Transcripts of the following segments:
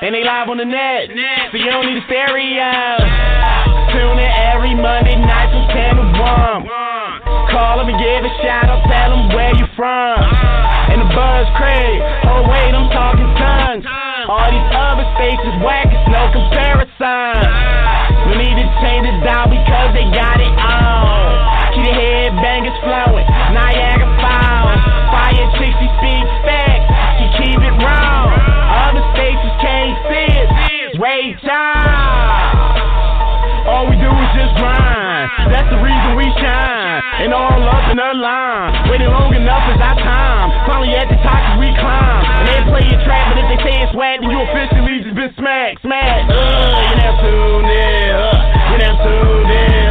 and they live on the net, so you don't need a stereo. Tune in every Monday night from 10 to 1. Call them and give a shout out, tell them where you from. Uh. And the buzz Craig, oh wait, I'm talking tons. All these other stations whack, it's no comparison. Uh. We need to change it down because they got it on. Keep the headbangers flowing, it, Ray All we do is just grind. That's the reason we shine. And all up in the line. Waiting long enough is our time. Finally at the top we climb. And they play your trap, but if they say it's whack, then you officially just been smacked, smacked. Uh, you now tuned in. Uh, you now tuned in.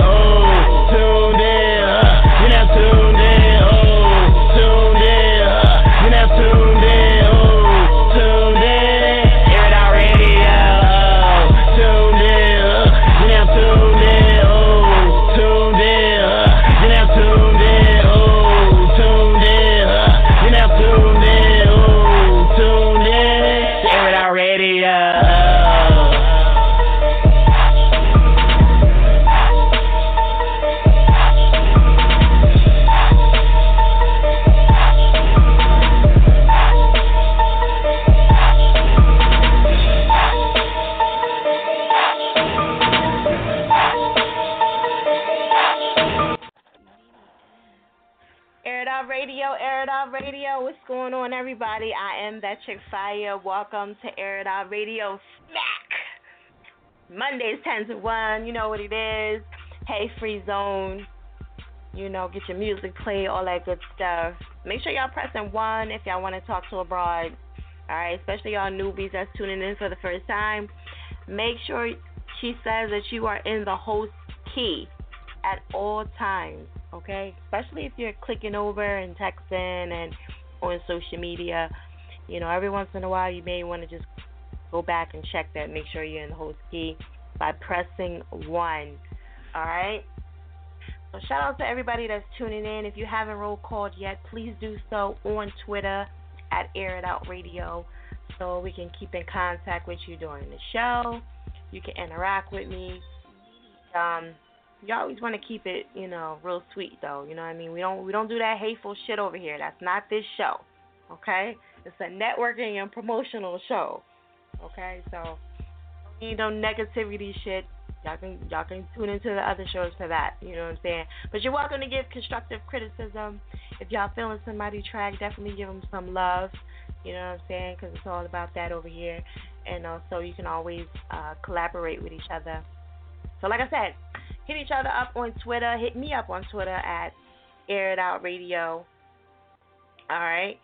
Everybody? I am that chick Fire. Welcome to Air It Out Radio Smack. Mondays 10 to 1. You know what it is. Hey, free zone. You know, get your music played, all that good stuff. Make sure y'all pressing 1 if y'all want to talk to a broad. All right, especially y'all newbies that's tuning in for the first time. Make sure she says that you are in the host key at all times, okay? Especially if you're clicking over and texting and on social media. You know, every once in a while you may want to just go back and check that, make sure you're in the host key by pressing one. All right? So shout out to everybody that's tuning in. If you haven't roll called yet, please do so on Twitter at Air It Out Radio so we can keep in contact with you during the show. You can interact with me. Um, you always want to keep it, you know, real sweet though. You know what I mean? We don't we don't do that hateful shit over here. That's not this show. Okay? It's a networking and promotional show. Okay? So need no negativity shit. Y'all can y'all can tune into the other shows for that. You know what I'm saying? But you're welcome to give constructive criticism. If y'all feeling somebody track, definitely give them some love. You know what I'm saying? Because it's all about that over here. And also, you can always uh, collaborate with each other. So, like I said, hit each other up on Twitter. Hit me up on Twitter at Air It Out Radio. All right.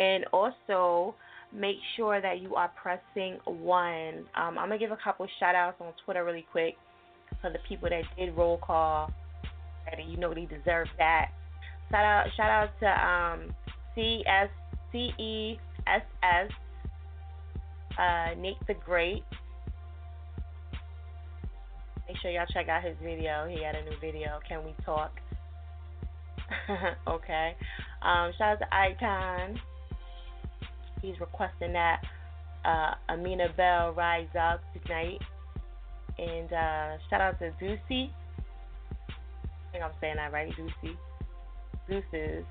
And also, make sure that you are pressing one. Um, I'm going to give a couple shout outs on Twitter really quick for the people that did roll call. And you know they deserve that. Shout out, shout out to um, uh, Nick the Great. Make sure y'all check out his video. He had a new video. Can we talk? okay. Um, shout out to Icon. He's requesting that uh, Amina Bell rise up tonight. And uh, shout out to Deucey. I think I'm saying that right, Deucey. Deuces.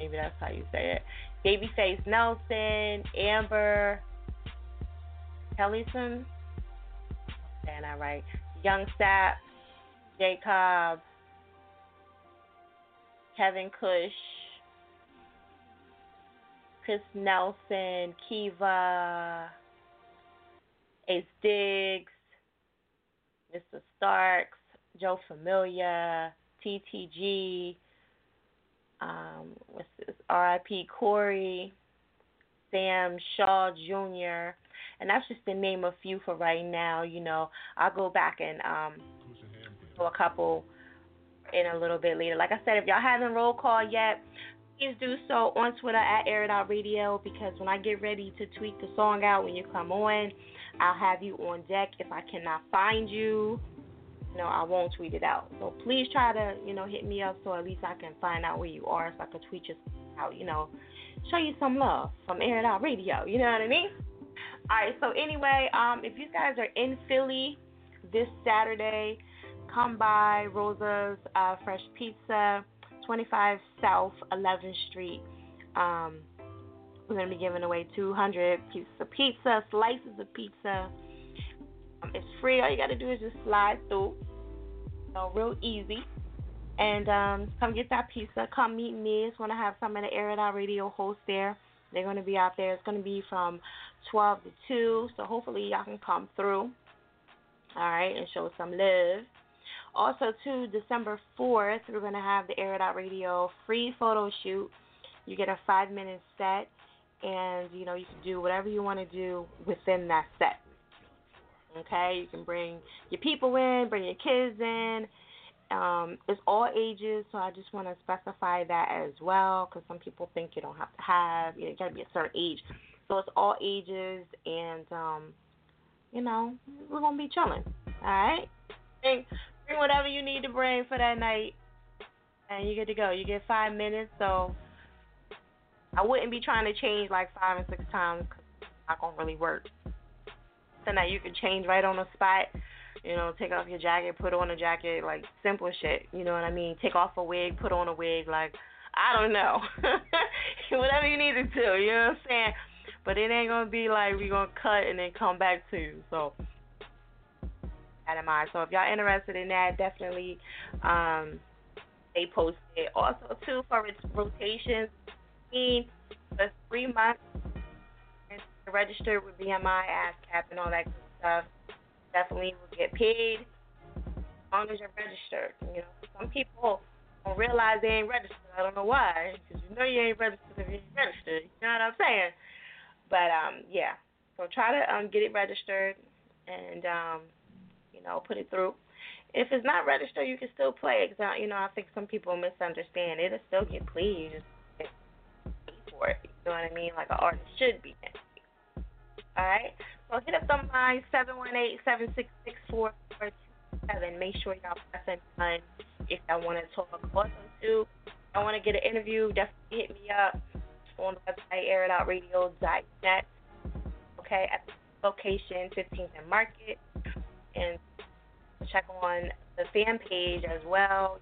Maybe that's how you say it. Babyface Nelson, Amber, Kellison. Saying that right. Young Sap, Jacob, Kevin Cush, Chris Nelson, Kiva, Ace Diggs, Mr. Starks, Joe Familia, TTG, um, what's this? R.I.P. Corey, Sam Shaw Jr., and that's just to name a few for right now. You know, I'll go back and um, do a couple in a little bit later. Like I said, if y'all haven't roll call yet, please do so on Twitter at Air It Out Radio because when I get ready to tweet the song out when you come on, I'll have you on deck. If I cannot find you, you know, I won't tweet it out. So please try to, you know, hit me up so at least I can find out where you are so I can tweet you out, you know, show you some love from Air It Out Radio. You know what I mean? All right. So anyway, um, if you guys are in Philly this Saturday, come by Rosa's uh, Fresh Pizza, 25 South 11th Street. Um, we're to be giving away 200 pieces of pizza, slices of pizza. Um, it's free. All you got to do is just slide through. So, real easy. And um, come get that pizza. Come meet me. It's to have some of the Air Radio hosts there. They're to be out there. It's to be from 12 to 2. So, hopefully, y'all can come through. All right, and show some love. Also, to December 4th, we're going to have the Air It Out Radio free photo shoot. You get a five minute set, and you know you can do whatever you want to do within that set. Okay, you can bring your people in, bring your kids in. Um, it's all ages, so I just want to specify that as well, because some people think you don't have to have, you, know, you got to be a certain age. So it's all ages, and um, you know we're gonna be chilling. All right, bring, bring whatever you need to bring for that night, and you get to go. You get five minutes, so I wouldn't be trying to change like five and six times. Cause it's not gonna really work. So now you can change right on the spot. You know, take off your jacket, put on a jacket, like simple shit. You know what I mean? Take off a wig, put on a wig, like I don't know. Whatever you need to do, you know what I'm saying? But it ain't gonna be like we gonna cut and then come back to you. So that in mind. So if y'all interested in that, definitely um they posted also too for its rotations. For three months registered with BMI, ASCAP, and all that good stuff. Definitely will get paid as long as you're registered. You know, some people don't realize they ain't registered. I don't know why, because you know you ain't registered if you ain't registered. You know what I'm saying? But um, yeah. So try to um get it registered and um, you know, put it through. If it's not registered, you can still play it. Cause, you know, I think some people misunderstand. It'll still get played. You just pay for it. You know what I mean? Like an artist should be. Alright? So hit up the line 718-766-4427. Make sure y'all press one if y'all want to talk. Also, too, I want to get an interview. Definitely hit me up on the website, airitoutradio.net. Okay, at the location, 15th and Market. And check on the fan page as well.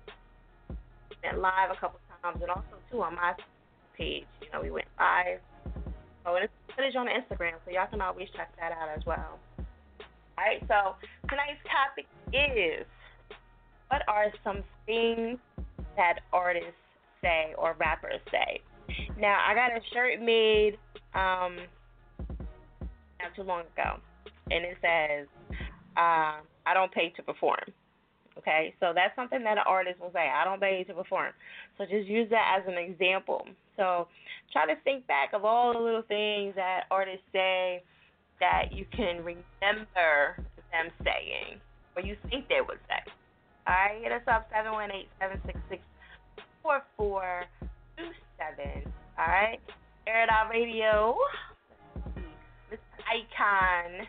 We Went live a couple times, and also, too, on my page. You know, we went live. Oh, so it's footage on Instagram, so y'all can always check that out as well. All right, so tonight's topic is what are some things that artists say or rappers say? Now, I got a shirt made um, not too long ago, and it says, uh, I don't pay to perform. Okay, so that's something that an artist will say. I don't pay to perform. So just use that as an example. So try to think back of all the little things that artists say that you can remember them saying, or you think they would say. All right, hit us up seven one eight seven six six four four two seven. All right, Air It Out Radio. Mr. Icon.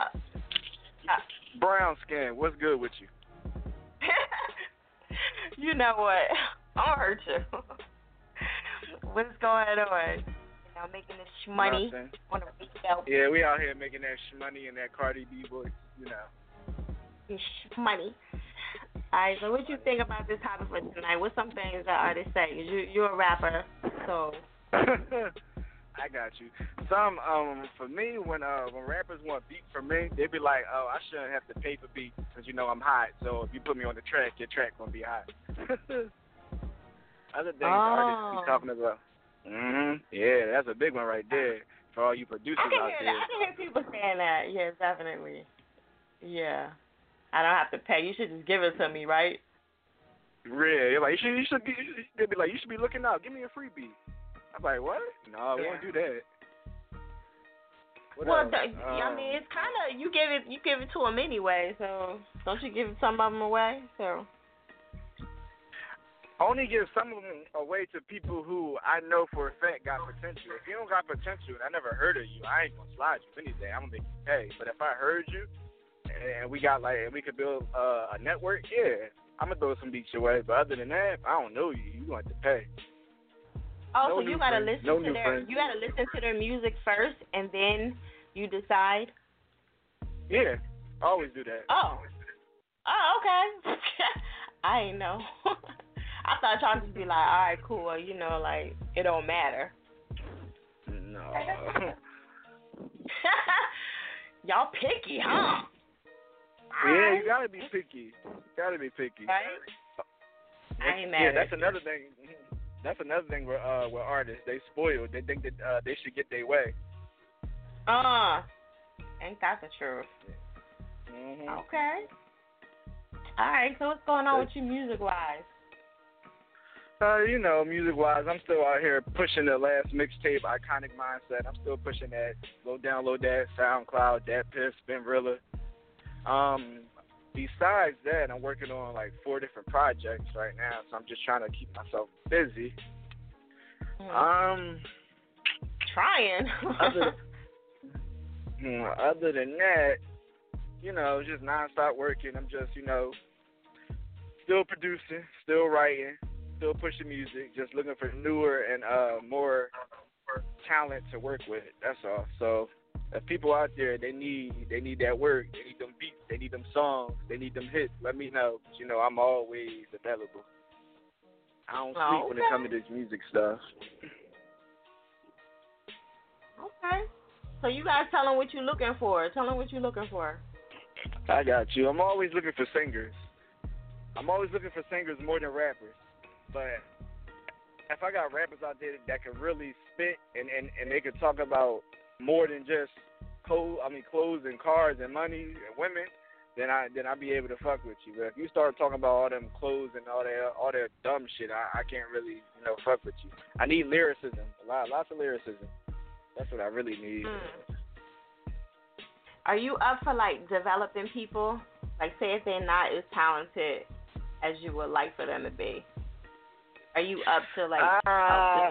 Up. Up. Brown skin, what's good with you? you know what? I'll hurt you. What's going on? You know, making this money on radio. Yeah, we out here making that money and that Cardi B voice, you know. This money. Alright, so what you think about this topic for tonight? What's some things that artists say? You you're a rapper, so I got you. Some um for me when uh when rappers want beat from me, they be like, oh I shouldn't have to pay for beat because you know I'm hot. So if you put me on the track, your track gonna be hot. Other things artists Oh. be talking about. Mhm. Yeah, that's a big one right there for all you producers I can out hear there. that. I can hear people saying that. Yeah, definitely. Yeah. I don't have to pay. You should just give it to me, right? You're like you should you should be you should, they'd be like you should be looking out. Give me a freebie. I'm like what? No, we Yeah. won't do that. What well, else? th- I Um, mean, it's kind of you give it you give it to them anyway. So don't you give some of them away? So only give some of them away to people who I know for a fact got potential. If you don't got potential and I never heard of you, I ain't gonna slide you anything. I'm gonna make you pay. But if I heard you and we got like we could build uh, a network, yeah, I'm gonna throw some beats your way. But other than that, I don't know you. You going to pay. oh, No so you gotta friends. listen No to their friends. you gotta listen to their music first, and then you decide. Yeah, I always do that. Oh, oh, okay. I ain't know. I thought y'all just be like, all right, cool. You know, like it don't matter. No. y'all picky, huh? Yeah, you gotta be picky. You gotta be picky. Right? I ain't mad yeah, at that's another thing. That's another thing with uh with artists. They spoiled. They think that uh, they should get their way. Uh, ain't that the truth? hmm Okay. All right. So what's going on with you music wise? Uh, you know, music wise, I'm still out here pushing the last mixtape, Iconic Mindset. I'm still pushing that. Go download that, SoundCloud, DatPiff, Spinrilla. Um, besides that, I'm working on like four different projects right now, so I'm just trying to keep myself busy. Um, Trying. other, hmm, other than that, you know, just nonstop working. I'm just, you know, still producing, still writing, still pushing music, just looking for newer and uh more talent to work with. That's all. So if people out there they need they need that work, they need them beats, they need them songs, they need them hits, let me know. You know, I'm always available. I don't sleep when it comes to this music stuff. okay. So you guys tell them what you're looking for. Tell them what you're looking for. I got you. I'm always looking for singers. I'm always looking for singers more than rappers. But if I got rappers out there that can really spit and, and, and they can talk about more than just clothes, I mean clothes and cars and money and women, then I then I'll be able to fuck with you. But if you start talking about all them clothes and all that all that dumb shit, I, I can't really you know fuck with you. I need lyricism, a lot, lots of lyricism. That's what I really need. Mm. Are you up for like developing people? Like, say if they're not as talented as you would like for them to be. Are you up to like? Ah.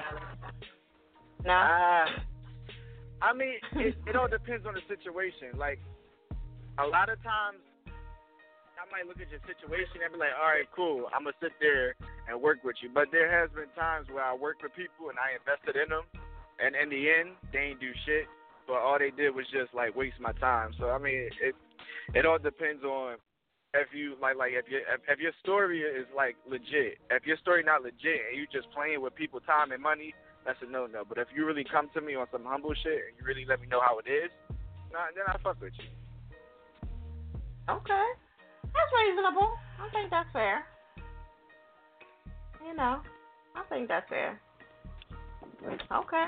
no. Uh, I mean, it, it all depends on the situation. Like, a lot of times, I might look at your situation and be like, all right, cool, I'm going to sit there and work with you. But there has been times where I worked with people and I invested in them, and in the end, they ain't do shit. But all they did was just, like, waste my time. So, I mean, it it all depends on if you like like if your if, if your story is like legit. If your story not legit and you just playing with people time and money, that's a no no. But if you really come to me on some humble shit and you really let me know how it is, nah, then I fuck with you. Okay. That's reasonable. I think that's fair. You know, I think that's fair. Okay.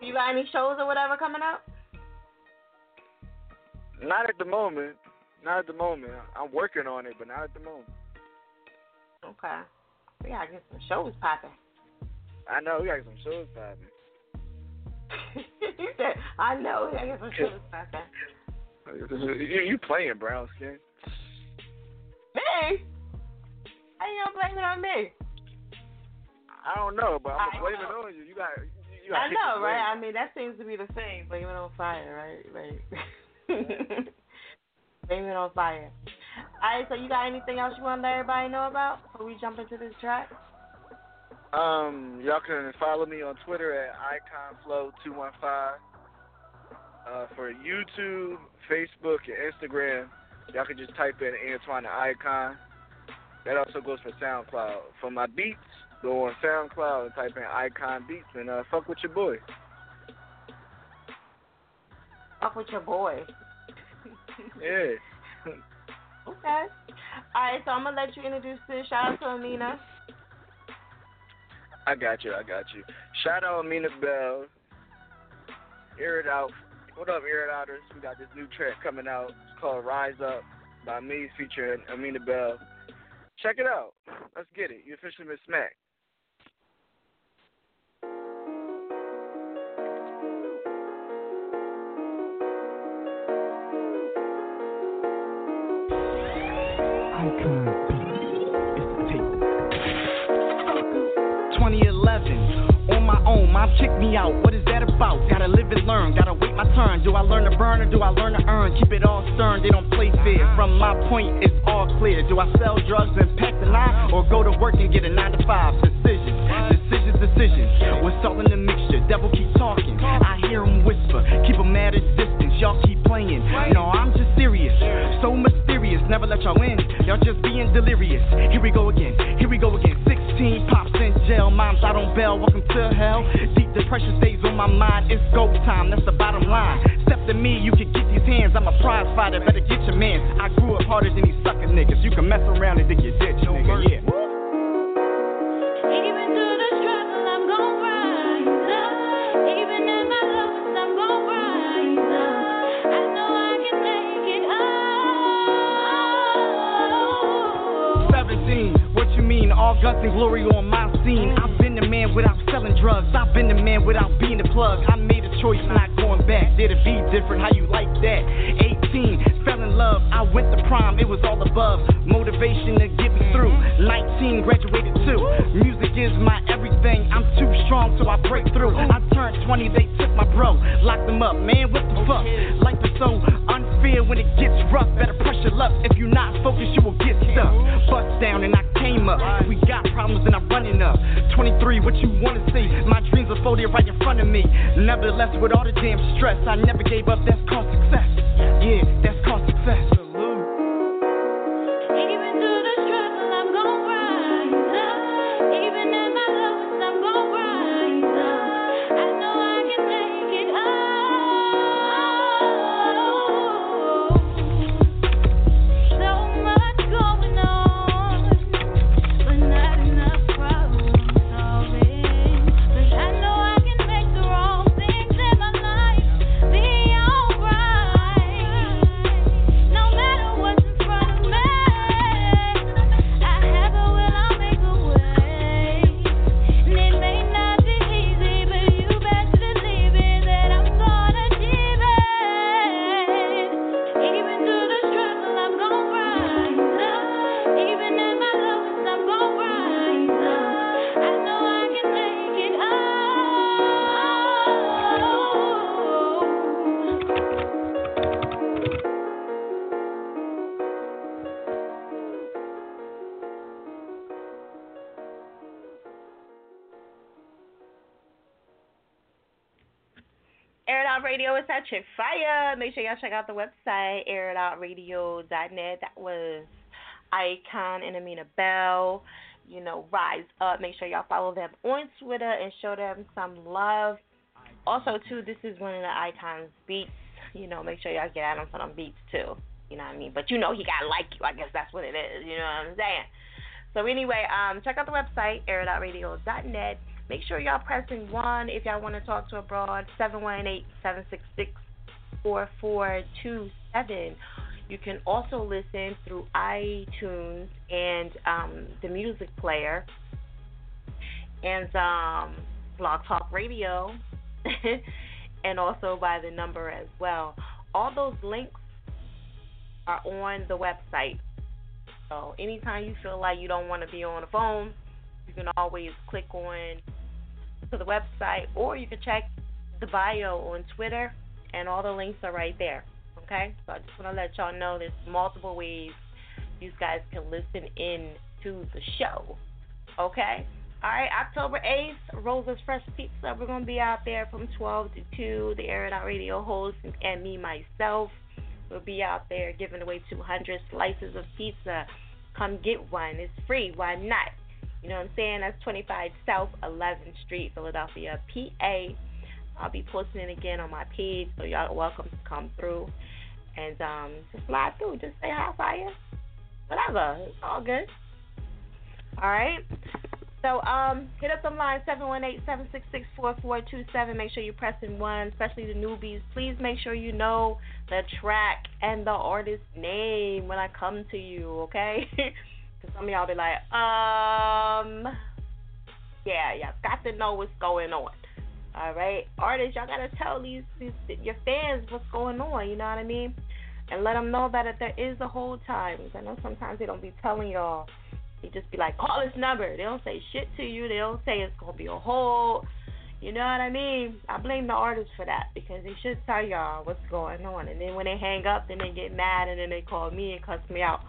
You got any shows or whatever coming up? Not at the moment. Not at the moment. I'm working on it, but not at the moment. Okay. We gotta get some shows popping. I know we got some shows popping. you said, I know, we gotta get some shows popping. You, you playing brown skin? Me? How you gonna blame it on me? I don't know, but I'm gonna blame it on you. You got. You got I know, right? I mean, that seems to be the thing. Blame it on fire, right? Right. blame it on fire. Alright, so you got anything else you want to let everybody know about before we jump into this track? Um, y'all can follow me on Twitter at iconflow215. Uh, for YouTube, Facebook, and Instagram, y'all can just type in Antoine the Icon. That also goes for SoundCloud. For my beats, go on SoundCloud and type in Icon Beats and uh, fuck with your boy. Fuck with your boy. Yeah. Okay. Alright, so I'm gonna let you introduce this. Shout out to Amina. I got you. I got you. Shout out Amina Bell. Air it out. What up, Air It Outers? We got this new track coming out. It's called Rise Up by me featuring Amina Bell. Check it out. Let's get it. You officially been smacked. Own. Mom kicked me out. What is that about? Gotta live and learn. Gotta wait my turn. Do I learn to burn or do I learn to earn? Keep it all stern. They don't play fair. From my point, it's all clear. Do I sell drugs and pack the line or go to work and get a nine to five? Decision, decision, decision. What's all in the mixture? Devil keep talking. I hear him whisper. Keep him at a distance. Y'all keep playing. No, I'm just serious. So mysterious. Never let y'all in. Y'all just being delirious. Here we go again. Here we go again. 16 pops in jail. Moms out on bail. Welcome to hell. Deep depression stays on my mind. It's go time. That's the bottom line. Step to me. You can get these hands. I'm a prize fighter. Better get your man. I grew up harder than these sucker niggas. You can mess around and think you're ditch, nigga. Yeah. Even through the struggle, I'm gon' rise up. Even in my lowest, I'm gon' rise up. I know I can make it up. 17. You mean? All guts and glory on my scene. I've been the man without selling drugs. I've been the man without being the plug. I made a choice, not going back. Did it be different? How you like that? 18. Fell in love. I went to prom. It was all above. Motivation to get me through. 19. Graduated too. Music is my everything. I'm too strong, so I break through. I turned 20. They took my bro. Locked them up. Man, what the fuck? Life is so unfair when it gets rough. Better press your luck. If you're not focused, you will get stuck. Bust down and I came up. We got problems, and I'm running up. 23, what you wanna see? My dreams are folded right in front of me. Nevertheless, with all the damn stress, I never gave up. That's called success. Yeah, that's Make sure y'all check out the website, airitoutradio.net. That was Icon and Amina Bell. You know, Rise Up. Make sure y'all follow them on Twitter and show them some love. Also, too, this is one of the Icon's beats. You know, make sure y'all get at him for them beats, too. You know what I mean? But you know he gotta like you. I guess that's what it is. You know what I'm saying? So anyway, um, check out the website, airitoutradio.net. Make sure y'all pressing one if y'all want to talk to abroad. 718-766-4427. You can also listen through iTunes and um, the music player and um, Blog Talk Radio, and also by the number as well. All those links are on the website. So anytime you feel like you don't want to be on the phone, you can always click on to the website or you can check the bio on Twitter and all the links are right there. Okay? So I just want to let y'all know there's multiple ways you guys can listen in to the show. Okay? All right, October 8th, Rosa's Fresh Pizza. We're going to be out there from 12 to 2. The Air It Out Radio host and me, myself, will be out there giving away 200 slices of pizza. Come get one. It's free. Why not? You know what I'm saying? That's 25 South 11th Street, Philadelphia, PA. I'll be posting it again on my page, so y'all are welcome to come through and um, just slide through. Just say hi, fire. Whatever. It's all good. All right. So um, hit up the line 718-766-4427. Make sure you're pressing one, especially the newbies. Please make sure you know the track and the artist name when I come to you, okay? Because some of y'all be like, um, yeah, y'all got to know what's going on. All right, artists, y'all gotta tell these, these your fans what's going on. You know what I mean? and let them know that there is a hold time. I know sometimes they don't be telling y'all. They just be like, call this number. They don't say shit to you. They don't say it's gonna be a hold. You know what I mean? I blame the artists for that because they should tell y'all what's going on. And then when they hang up, then they get mad and then they call me and cuss me out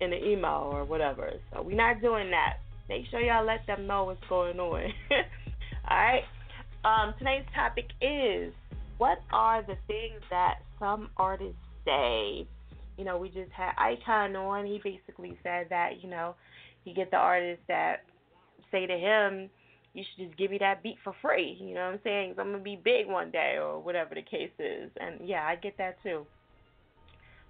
in the email or whatever. So we're not doing that. Make sure y'all let them know what's going on. All right. Um, tonight's topic is what are the things that some artists say? You know, we just had Icon on. He basically said that you know you get the artists that say to him, you should just give me that beat for free. You know what I'm saying? i I'm gonna be big one day or whatever the case is. And yeah, I get that too.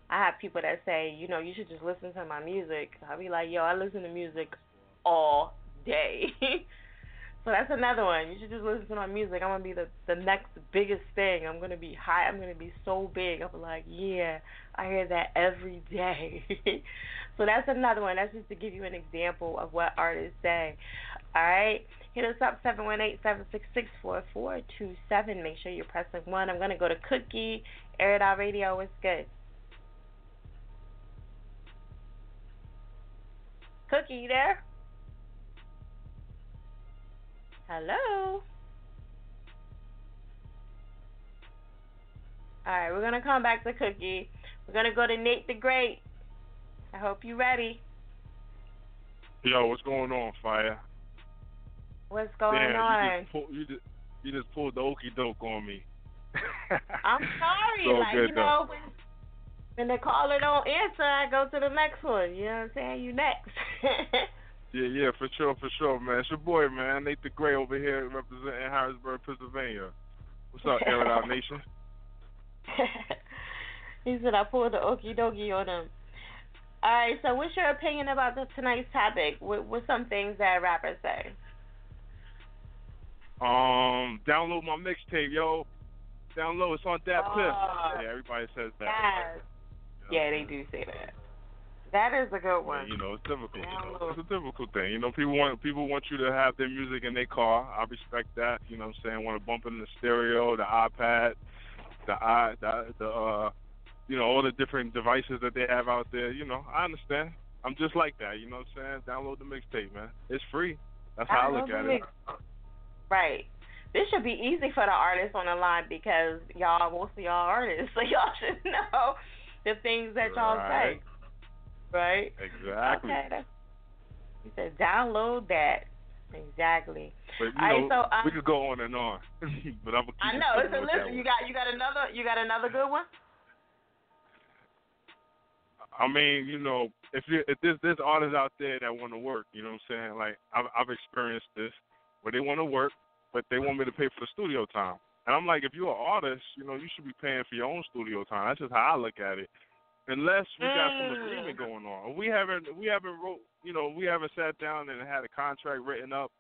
I have people that say, you know, you should just listen to my music. I'll be like, yo, I listen to music all day. so that's another one. You should just listen to my music. I'm gonna be the the next biggest thing. I'm gonna be high. I'm gonna be so big. I'm like, yeah, I hear that every day. so that's another one. That's just to give you an example of what artists say. All right. Hit us up seven one eight seven six six four four two seven. Make sure you're pressing one. I'm gonna go to Cookie Air It Out Radio. What's good? Cookie, you there? Hello. All right, we're gonna come back to Cookie. We're gonna go to Nate the Great. I hope you're ready. Yo, what's going on, Fire? What's going Damn, on? You just, pull, you, just, you just pulled the okey doke on me. I'm sorry. So like, you know, when, when the caller don't answer, I go to the next one. You know what I'm saying? You next. yeah, yeah, for sure, for sure, man. It's your boy, man, Nate the Great over here representing Harrisburg, Pennsylvania. What's up, Air Out Nation? he said I pulled the okie dokie on him. All right, so what's your opinion about the tonight's topic? What what's some things that rappers say? Um, download my mixtape, yo. Download it's on that Oh, Yeah, everybody says that. Yes. Yeah, they do say that. That is a good one. you know, it's difficult. You know, it's a difficult thing. You know, people want people want you to have their music in their car. I respect that. You know, what I'm saying want to bump it in the stereo, the iPad, the i the, the uh, you know, all the different devices that they have out there. You know, I understand. I'm just like that. You know what I'm saying? Download the mixtape, man. It's free. That's how I look at it. Right. This should be easy for the artists on the line because y'all, most of y'all artists, so y'all should know the things that y'all Right. say. Right? Exactly. Okay. He said download that. Exactly. But you right, know, so, um, we could go on and on. but I'm gonna keep I know. with listen, you got you got another you got another good one. I mean, you know, if you if there's there's artists out there that want to work, you know what I'm saying? Like I've I've experienced this where they want to work, but they want me to pay for the studio time. And I'm like, if you're an artist, you know, you should be paying for your own studio time. That's just how I look at it. Unless we got some Mm. agreement going on, we haven't we haven't wrote, you know, we haven't sat down and had a contract written up,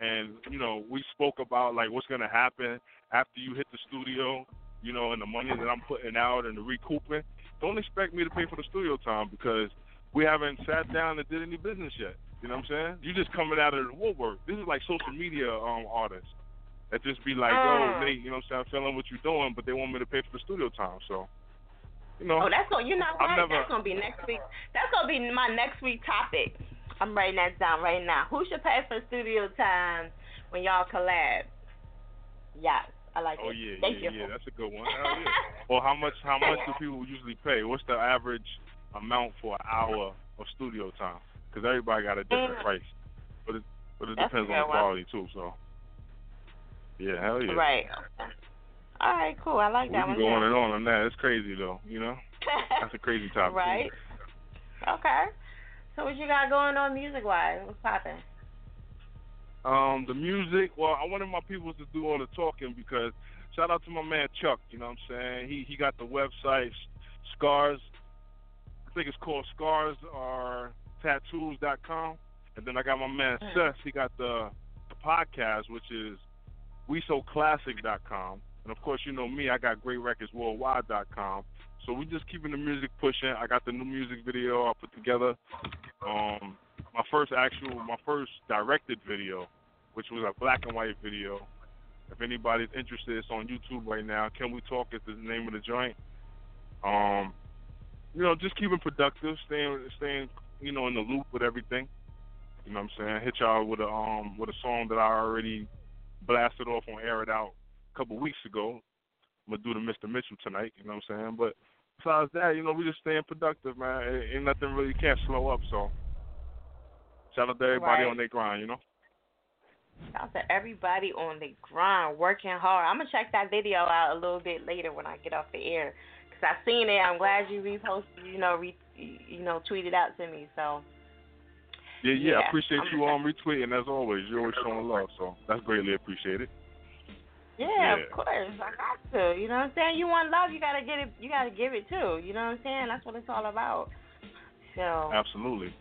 and you know, we spoke about like what's gonna happen after you hit the studio, you know, and the money that I'm putting out and the recouping don't expect me to pay for the studio time because we haven't sat down and did any business yet. You know what I'm saying? You just coming out of the woodwork. This is like social media um artists that just be like, Mm. yo, Nate, you know what I'm saying? I'm feeling what you're doing, but they want me to pay for the studio time. So, you know, Oh, that's gonna you know what? never- That's gonna be next week. That's gonna be my next week topic. I'm writing that down right now. Who should pay for studio time when y'all collab? Yes, I like oh it. yeah, Thank yeah, you. yeah, that's a good one. Hell yeah. Well, how much how much do people usually pay? What's the average amount for an hour of studio time? Because everybody got a different Mm. price, but it but it That's depends on the one. quality too. So, yeah, hell yeah. Right. All right, cool. I like that We can one. go on and on on that. It's crazy though, you know. That's a crazy topic. right. Okay. So what you got going on music wise? What's popping? Um, the music. Well, I wanted my people to do all the talking because shout out to my man Chuck. You know what I'm saying? He he got the website Scars. I think it's called Scars or Tattoos.com. And then I got my man Mm. Seth. He got the the podcast, which is WeSoClassic.com. And of course, you know me. I got great records GreatRecordsWorldwide.com. So we just keeping the music pushing. I got the new music video I put together. Um, my first actual, my first directed video, which was a black and white video. If anybody's interested, it's on YouTube right now. Can we talk? Is the name of the joint. Um, you know, just keeping productive, staying, staying, you know, in the loop with everything. You know what I'm saying? Hit y'all with a um with a song that I already blasted off on Air It Out a couple weeks ago. I'm gonna do the Mr. Mitchell tonight. You know what I'm saying? But besides that, you know, we just staying productive, man. Ain't ain't nothing really can't slow up. So shout out to everybody Right. on their grind. You know. Shout out to everybody on the grind, working hard. I'm gonna check that video out a little bit later when I get off the air, cause I seen it. I'm glad you reposted, you know, re, you know, tweeted out to me. So Yeah, yeah. Yeah, I appreciate I'm you um retweeting as always. You're always showing love, so that's greatly appreciated. Yeah, Yeah. of course, I got to. You know what I'm saying? You want love, you gotta get it. You gotta give it too. You know what I'm saying? That's what it's all about. So Absolutely.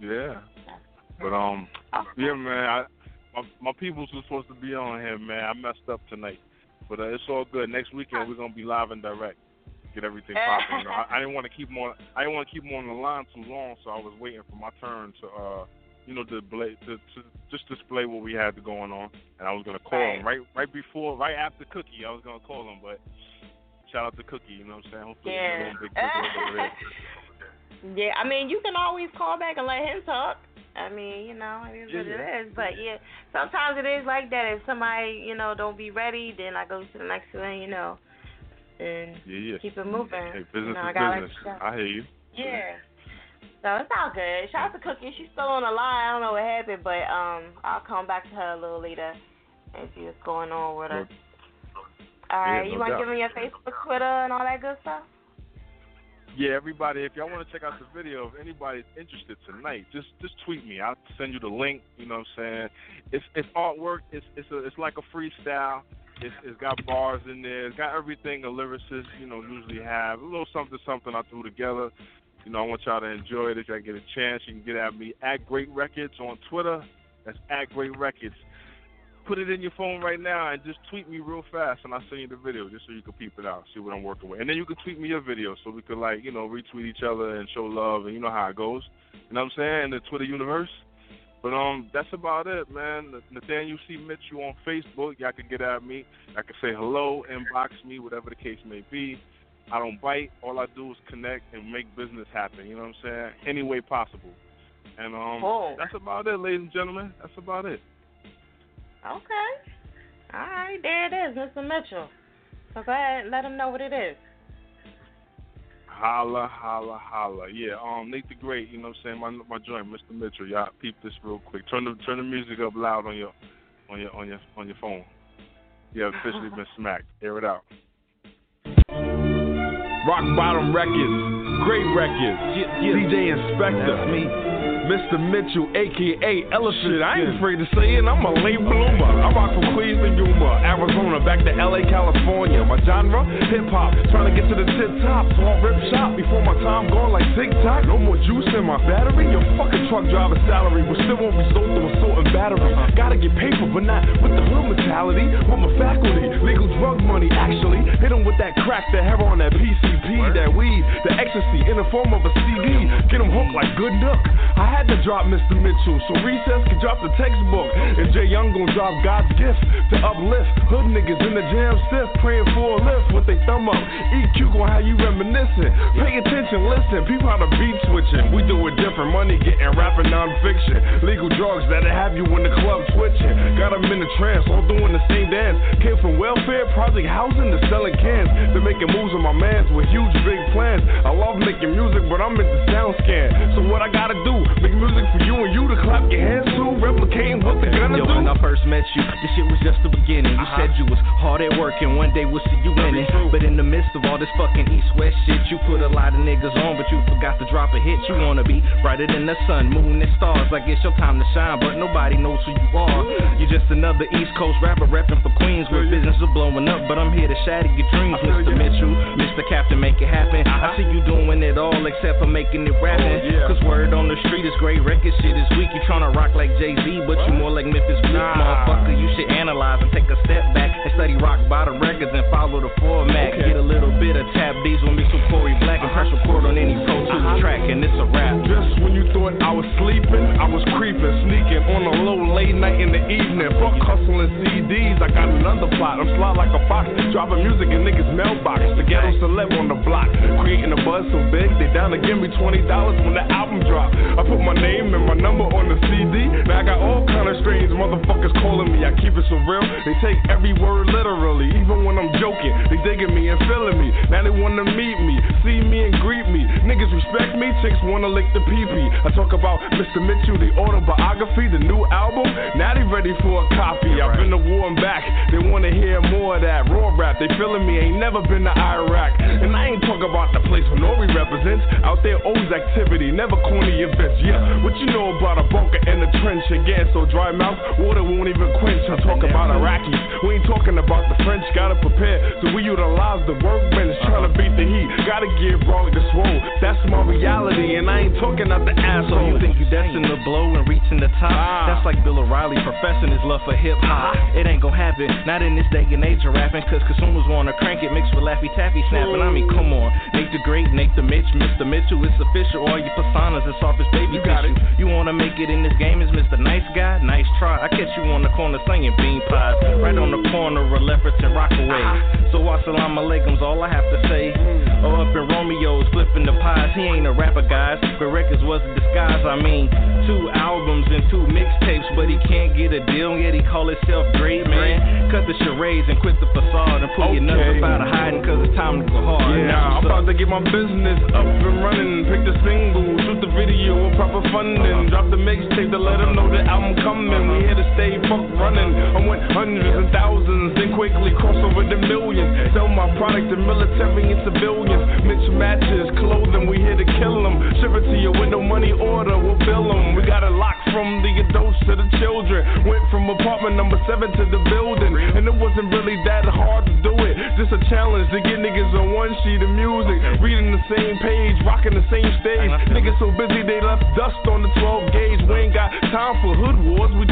Yeah. But um, okay. yeah, man. I, my my peoples were supposed to be on here, man. I messed up tonight, but uh, it's all good. Next weekend we're gonna be live and direct. Get everything popping. I, I didn't want to keep them on. I didn't want to keep them on the line too long, so I was waiting for my turn to, uh, you know, to, display to, to just display what we had going on, and I was gonna call Right. them right right before, right after Cookie. I was gonna call him, but shout out to Cookie. You know what I'm saying? Hopefully, Yeah. he's big business over there. Yeah, I mean, you can always call back and let him talk. I mean, you know, it is what Yeah. it is. But yeah, sometimes it is like that. If somebody, you know, don't be ready, then I go to the next one, you know, and Yeah, yeah. keep it moving. Hey, you business know, I is gotta business. let. I hear you. Yeah. So it's all good. Shout out to Cookie. She's still on the line. I don't know what happened, but um, I'll come back to her a little later and see what's going on with her. All right, Yeah, you want to give me your Facebook, Twitter, and all that good stuff? Yeah, everybody, if y'all want to check out the video, if anybody's interested tonight, just just tweet me. I'll send you the link. You know what I'm saying? It's it's artwork. It's it's a, it's like a freestyle. It's it's got bars in there. It's got everything a lyricist you know usually have. A little something something I threw together. You know, I want y'all to enjoy it. If y'all get a chance, you can get at me at Great Records on Twitter. That's at Great Records. Put it in your phone right now and just tweet me real fast, and I'll send you the video just so you can peep it out, see what I'm working with. And then you can tweet me your video so we could like you know retweet each other and show love, and you know how it goes. You know what I'm saying? In the Twitter universe. But um, that's about it, man. Nathaniel C. Mitchell on Facebook. Y'all can get at me. I can say hello, inbox me, whatever the case may be. I don't bite. All I do is connect and make business happen. You know what I'm saying? Any way possible. And um, Cool. that's about it, ladies and gentlemen. That's about it. Okay. All right, there it is, Mr. Mitchell. So go ahead and let him know what it is. Holla, holla, holla. Yeah, um, Nate the Great, you know what I'm saying? My my joint, Mr. Mitchell. Y'all peep this real quick. Turn the turn the music up loud on your on your on your on your phone. You have officially been smacked. Air it out. Rock Bottom Records, great records. DJ Inspector, me. Mr. Mitchell, aka Elephant. Shit, I ain't afraid to say it. I'm a late bloomer. I rock from Queens to Yuma, Arizona, back to LA, California. My genre, hip hop. Trying to get to the tip top, so I'll rip shop before my time gone like TikTok. No more juice in my battery. Your fucking truck driver salary, but still won't sold through assault and battery. Gotta get paper, but not with the hood mentality. With my faculty, legal drug money actually. Hit 'em with that crack, that heroin, that PCP, that weed, the ecstasy in the form of a CD. Get 'em hooked like good nook. I had to drop Mr. Mitchell, so Recess could drop the textbook. And Jay Young gon' drop God's gift to uplift. Hood niggas in the jam stiff, praying for a lift with their thumb up. EQ gon' have you reminiscing. Pay attention, listen, people how the beat switching. We do it different, money getting rapping non-fiction. Legal drugs that'll have you in the club twitching. Got 'em in the trance, all doing the same dance. Came from welfare, project housing to selling cans. To making moves with my mans with huge big plans. I love making music, but I'm into sound scan. So what I gotta do? Music for you and you to clap your hands to, replicating what gonna Yo, do. when I first met you, this shit was just the beginning. You Uh-huh. said you was hard at work and one day we'll see you be winning. But in the midst of all this fucking east-west shit, you put a lot of niggas on, but you forgot to drop a hit. You wanna be brighter than the sun, moon, and stars. Like it's your time to shine, but nobody knows who you are. You're just another East Coast rapper rapping for Queens where business is blowing up. But I'm here to shatter your dreams, Mr. Mitchell, Mr. Captain, make it happen. Uh-huh. I see you doing it all except for making it rapping. Oh, yeah. Cause word on the street is great record shit is weak. You tryna rock like Jay Z, but you more like Memphis Bleek. Nah. Motherfucker, you should analyze and take a step back and study rock bottom records and follow the format. Okay. Get a little bit of tap D's with mixed with Corey Black and press record on any Pro Tools Uh-huh. track, and it's a rap. Just when you thought I was sleeping, I was creeping, sneaking on a low late night in the evening. Fuck hustling CDs, I got another plot. I'm slide like a fox, dropping music in niggas' mailbox. The ghetto celeb on the block, creating a buzz so big they down to give me twenty dollars when the album drop. I put my name and my number on the CD. Now I got all kind of strange motherfuckers calling me. I keep it so real, they take every word literally, even when I'm joking. They digging me and feeling me. Now they wanna meet me, see me and greet me. Niggas respect me, chicks wanna lick the pee pee. I talk about Mr. Mitchell, the autobiography, the new album. Now they ready for a copy. I've been to war and back. They wanna hear more of that raw rap. They feeling me, ain't never been to Iraq. And I ain't talk about the place where Nori represents. Out there, always activity, never corny events. Yeah, what you know about a bunker in the trench? Again, so dry mouth, water won't even quench. I talk about Iraqis. We ain't talking about the French. Gotta prepare, so we utilize the workbench. Trying to beat the heat. Gotta give wrong the swole. That's my reality, and I ain't talking out the So asshole. you think you destined to blow and reaching the top? Ah. That's like Bill O'Reilly professing his love for hip hop. It ain't gonna happen, not in this day and age of rapping, cause consumers wanna crank it mixed with Laffy Taffy snapping. I mean, come on. Nate the Great, Nate the Mitch, Mr. Mitchell, it's official. All your personas, it's off his baby got tissue. You wanna make it in this game as Mr. Nice Guy? Nice try. I catch you on the corner singing bean pies. Right on the corner of Lefferts and Rockaway. So, assalamu alaikum's all I have to say. Oh, up in Romeo's flipping the pies. He ain't a rapper, guys. But records was a disguise. I mean, two albums and two mixtapes, but he can't get a deal. Yet he call himself great, man. Cut the charades and quit the facade and pull your nuts up out of hiding, cause it's time to go hard. Yeah, Now, I'm about to get my business up and running. Pick the single, shoot the video with proper funding. Drop the mixtape to let them know the album coming. We here to stay, fuck running. I went hundreds and thousands, then quickly cross over the millions. Sell my product to military and civilians. Mitch matches, clothing, we here to kill them. Ship it to your window, money order, we'll bill them. We got it locked from the adults to the children. Went from apartment number seven to the building. And it wasn't really that hard to do it. Just a challenge to get niggas on one sheet of music. Reading the same page, rocking the same stage. Niggas so busy they left dust on the 12 gauge. We ain't got time for hood wars. We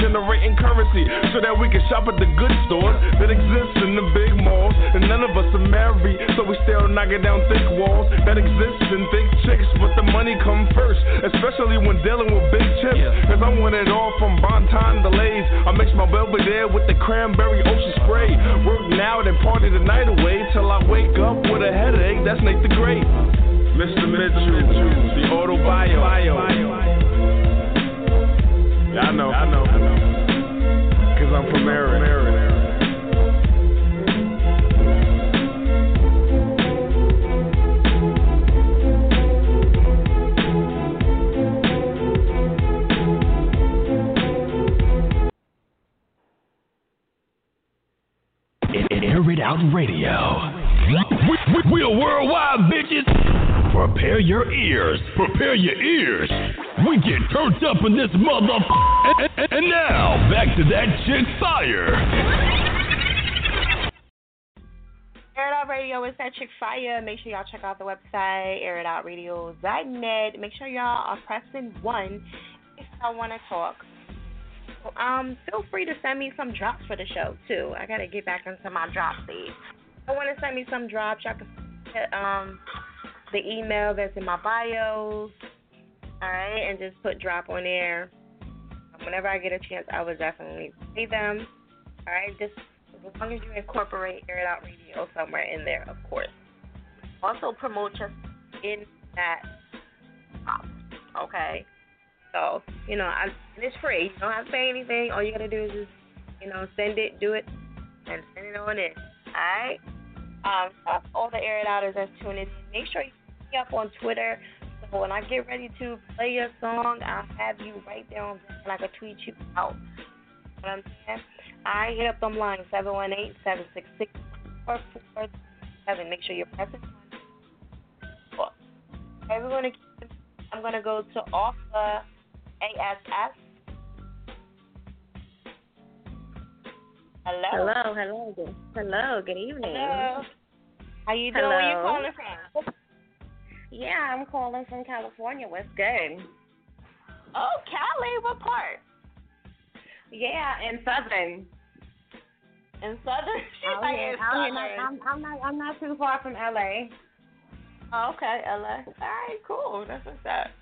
so that we can shop at the good stores that exist in the big malls. And none of us are married, so we still knocking down thick walls that exist in thick chicks. But the money come first, especially when dealing with big chips. Cause I want it all from Bonton delays. I mix my Belvedere with the cranberry ocean spray. Work now, then party the night away till I wake up with a headache. That's Nate the Great. Mr. Mitchell, the auto bio. Yeah, I know, I know. Cause I'm from Maryland. Air it out radio. We, we, we are worldwide, bitches. Prepare your ears. Prepare your ears. We get turned up in this mother. And, and- and now, back to that chick fire. Air It Out Radio is that chick fire. Make sure y'all check out the website, airitoutradio.net. Make sure y'all are pressing one if y'all want to talk. Um, feel free to send me some drops for the show too. I gotta get back into my drop stage. I want to send me some drops. Y'all can um the email that's in my bios. All right, and just put drop on there. Whenever I get a chance, I will definitely play them. All right, just as long as you incorporate Air It Out Radio somewhere in there, of course. Also promote us in that pop. Okay. So, you know, I, it's free. You don't have to pay anything. All you gotta do is just, you know, send it, do it, and send it on in. Alright? Um, uh, all the Air It Outers that's tuning in, make sure you me up on Twitter. When I get ready to play your song, I'll have you right there on and I can tweet you out. You know what I'm saying? I hit up them lines 718 766 4447. Make sure you're pressing. Okay, we're gonna keep, I'm gonna go to off the ASS. Hello. Hello, hello, hello, good evening. Hello. How you doing? Where you calling from? Yeah, I'm calling from California. What's good? Oh, Cali, what part? Yeah, in Southern. In Southern? She's Out like here, in Southern. I'm, I'm not. I'm not too far from LA. Oh, okay, LA. All right, cool. That's what's up.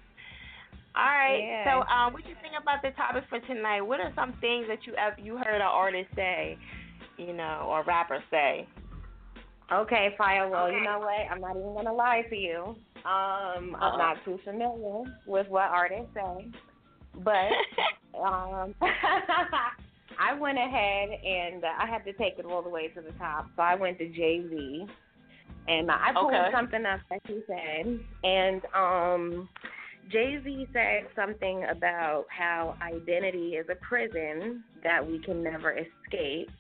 All right. Yeah. So, um, what do you think about the topic for tonight? What are some things that you you heard an artist say, you know, or rapper say? Okay, Fire. Well, you know what? I'm not even gonna lie to you. Um, Uh-oh. I'm not too familiar with what artists say, but um, I went ahead and uh, I had to take it all the way to the top. So I went to Jay Z, and I pulled Okay. something up that he said, and um, Jay Z said something about how identity is a prison that we can never escape.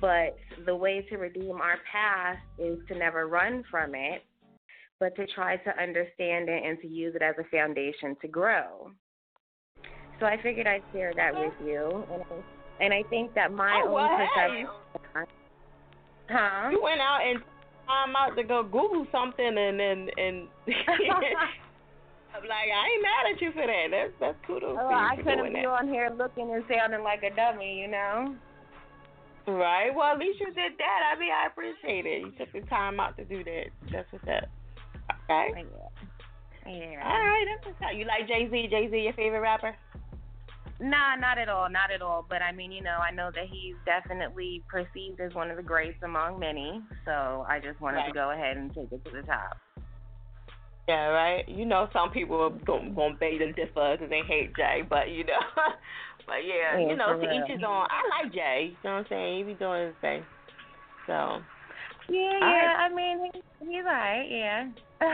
But the way to redeem our past is to never run from it, but to try to understand it and to use it as a foundation to grow. So I figured I'd share that with you, and I, think that my Oh, own well, hey. perception. Huh? You went out and I'm out to go Google something and and and. I'm like, I ain't mad at you for that. That's that's kudos Oh, for you I couldn't be that. on here looking and sounding like a dummy, you know. Right. Well, at least you did that. I mean, I appreciate it. You took the time out to do that. That's what's up. Okay. Oh, yeah. All right. That's what's up. You like Jay Z? Jay Z, your favorite rapper? Nah, not at all, not at all. But I mean, you know, I know that he's definitely perceived as one of the greats among many. So I just wanted to go ahead and take it to the top. Yeah, right. You know, some people are gonna, gonna beg and differ because they hate Jay, but you know, but yeah, Yeah, you know, to real. each his own. I like Jay. You know what I'm saying? He be doing his thing. So. Yeah, All yeah. right. I mean, he, he's alright. Yeah.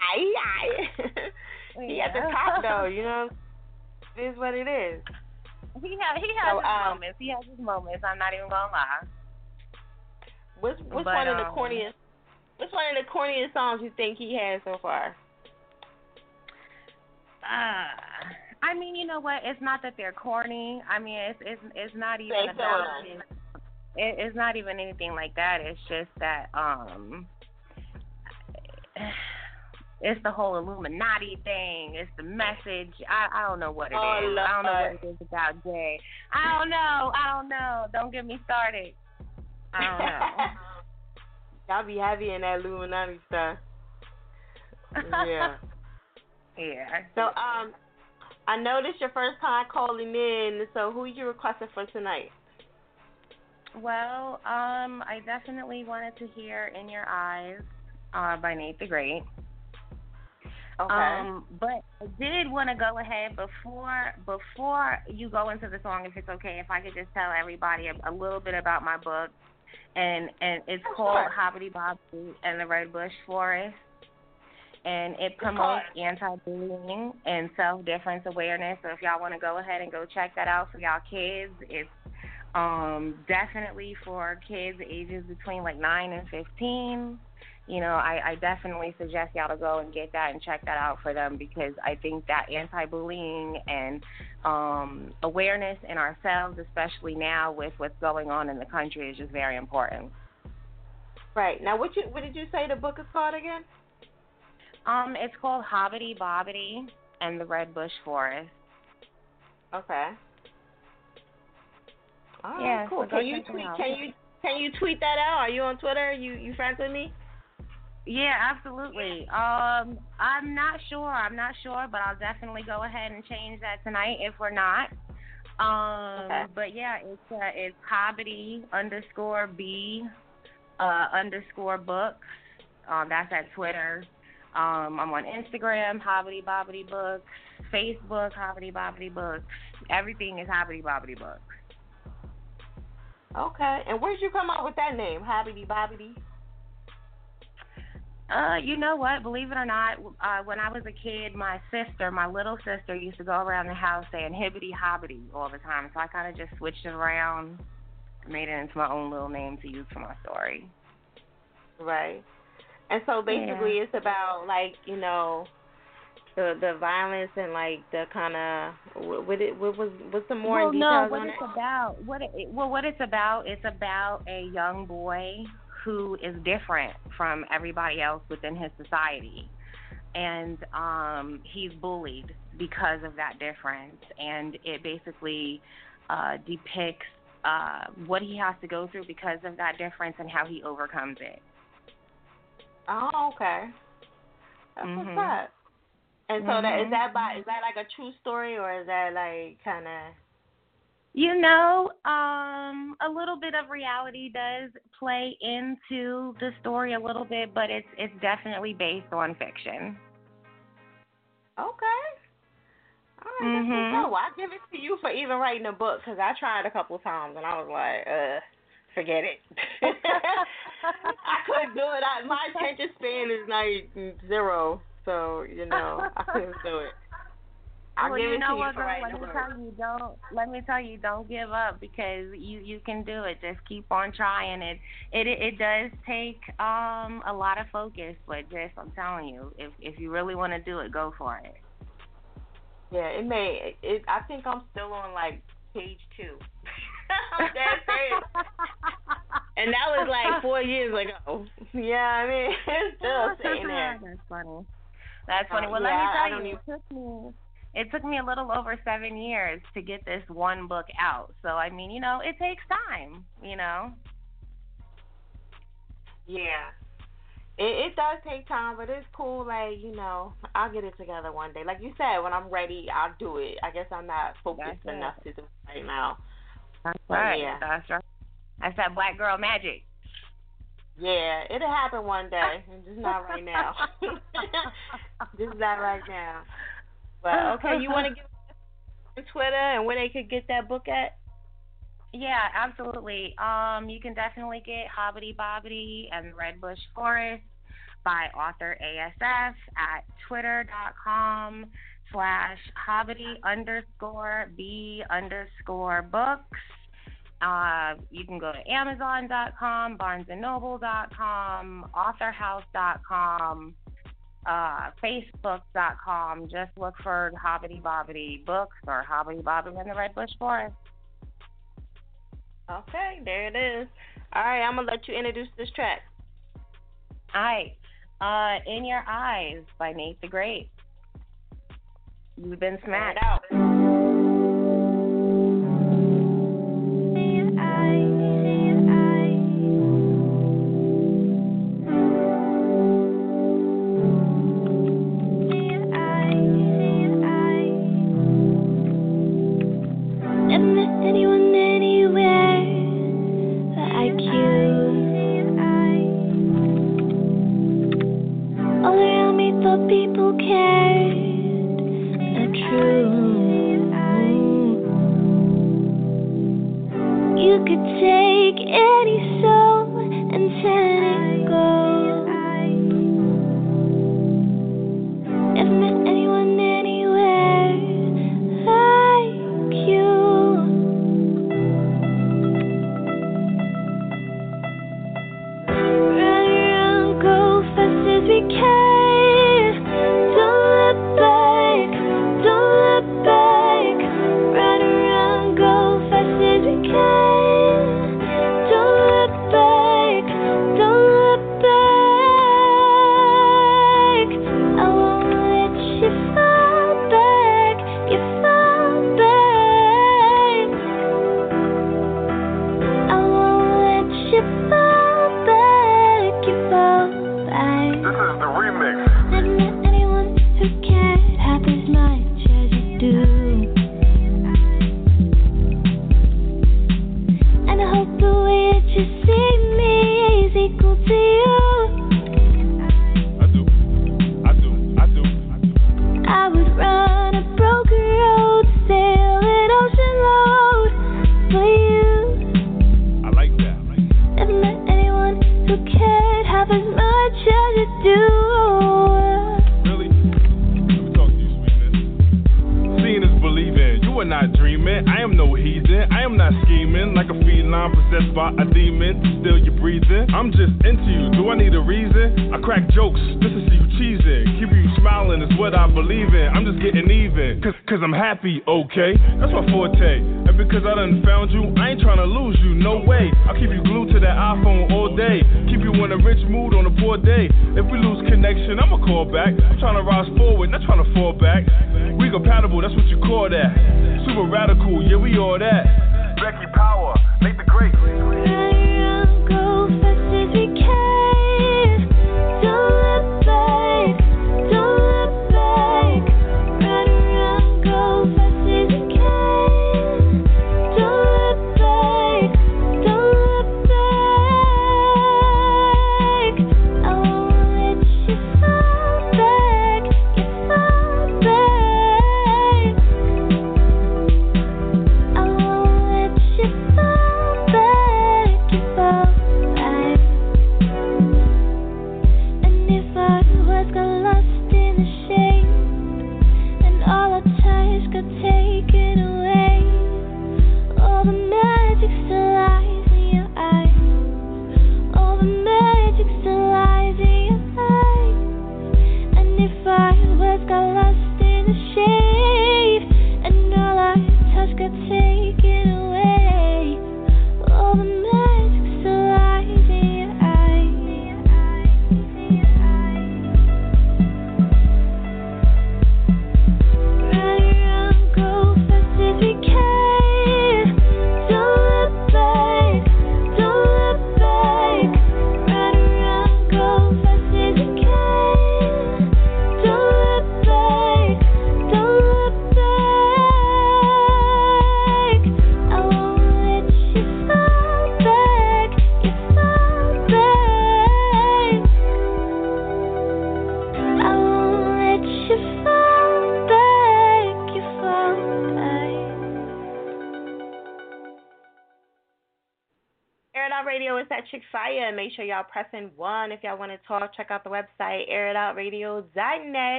Aye, aye. he at the Yeah. top though, you know. It is what it is. He has he has So, his um, moments. He has his moments. I'm not even gonna lie. What's what's But, one of the um, corniest? What's one of the corniest songs you think he has so far? Uh, I mean, you know what? It's not that they're corny. I mean, it's it's it's not even Say so. about it, it's not even anything like that. It's just that um it's the whole Illuminati thing. It's the message. I I don't know what it is. Oh, I don't know what it is about Jay. I don't know. I don't know. Don't get me started. I don't know. Y'all be heavy in that Illuminati stuff. Yeah. yeah. So um, I know this your first time calling in. So who you requesting for tonight? Well, um, I definitely wanted to hear "In Your Eyes" uh, by Nate the Great. Okay. Um, but I did want to go ahead before before you go into the song, if it's okay, if I could just tell everybody a, a little bit about my book, and and it's Oh, called sure. Hobbity Bobbity and the Red Bush Forest, and it promotes anti-bullying and self-difference awareness. So if y'all want to go ahead and go check that out for y'all kids, it's um definitely for kids ages between like nine and fifteen you know, I, I definitely suggest y'all to go and get that and check that out for them because I think that anti-bullying and um, awareness in ourselves, especially now with what's going on in the country, is just very important. Right. Now, what you what did you say the book is called again? Um, it's called Hobbity Bobbity and the Red Bush Forest. Okay. All right, Yeah, cool. Can you tweet? Can you can you tweet that out? Are you on Twitter? You you friends with me? Yeah, absolutely. Um, I'm not sure. I'm not sure, but I'll definitely go ahead and change that tonight if we're not. Um, Okay. but yeah, it's uh, it's Hobbity underscore B uh, underscore books. Um, that's at Twitter. Um, I'm on Instagram, Hobbity Bobbity Books, Facebook, Hobbity Bobbity Books. Everything is Hobbity Bobbity Books. Okay. And where'd you come up with that name, Hobbity Bobbity? Uh, you know what? Believe it or not, uh, when I was a kid, my sister, my little sister, used to go around the house saying hibbity hobbity all the time. So I kind of just switched it around, made it into my own little name to use for my story. Right. And so basically, Yeah. it's about like you know, the the violence and like the kind of what it what was what's some more well, in no, what it's it? about, what it, well, what it's about, it's about a young boy who is different from everybody else within his society. And um, he's bullied because of that difference. And it basically uh, depicts uh, what he has to go through because of that difference and how he overcomes it. Oh, okay. That's Mhm. what's up. And so that is Mhm. that by is that like a true story or is that like kind of You know, um, a little bit of reality does play into the story a little bit, but it's it's definitely based on fiction. okay? All right, that's Mhm. what's up. Well, I give it to you for even writing a book because I tried a couple times and I was like, uh, forget it. I couldn't do it. I, my attention span is like zero, so you know I couldn't do it. I well, you it know what, girl? Let me tell you, don't. Let me tell you, don't give up because you you can do it. Just keep on trying. It it it does take um a lot of focus, but just I'm telling you, if if you really want to do it, go for it. Yeah, it may. It. I think I'm still on like page two. I'm dead serious. And that was like four years ago. Yeah, I mean, it's still sitting there. That's funny. That's funny. Uh, Well, yeah, let me tell you, it took me it took me a little over seven years to get this one book out. So I mean, you know, it takes time. You know. Yeah. It, it does take time, but it's cool. Like you know, I'll get it together one day. Like you said, when I'm ready, I'll do it. I guess I'm not focused That's it. enough to do it right now. That's But right. yeah. That's right. That's that black girl magic. Yeah, it'll happen one day, and just not right now. just not right now. But okay, you want to give us Twitter and where they could get that book at? Yeah, absolutely. Um, you can definitely get Hobbity Bobbity and Redbush Forest by author ASF at twitter.com slash hobbity underscore b underscore books. Uh, you can go to amazon.com, barnesandnoble.com, authorhouse.com, uh, facebook.com. Just look for Hobbity Bobbity Books or Hobbity Bobbity in the Redbush Forest. Okay, there it is. All right, I'm gonna let you introduce this track. All right. Uh, In Your Eyes by Nate the Great. You've been smacked. out.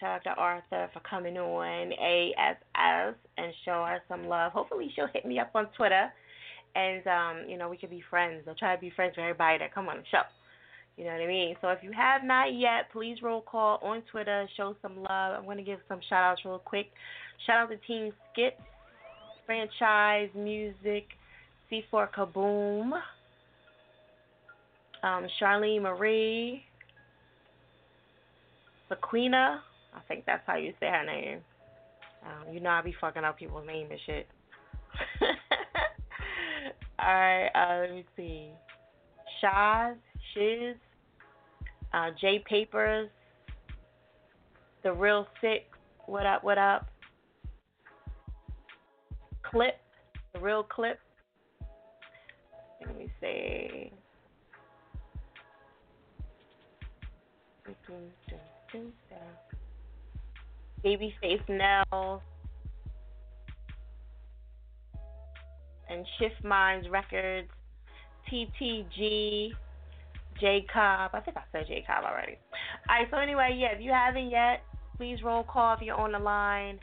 Shout out to Arthur for coming on ASS and show her some love. Hopefully she'll hit me up on Twitter and um, you know, we can be friends. I'll try to be friends with everybody that come on the show. You know what I mean? So if you have not yet, please roll call on Twitter, show some love. I'm gonna give some shout outs real quick. Shout out to Team Skit, franchise, music, C4 Kaboom, um, Charlene Marie, Sequina. I think that's how you say her name. Um, you know I be fucking up people's names and shit. Alright, uh, let me see. Shaz, Shiz, uh, J Papers, The Real Six, what up, what up? Clip, The Real Clip, let me see. Babyface Nell and Shift Minds Records, TTG, J Cobb. I think I said J Cobb already. Alright, so anyway, yeah, if you haven't yet, please roll call if you're on the line.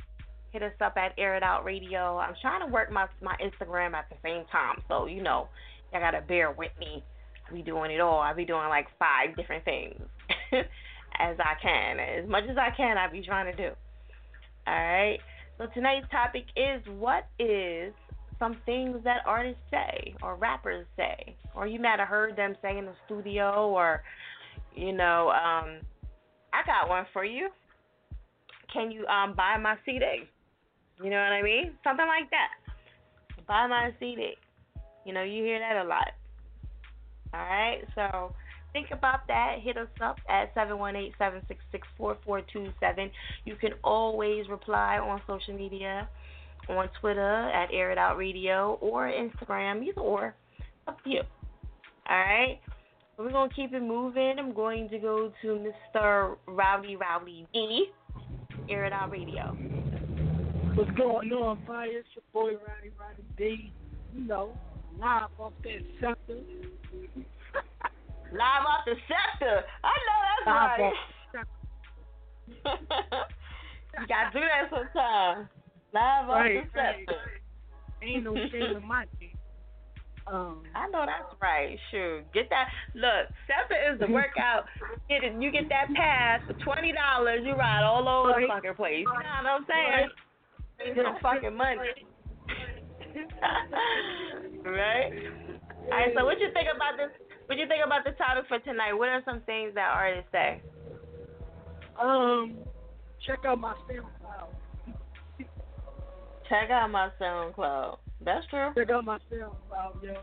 Hit us up at Air It Out Radio. I'm trying to work my my Instagram at the same time, so you know Y'all gotta bear with me. I be doing it all. I be doing like five different things as I can. As much as I can, I be trying to do. Alright. So tonight's topic is what is some things that artists say or rappers say. Or you might have heard them say in the studio or you know, um I got one for you. Can you um buy my CD? You know what I mean? Something like that. Buy my CD. You know, you hear that a lot. All right, so think about that. Hit us up at 718-766-4427. You can always reply on social media, on Twitter at Air It Out Radio or Instagram, either or. Up to you. All right. We're gonna keep it moving. I'm going to go to Mr. Rowdy Rowdy D, Air It Out Radio. What's going on, fire? It's your boy Rowdy Rowdy D. You know, live off that SEPTA. Live off the SEPTA. I know that's live right. you gotta do that sometime. Live right, off the SEPTA. Right. Ain't no shame in my team. Um, I know that's right. Sure, get that. Look, SEPTA is the workout. Get it. You get that pass for twenty dollars. You ride all over the fucking place. You know what I'm saying? Ain't some fucking money. right. All right. So what you think about this? What do you think about the topic for tonight? What are some things that artists say? um, check out my SoundCloud. Check out my SoundCloud. That's true. Check out my SoundCloud, yo.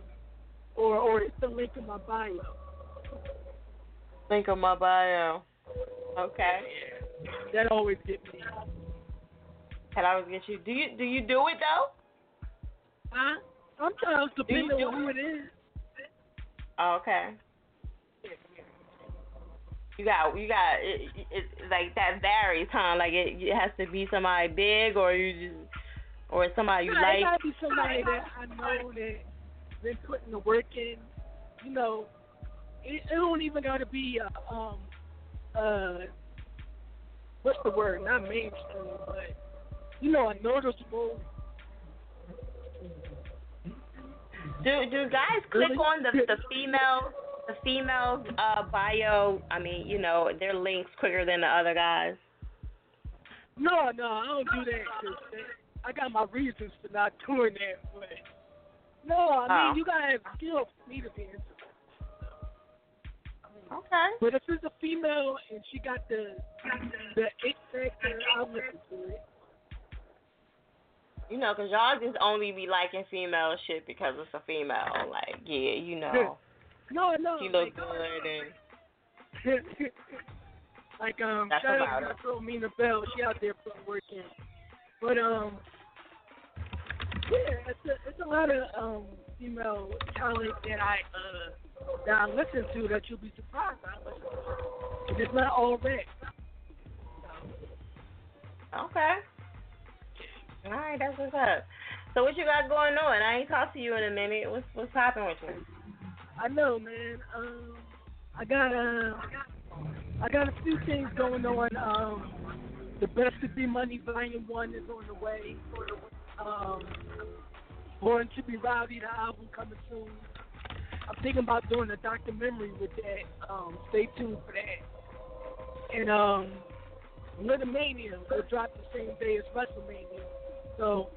Or or it's the link in my bio. Link of my bio. Okay. That always get me. I always get you? Do you do you do it though? Huh? Sometimes depending on who it is. Oh, okay. You got you got it, it, it like that varies, huh? Like it, it has to be somebody big or you just or somebody you Nah, like. It gotta be somebody that I know that been putting the work in. You know, it, it don't even gotta be uh, um uh what's the word? Not mainstream, but you know, a noticeable. Do do guys click on the the female the female uh bio? I mean, you know, their links quicker than the other guys. No, no, I don't do that. 'cause that- I got my reasons for not doing that. But no, I mean, Oh. you gotta have skill for me to be into. Okay. But if it's a female and she got the the it factor, I'll listen to it. You know, 'cause y'all just only be liking female shit because it's a female. Like, yeah, you know, No, no. she look like, good and like um, That's shout out to girl Mina Bell. She out there putting work in. But um, yeah, it's a, it's a lot of um female talent that I uh that I listen to that you'll be surprised I listen to. It's not all rap. Okay. All right, that's what's up. So what you got going on? I ain't talked to you in a minute. What's what's happening with you? I know, man. Um, I got uh, I got a few things going on. Um, the best to be money volume one is on the way. Um, Born to be rowdy, the album coming soon. I'm thinking about doing a documentary with that. Um, stay tuned for that. And um, Little Mania will drop the same day as WrestleMania. So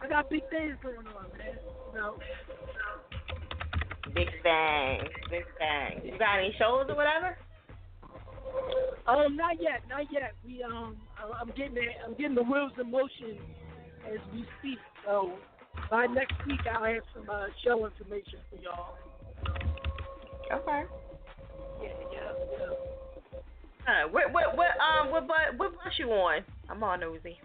I got big things going on, man. You know. Big bang, big bang. You got any shows or whatever? Um, not yet, not yet. We um, I'm getting it. I'm getting the wheels in motion as we speak. So by next week, I'll have some uh, show information for y'all. Okay. Yeah, yeah. yeah. Uh, what what what um what bus what bus you on? I'm all nosy.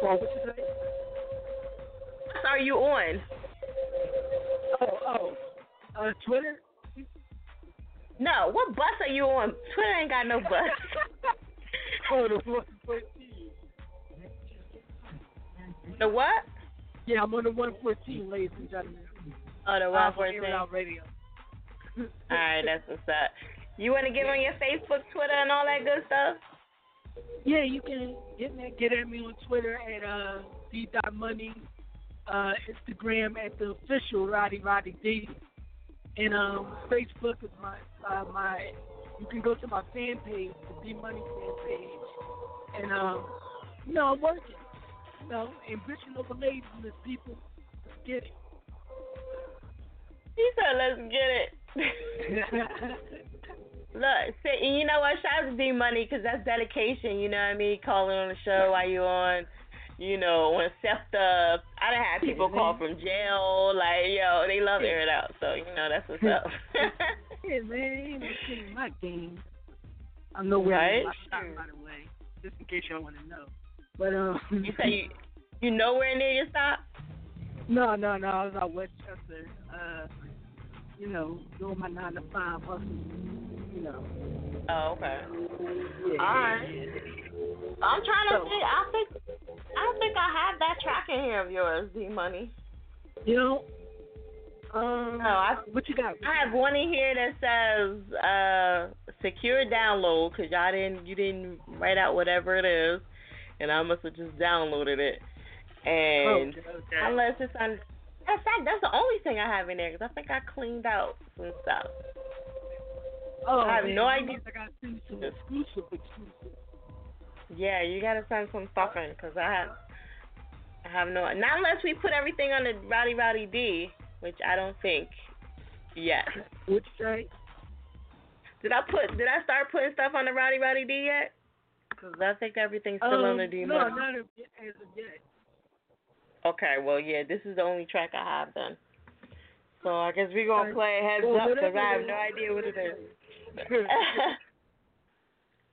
What you say? Are you on? Oh, oh. Uh, Twitter. No, what bus are you on? Twitter ain't got no bus. oh, the 114. The what? Yeah, I'm on the 114, ladies and gentlemen. Oh, the one fourteen. Radio. All right, that's what's up. You want to get on your Facebook, Twitter, and all that good stuff? Yeah, you can get me, get at me on Twitter at uh, D dot money, uh, Instagram at the official Rowdy Rowdy D, and um, Facebook is my uh, my. You can go to my fan page, the D Money fan page, and um, you know I'm working. You know, ambition over laziness, people. Let's get it. He said, "Let's get it." Look, say, and you know what? Shout out to D Money because that's dedication. You know what I mean? Calling on the show while you on, you know, on SEPTA. I done had people call from jail. Like, yo, they love air it out. So you know that's what's up. yeah, man, ain't no shit in my game. I know where Right? I'm stop, by the way, just in case y'all want to know. But um, you say you you nowhere near your stop? No, no, no. I was out Westchester. Uh, you know, doing my nine to five hustle. You know. Oh, okay. Yeah. All right. I'm trying to So- think. I think I don't think I have that track in here of yours, D Money. You know. Um. No, I What you got? I have one in here that says uh secure download because y'all didn't you didn't write out whatever it is, and I must have just downloaded it. And Okay, okay. unless it's on In fact, that's the only thing I have in there because I think I cleaned out some stuff. Oh, I have man, no idea. I got to send you some exclusive, exclusive. Yeah, you gotta send some stuff in because I have, I have no. Not unless we put everything on the Rowdy Rowdy D, which I don't think yet. Which track? Did I put? Did I start putting stuff on the Rowdy Rowdy D yet? Because I think everything's still on Um, the D. no, not as of yet. Okay, well, yeah, this is the only track I have then. So I guess we're gonna play heads Well, up because I have no idea what it is.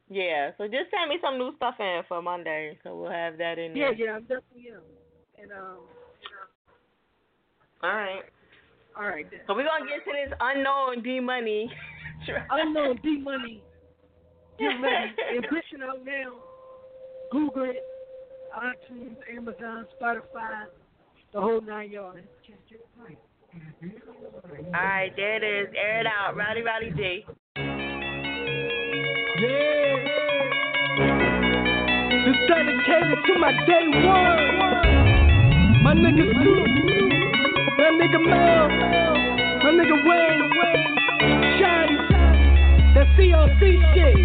yeah, so just send me some new stuff in for Monday, so we'll have that in Yeah, there. yeah, yeah, I'm definitely am. And um, All right. all right then. So we're gonna get to this unknown D Money. Unknown D Money. Get ready. Ambition out now. Google it. iTunes, Amazon, Spotify, the whole nine yards. All right, there it is. Air it out, Rowdy Rowdy D. Yeah. It's dedicated to my day one. My nigga Scoop. My nigga Mel. My nigga Wayne. Shotty. That CLC shit.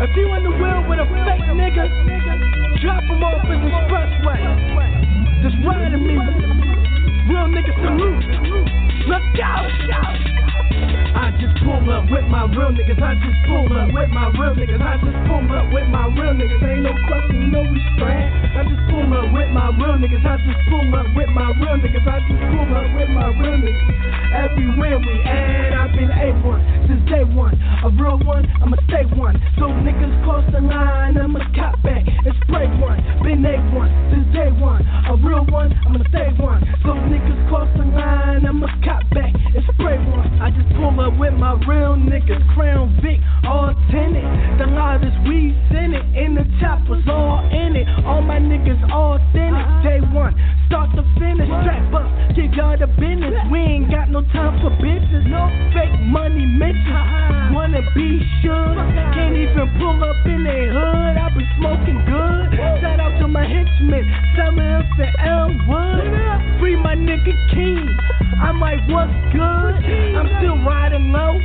If you in the wheel with a fake nigga, drop him off in the expressway. Just ride me. Real nigga salute. Look out. I just pull up with my real niggas. I just pull up with my real niggas. I just pull up with my real niggas. Ain't no question, no restraint. I just pull up with my real niggas. I just pull up with my real niggas. I just pull up with my real niggas. Everywhere we at, I've been A1 since day one. A real one, I'ma stay one. So niggas cross the line, I'ma cop back and spray one. Been A1 since day one. A real one, I'ma stay one. So niggas cross the line, I'ma cop back and spray one. I just pull up with my real niggas. Crown Vic, all tinted. The loudest we send it. In the choppers, all in it. All my niggas all authentic. Day one, start to finish. Strap up, give y'all the business. We ain't got no time for bitches. No fake money mentions. Wanna be sure. Can't even pull up in they hood. I been smoking good. Shout out to my henchmen. Summer and Elwood. Free my nigga King. I'm what's good? I'm still riding low.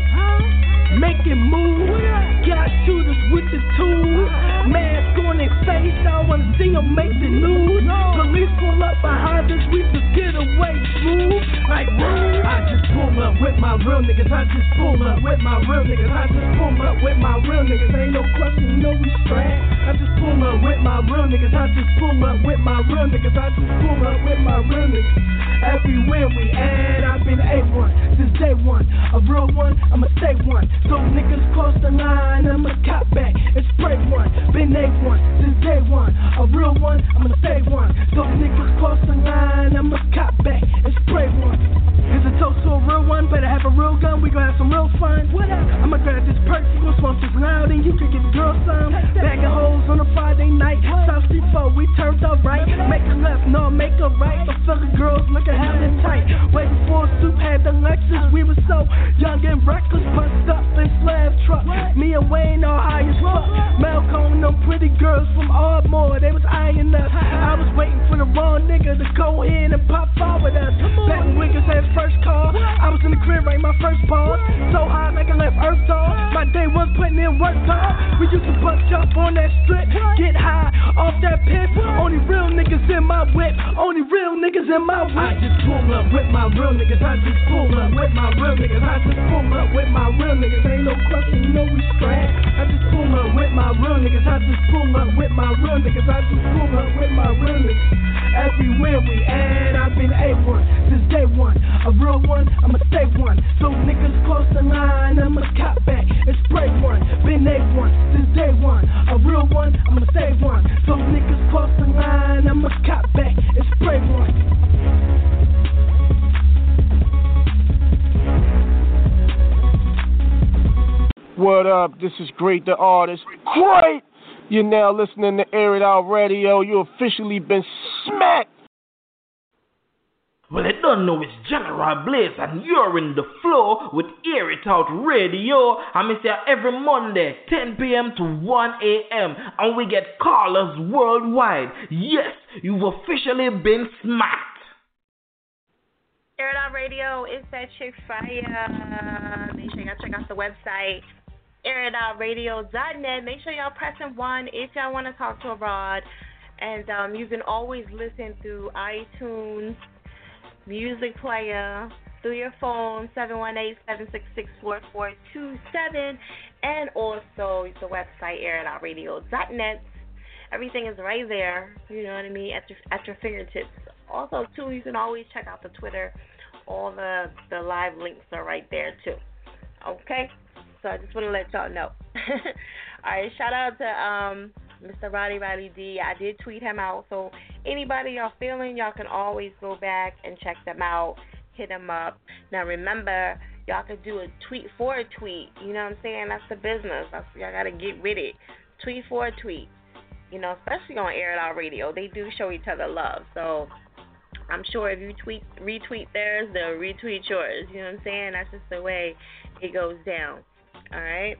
Making moves. Got shooters with the tools. Mask on their face. I wanna see them make the news. Police pull up behind us. We just get away smooth. Like, I just pull up with my real niggas. I just pull up with my real niggas. I just pull up with my real niggas. Ain't no question, no restraint. I just pull up with my real niggas. I just pull up with my real niggas. I just pull up with my real niggas. Everywhere we at, I've been A1 since day one. A real one, I'ma stay one. So niggas cross the line, I'ma cop back and spray one. Been A1 since day one. A real one, I'ma stay one. So niggas cross the line, I'ma cop back and spray one. It's a toast to a real one, better have a real gun, we gon' have some real fun. What up? I'ma grab this perk, you gon' smoke this loud, and you can get the girl some. Bag of hoes on a Friday night, South Street 4, we turned up right. Make a left, no, make a right. The fucking girls looking hella tight. Way before Soup had the Lexus, we were so young and reckless, bust up in slab truck. Me and Wayne are high as fuck. Malcolm, them pretty girls from Ardmore, they was eyeing us. I was waiting for the wrong nigga to go in and pop out with us. When Wiggins had first call, I was in the crib writing my first ball. So high like I left Earth tall. My day was putting in work time. We used to bust up on that strip, get high off that pip. Only real niggas in my whip, only real niggas in my whip. I just pull up with my real niggas. I just pull up with my real niggas. I just pull up with my real niggas. Ain't no question, no restraint. I just pull up with my real niggas. I just pull up with my real niggas. I just pull up with my real niggas. Everywhere we at, I've been A1 since day one. A real one, I'ma stay one. So niggas cross the line, I'ma cop back and spray one. Been A1 since day one. A real one, I'ma stay one. So niggas cross the line, I'ma cop back and spray one. What up? This is Great the Artist. Great! You're now listening to Air It Out Radio. You officially been smacked. Well, I don't know it's General Blaze, and you're in the flow with Air It Out Radio. I'm here every Monday, 10 p.m. to 1 a.m., and we get callers worldwide. Yes, you've officially been smacked. Air It Out Radio. It's that chick fire. Make sure y'all check out the website, airitoutradio.net. Make sure y'all pressing one if y'all want to talk to Rod. And um, you can always listen through iTunes, Music Player, through your phone, 718-766-4427, and also the website, airitoutradio.net. Everything is right there, you know what I mean, at your, at your fingertips. Also, too, you can always check out the Twitter. All the, the live links are right there, too. Okay? So I just want to let y'all know. All right, shout out to um, Mr. Rowdy Rowdy D. I did tweet him out. So anybody y'all feeling, y'all can always go back and check them out. Hit them up. Now remember, y'all could do a tweet for a tweet. You know what I'm saying? That's the business. That's y'all gotta get with it. Tweet for a tweet. You know, especially on Air It Out Radio, they do show each other love. So I'm sure if you tweet retweet theirs, they'll retweet yours. You know what I'm saying? That's just the way it goes down. All right.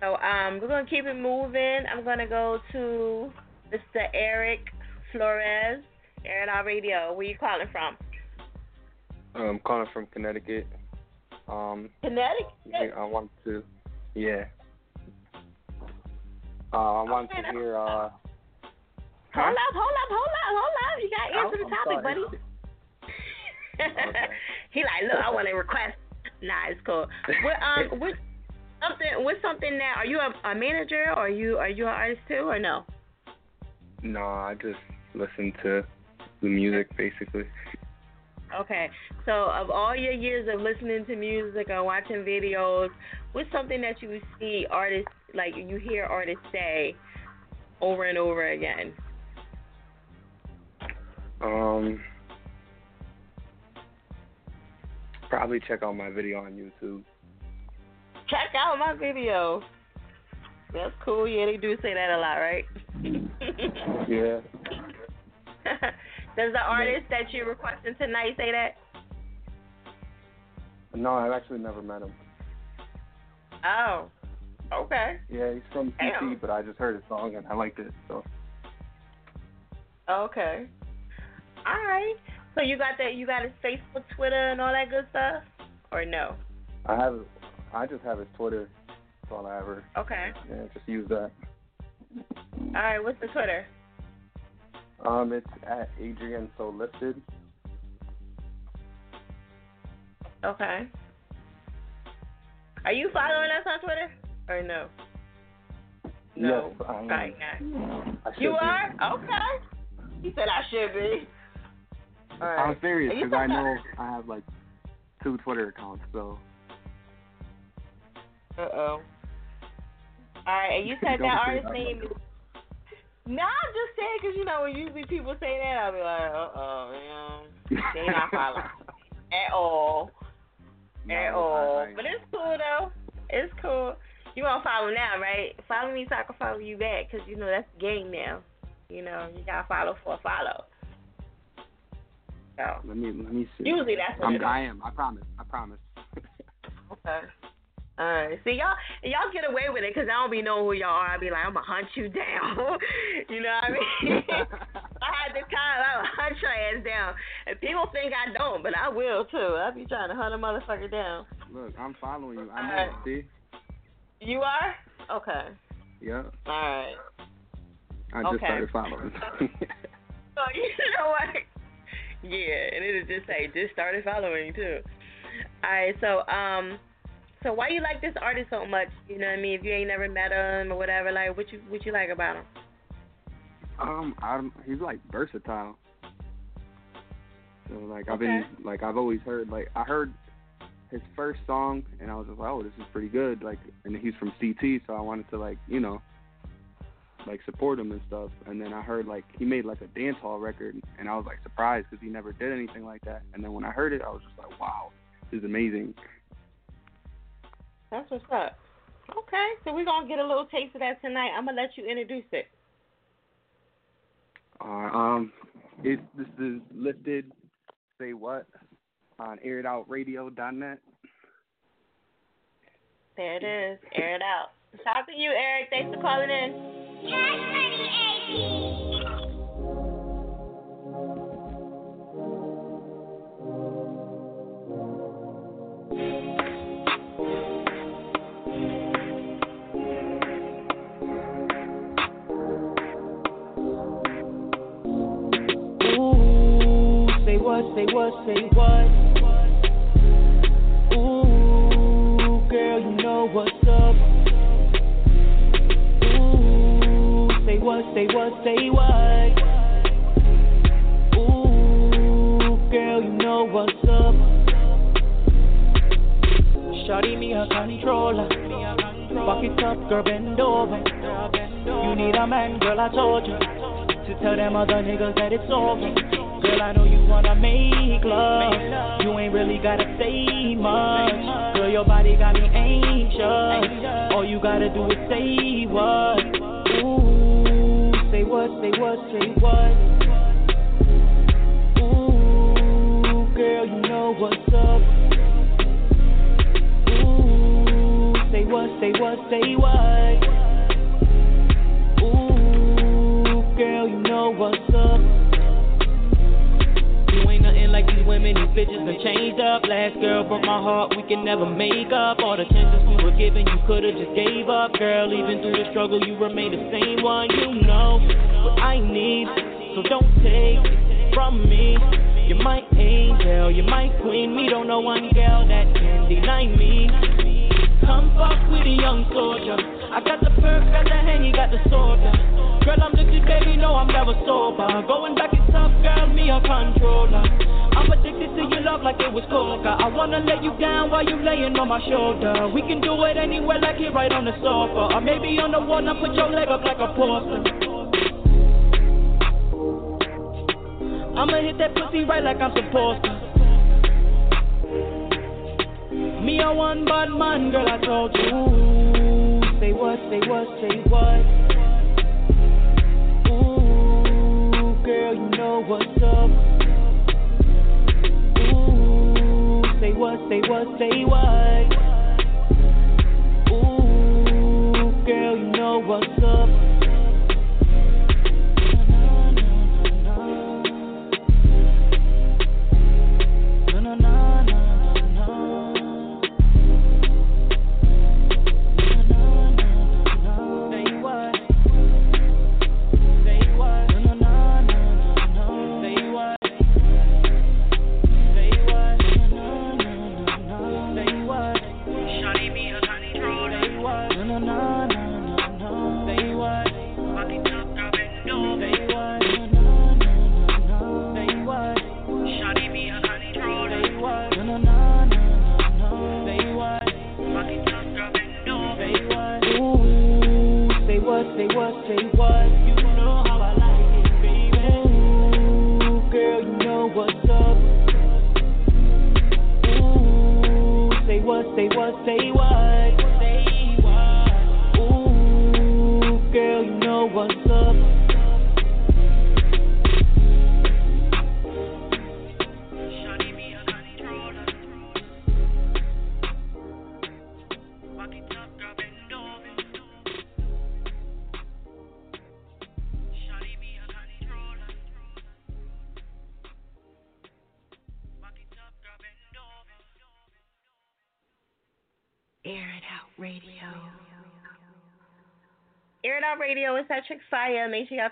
So um, we're gonna keep it moving. I'm gonna go to Mr. Eric Flores, Out Radio. Where you calling from? I'm calling from Connecticut. Um, Connecticut. I want to, yeah. Uh, I want Okay, to hear. Uh, Hold up, hold up, hold up, hold up. You gotta answer the I'm topic, sorry. buddy. he like, look, I want to request. Nah, it's cool. What um, what something? What's something that? Are you a, a manager? Or are you are you an artist too, or no? no, I just listen to the music basically. Okay. So, of all your years of listening to music or watching videos, what's something that you see artists like you hear artists say over and over again? Um, probably check out my video on YouTube. Check out my video. That's cool. Yeah, they do say that a lot, right? Yeah. Does the artist that you're requesting tonight say that? No, I've actually never met him. Oh, okay. Yeah, he's from. TC, but I just heard his song and I liked it. So Okay. All right. So you got that? You got his Facebook, Twitter, and all that good stuff, or no? I have, I just have his Twitter. That's all I ever. Okay. Yeah, just use that. All right. What's the Twitter? Um, it's at Adrian So Lifted. Okay. Are you following us on Twitter or no? No. Yes, I am. Right now. I You be. are? Okay. He said I should be. All right. I'm serious because I know I have like two Twitter accounts. So Uh oh. All right, and you said that artist that. name is. No, I'm just saying because you know when usually people say that, I'll be like, uh oh, you know, they not following at all, at No, all. I- I- But it's cool though. It's cool. You won't follow now, right? Follow me so I can follow you back because you know that's the game now. You know, you gotta follow for a follow. So let me let me see. usually that's what I'm, it is. I am. I promise. I promise. Okay. Right. See y'all, y'all get away with it because I don't be knowing who y'all are. I be like, I'm gonna hunt you down. you know what I mean? I had this time, I would hunt your ass down. And people think I don't, but I will too. I be trying to hunt a motherfucker down. Look, I'm following you. I know. Alright. See? You are? Okay. Yeah. All right. I just Okay. started following. So you know what? Yeah, and it'll just say just started following too. All right, so um, so why you like this artist so much? You know what I mean? If you ain't never met him or whatever, like what you what you like about him? um, I'm. He's like versatile. So like I've Okay. been like I've always heard like I heard his first song and I was just like oh this is pretty good like and he's from CT so I wanted to like you know like support him and stuff and then I heard like he made like a dance hall record and I was like surprised because he never did anything like that and then when I heard it I was just like wow this is amazing That's what's up. Okay, so we're gonna get a little taste of that tonight. I'm gonna let you introduce it. Uh, um, it, this is lifted. Say what? On airitoutradio.net. There it is. Air it out. Shout out to you, Eric. Thanks for calling in. say say what?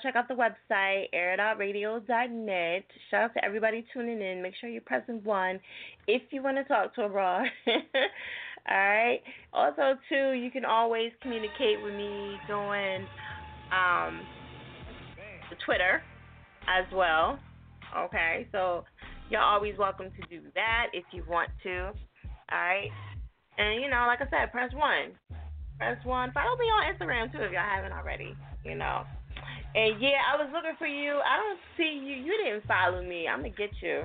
Check out the website, airitoutradio.net. Shout out to everybody tuning in. Make sure you're pressing one if you want to talk to a raw. Alright. Also too, you can always communicate with me doing um Twitter as well. Okay, so you're always welcome to do that if you want to. Alright. And you know, like I said, press one. Press one. Follow me on Instagram too if y'all haven't already. You know. And yeah, I was looking for you. I don't see you. You didn't follow me. I'm gonna get you.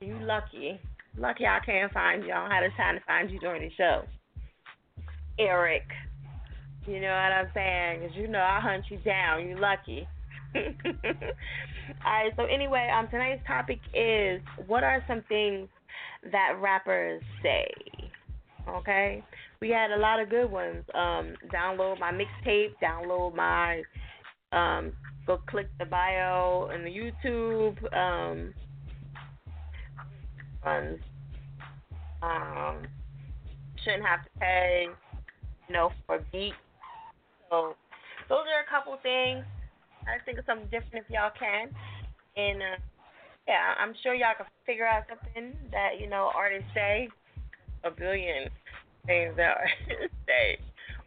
You lucky. Lucky I can't find you. I don't have the time to find you during the show. Eric. You know what I'm saying? Because you know I'll hunt you down. You lucky. Alright, so anyway, um tonight's topic is what are some things that rappers say? Okay? We had a lot of good ones. Um, download my mixtape, download my um go click the bio in the YouTube. Um ones. Um shouldn't have to pay, you know, for beat. So those are a couple things. I think of something different if y'all can. And uh, yeah, I'm sure y'all can figure out something that you know artists say. A billion things that artists say,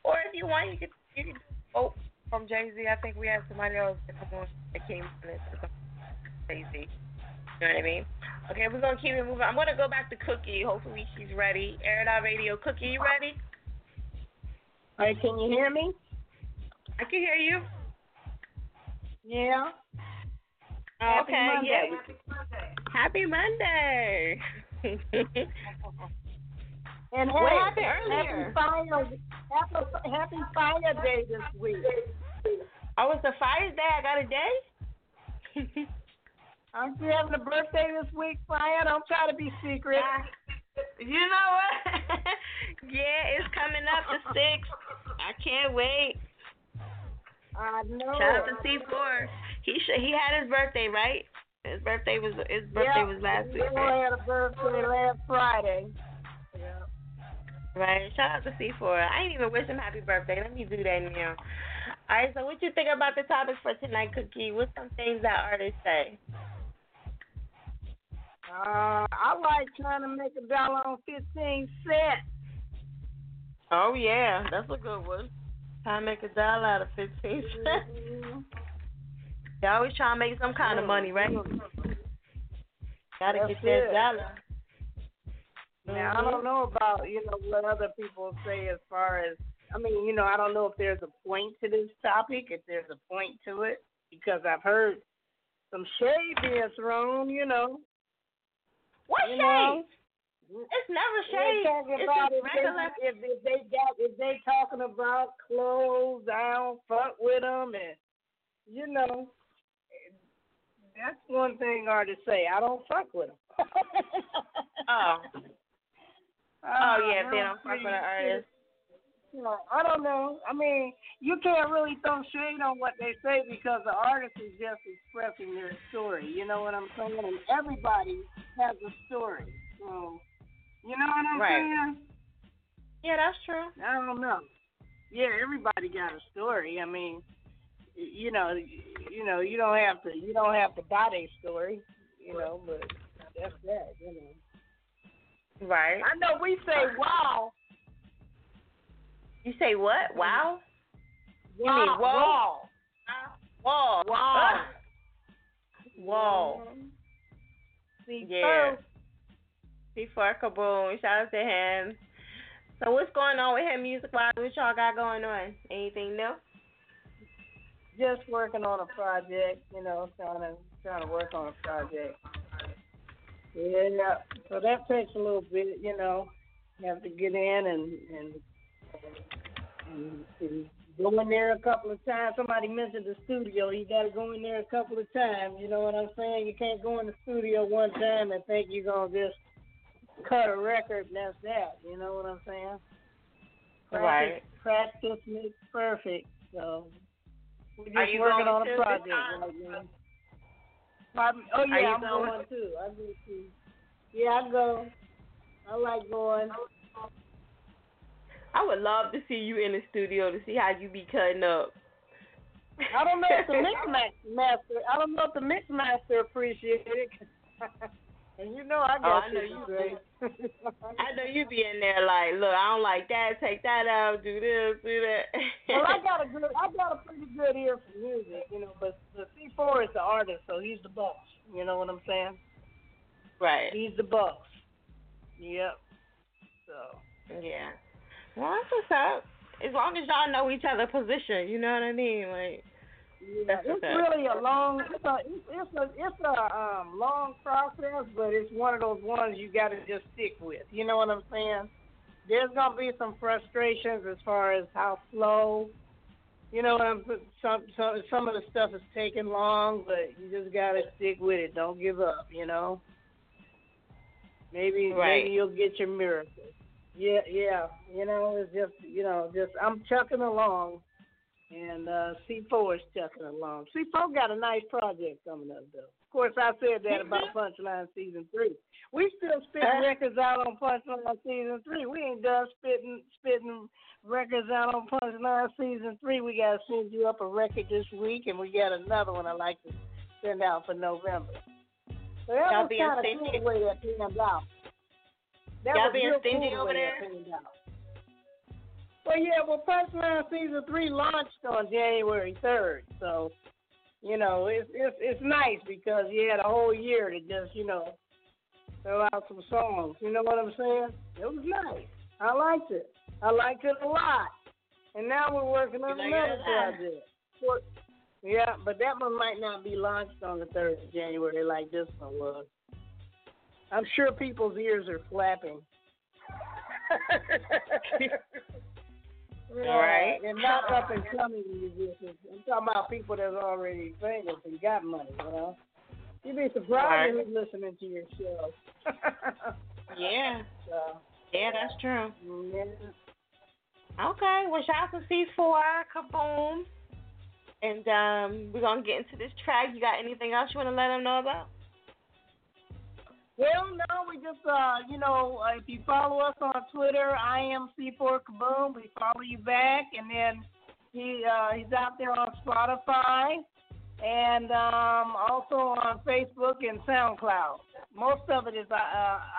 or if you want, you could you could vote from Jay Z. I think we have somebody else that come on that came from this. Jay Z. You know what I mean? Okay, we're gonna keep it moving. I'm gonna go back to Cookie. Hopefully she's ready. Air It Out Radio. Cookie, you ready? All right, can you hear me? I can hear you. Yeah. Okay, Happy yeah. Monday. Happy Monday. And What happened earlier? Happy Fire, happy, happy Fire Day this week. Oh, it's a Fire Day. I got a day. Aren't you having a birthday this week, Fire? Don't try to be secret. You know what? yeah, it's coming up the sixth. I can't wait. I know. Shout out to C4. He sh- he had his birthday right. His birthday was his birthday yeah, was last week. He had a birthday last Friday. Right. Shout out to C4. I ain't even wish him happy birthday. Let me do that now. All right. So, what you think about the topic for tonight, Cookie? What's some things that artists say? Uh, I like trying to make a dollar on fifteen cents. Oh yeah, that's a good one. Trying to make a dollar out of fifteen cents. Mm-hmm. They always trying to make some kind of money, right? Gotta That's get that it. dollar. Now I mm-hmm. don't know about you know what other people say as far as I mean you know I don't know if there's a point to this topic if there's a point to it because I've heard some shade being thrown you know. What you shade? Know? It's never shade. It's about just if they, if, they got if they talking about clothes, I don't fuck with them, and you know, that's one thing artists say. I don't fuck with them. Oh. Oh uh, yeah, if they I don't fuck with an artist. Know, I don't know. I mean, you can't really throw shade on what they say because the artist is just expressing their story. You know what I'm saying? And everybody has a story. So, you know what I'm Right. saying? Yeah, that's true. I don't know. Yeah, everybody got a story. I mean, you know, you know, you don't have to, you don't have to buy their story, you know, but that's that, you know. Right. I know we say wow. You say what? Wow. You Wow, mean wow. Wow. Ah. Whoa. See, Yeah. Before Kaboom, shout out to him. So what's going on with him music wise? What y'all got going on? Anything new? just working on a project, you know, trying to trying to work on a project. Yeah, so that takes a little bit, you know. You have to get in and and, and, and go in there a couple of times. Somebody mentioned the studio. You got to go in there a couple of times. You know what I'm saying? You can't go in the studio one time and think you're gonna just cut a record and that's that. You know what I'm saying? Right. Practice, makes perfect. So we're just working on a project right now. Pardon- Oh yeah, I'm going? going too. I go too. Yeah, I go. I like going. I would love to see you in the studio to see how you be cutting up. I don't know if the mix master. I don't know if the mix master appreciates it. and you know I Oh, got I know you to say. I know you be in there like, look, I don't like that, take that out, do this, do that. well, I got a good, I got a pretty good ear for music, you know. But the C4 is the artist, so he's the boss. You know what I'm saying? right. He's the boss. Yep. So. Yeah. Well, that's what's up. As long as y'all know each other position, you know what I mean? Like, Yeah, it's really a long, it's a, it's, it's a, it's a um, long process, but it's one of those ones you got to just stick with. You know what I'm saying? There's gonna be some frustrations as far as how slow. You know what I'm some some some of the stuff is taking long, but you just gotta stick with it. Don't give up. You know. Maybe Right. maybe you'll get your miracle. Yeah, yeah. You know, it's just you know, just I'm chucking along, and uh C4 is chucking along. C4 got a nice project coming up though. Of course, I said that about Punchline season three. We still spitting records out on Punchline season three. We ain't done spitting spitting records out on Punchline season three. We gotta send you up a record this week, and we got another one I like to send out for November. So that Y'all was kind of cool way that panned out. That Y'all was being stingy cool over there? That panned out. Well, yeah, well, Punchline season three launched on January third, so you know it's it's it's nice because you had a whole year to just you know throw out some songs. You know what I'm saying? It was nice. I liked it. I liked it a lot. And now we're working on like another project. Well, Yeah, but that one might not be launched on the third of January like this one was. I'm sure people's ears are flapping. Right. And not up and coming musicians. I'm talking about people that's already famous and got money, you know. You'd be surprised Right. who's listening to your show. Yeah. So, Yeah, that's true. yeah. Okay, well, shout out to C4, Kaboom. And um, we're going to get into this track. You got anything else you want to let them know about? Well, no, we just, uh, you know, uh, if you follow us on Twitter, I am C4 Kaboom. We follow you back, and then he uh, he's out there on Spotify and um, also on Facebook and SoundCloud. Most of it is uh, uh,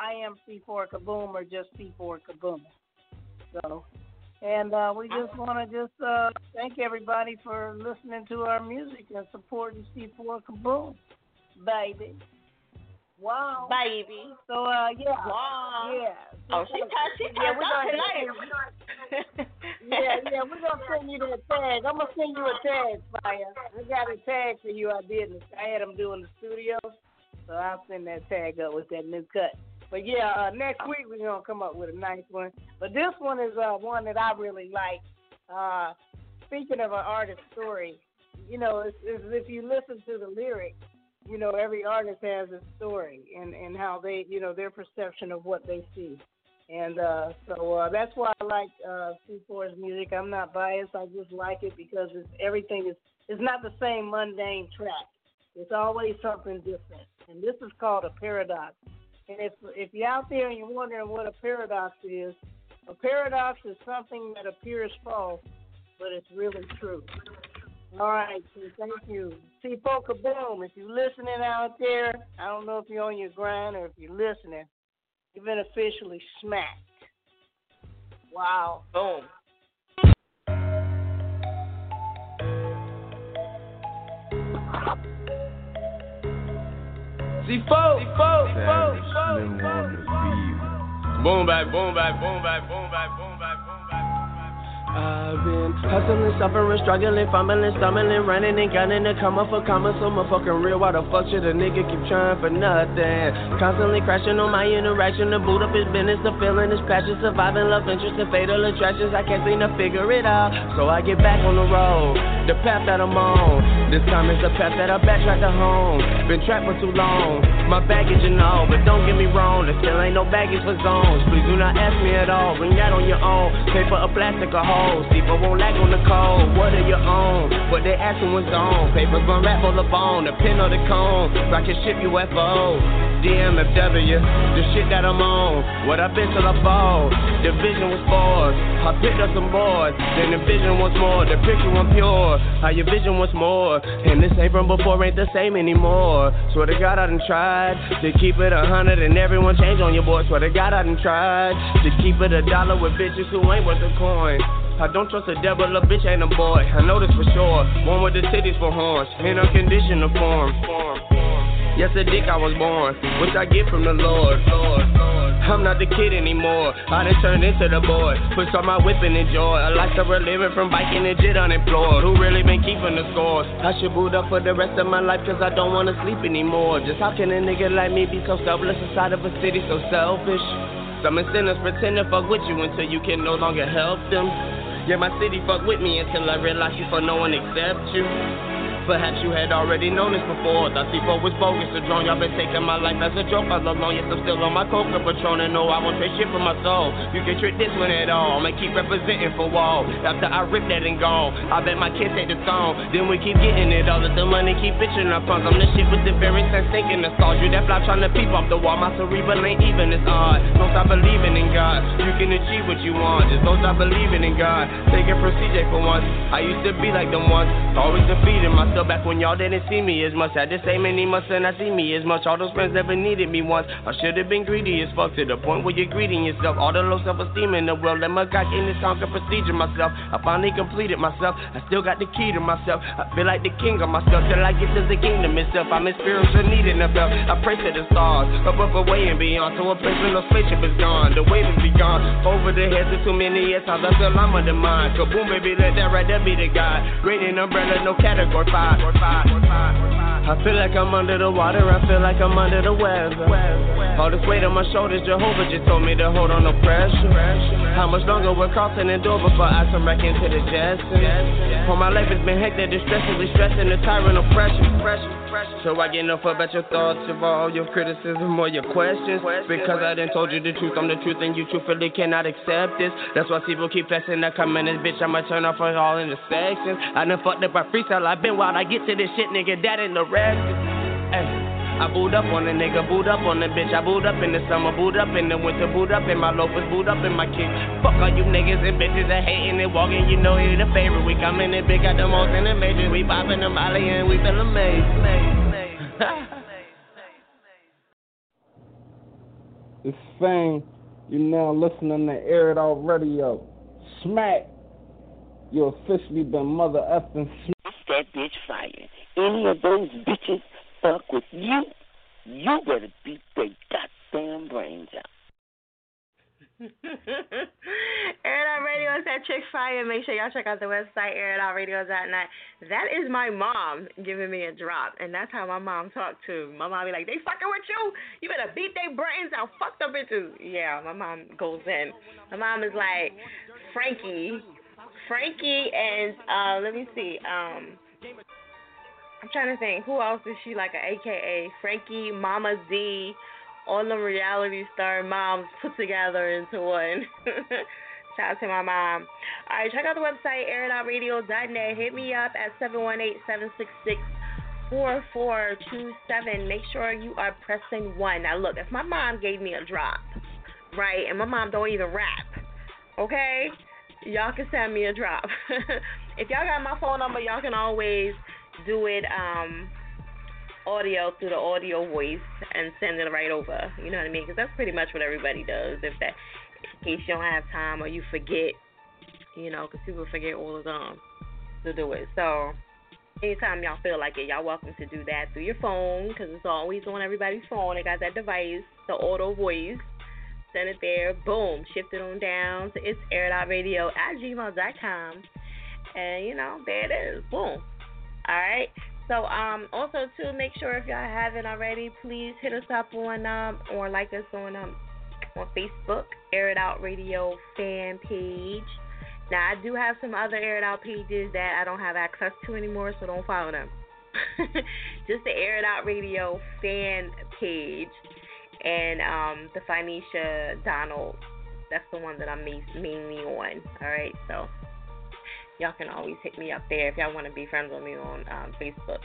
I am C4 Kaboom or just C4 Kaboom. So, and uh, we just want to just uh, thank everybody for listening to our music and supporting C4 Kaboom, baby. Wow. Baby. So uh yeah. Wow. Yeah. Oh, she touched, she yeah, we're gonna tonight. yeah, yeah, we're gonna send you that tag. I'm gonna send you a tag, Fire. I got a tag for you. I did. I had them doing the studio, so I'll send that tag up with that new cut. But yeah, uh, next week we're gonna come up with a nice one. But this one is uh, one that I really like. Uh, speaking of an artist story, you know, it's, it's, if you listen to the lyrics, you know, every artist has a story and and how they, you know, their perception of what they see. And uh, so uh, that's why I like uh, C4's music. I'm not biased. I just like it because it's everything is it's not the same mundane track. It's always something different. And this is called a paradox. And if if you're out there and you're wondering what a paradox is, a paradox is something that appears false, but it's really true. All right, so thank you. C4 Kaboom, if you're listening out there, I don't know if you're on your grind or if you're listening, you've been officially smacked. Wow. Boom. C4, C4, C4, Boom back, boom back, boom back, boom back, boom back, boom back. I've been hustling, suffering, struggling, fumbling, stumbling, running and gunning to come up for commas. So motherfucking real. Why the fuck should a nigga keep trying for nothing? Constantly crashing on my interaction. To boot up his business, the feeling is passion, surviving love interest and fatal attractions. I can't seem to figure it out. So I get back on the road, the path that I'm on. This time it's the path that I backtrack to home. Been trapped for too long, my baggage and all. But don't get me wrong, there still ain't no baggage for zones. Please do not ask me at all. Bring that on your own. Paper or plastic or hose. People won't lack on the code. What are your own? What they asking was on. Papers gon' wrap on the bone. The pin or the cone. Rocket ship UFO. DMFW. The shit that I'm on. What I've been till I fall. The vision was forced. I picked up some boards. Then the vision was more. The picture was pure. How your vision was more. And this ain't from before ain't the same anymore. Swear to God I done tried to keep it a hundred and everyone change on your boy. Swear to God I done tried to keep it a dollar with bitches who ain't worth a coin. I don't trust a devil, a bitch ain't a boy. I know this for sure. One with the titties for horns, in unconditional form. Yes, a dick I was born, which I get from the Lord. I'm not the kid anymore. I done turned into the boy. Push on my whip and enjoy. A lifestyle living from biking and jit unemployed. Who really been keeping the scores? I should boot up for the rest of my life cause I don't wanna sleep anymore. Just how can a nigga like me be so selfless inside of a city so selfish? Some sinners pretend to fuck with you until you can no longer help them. Yeah, my city fuck with me until I realize you for no one except you. Perhaps you had already known this before. Thought C4 was bogus, a drone. Y'all been taking my life as a joke all along. Yes, I'm still on my coca patron. And no, I won't trade shit for my soul. You can trick this one at all. I'ma keep representing for wall. After I rip that and gone, I bet my kids take the song. Then we keep getting it all. Let the money keep bitching up funds. I'm the shit with the very sense thinking the stars. You that fly trying to peep off the wall. My cerebral ain't even as odd. Don't stop believing in God. You can achieve what you want. Just don't stop believing in God. Taking for CJ for once. I used to be like them once. Always defeating myself back when y'all didn't see me as much. I just say many months and I see me as much. All those friends never needed me once. I should have been greedy as fuck to the point where you're greeting yourself. All the low self esteem in the world. Let my God in this conquer procedure myself. I finally completed myself. I still got the key to myself. I feel like the king of myself till I get to the kingdom itself. I'm in spiritual need and I felt. I pray to the stars, above, away and beyond. To a place where no spaceship is gone. The wave be gone. Over the heads of too many years, times I feel I'm undermined. Kaboom, baby, let that right there be the guy. Rating umbrella, no category five. I feel like I'm under the water, I feel like I'm under the weather. All this weight on my shoulders, Jehovah just told me to hold on no pressure. How much longer will the door before I come back into the Jetson? All my life has been hectic, distressingly stressing the tyrant oppression. So I get no fuck about your thoughts of all your criticism or your questions. Because I done told you the truth, I'm the truth, and you truthfully cannot accept this. That's why people keep flexing. I come in this bitch, I'ma turn off all intersections. I done fucked up my freestyle, I've been wild. I get to this shit, nigga, that ain't the rest. Ay. I booed up on the nigga, booed up on the bitch. I booed up in the summer, booed up in the winter, booed up in my loafers, booed up in my kick. Fuck all you niggas and bitches that hating and walking. You know you're the favorite. We come in and big, got the most in the majors. We popping the molly and we feel amazed. This thing, you now listening to Air It Out Radio. Smack. You officially been mother effing smack. That bitch fire. Any of those bitches fuck with you, you better beat their goddamn brains out. Air Out Radio is that chick fire. Make sure y'all check out the website, airitoutradio.net. That is my mom giving me a drop, and that's how my mom talked to. My mom be like, they fucking with you? You better beat their brains out. Fuck them bitches. Yeah, my mom goes in. My mom is like, Frankie. Frankie and, uh, let me see, um, I'm trying to think, who else is she like a AKA? Frankie, Mama Z, all the reality star moms put together into one. Shout out to my mom. All right, check out the website, airitoutradio.net. Hit me up at 718-766-4427. Make sure you are pressing 1. Now, look, if my mom gave me a drop, right, and my mom don't even rap, okay, y'all can send me a drop. if y'all got my phone number, y'all can always do it um audio through the audio voice and send it right over. You know what I mean? Because that's pretty much what everybody does. If that, in case you don't have time or you forget, you know, because people forget all the time to do it. So anytime y'all feel like it, y'all welcome to do that through your phone because it's always on everybody's phone. They got that device, the auto voice. Send it there. Boom. Shift it on down to it's air.radio at gmail.com. And, you know, there it is. Boom. All right. So um also to make sure if y'all haven't already, please hit us up on um or like us on um on Facebook, Air It Out Radio fan page. Now I do have some other Air It Out pages that I don't have access to anymore, so don't follow them. Just the Air It Out Radio fan page and um the Phoenicia Donald. That's the one that I'm mainly on. All right, so y'all can always hit me up there if y'all want to be friends with me on um, Facebook.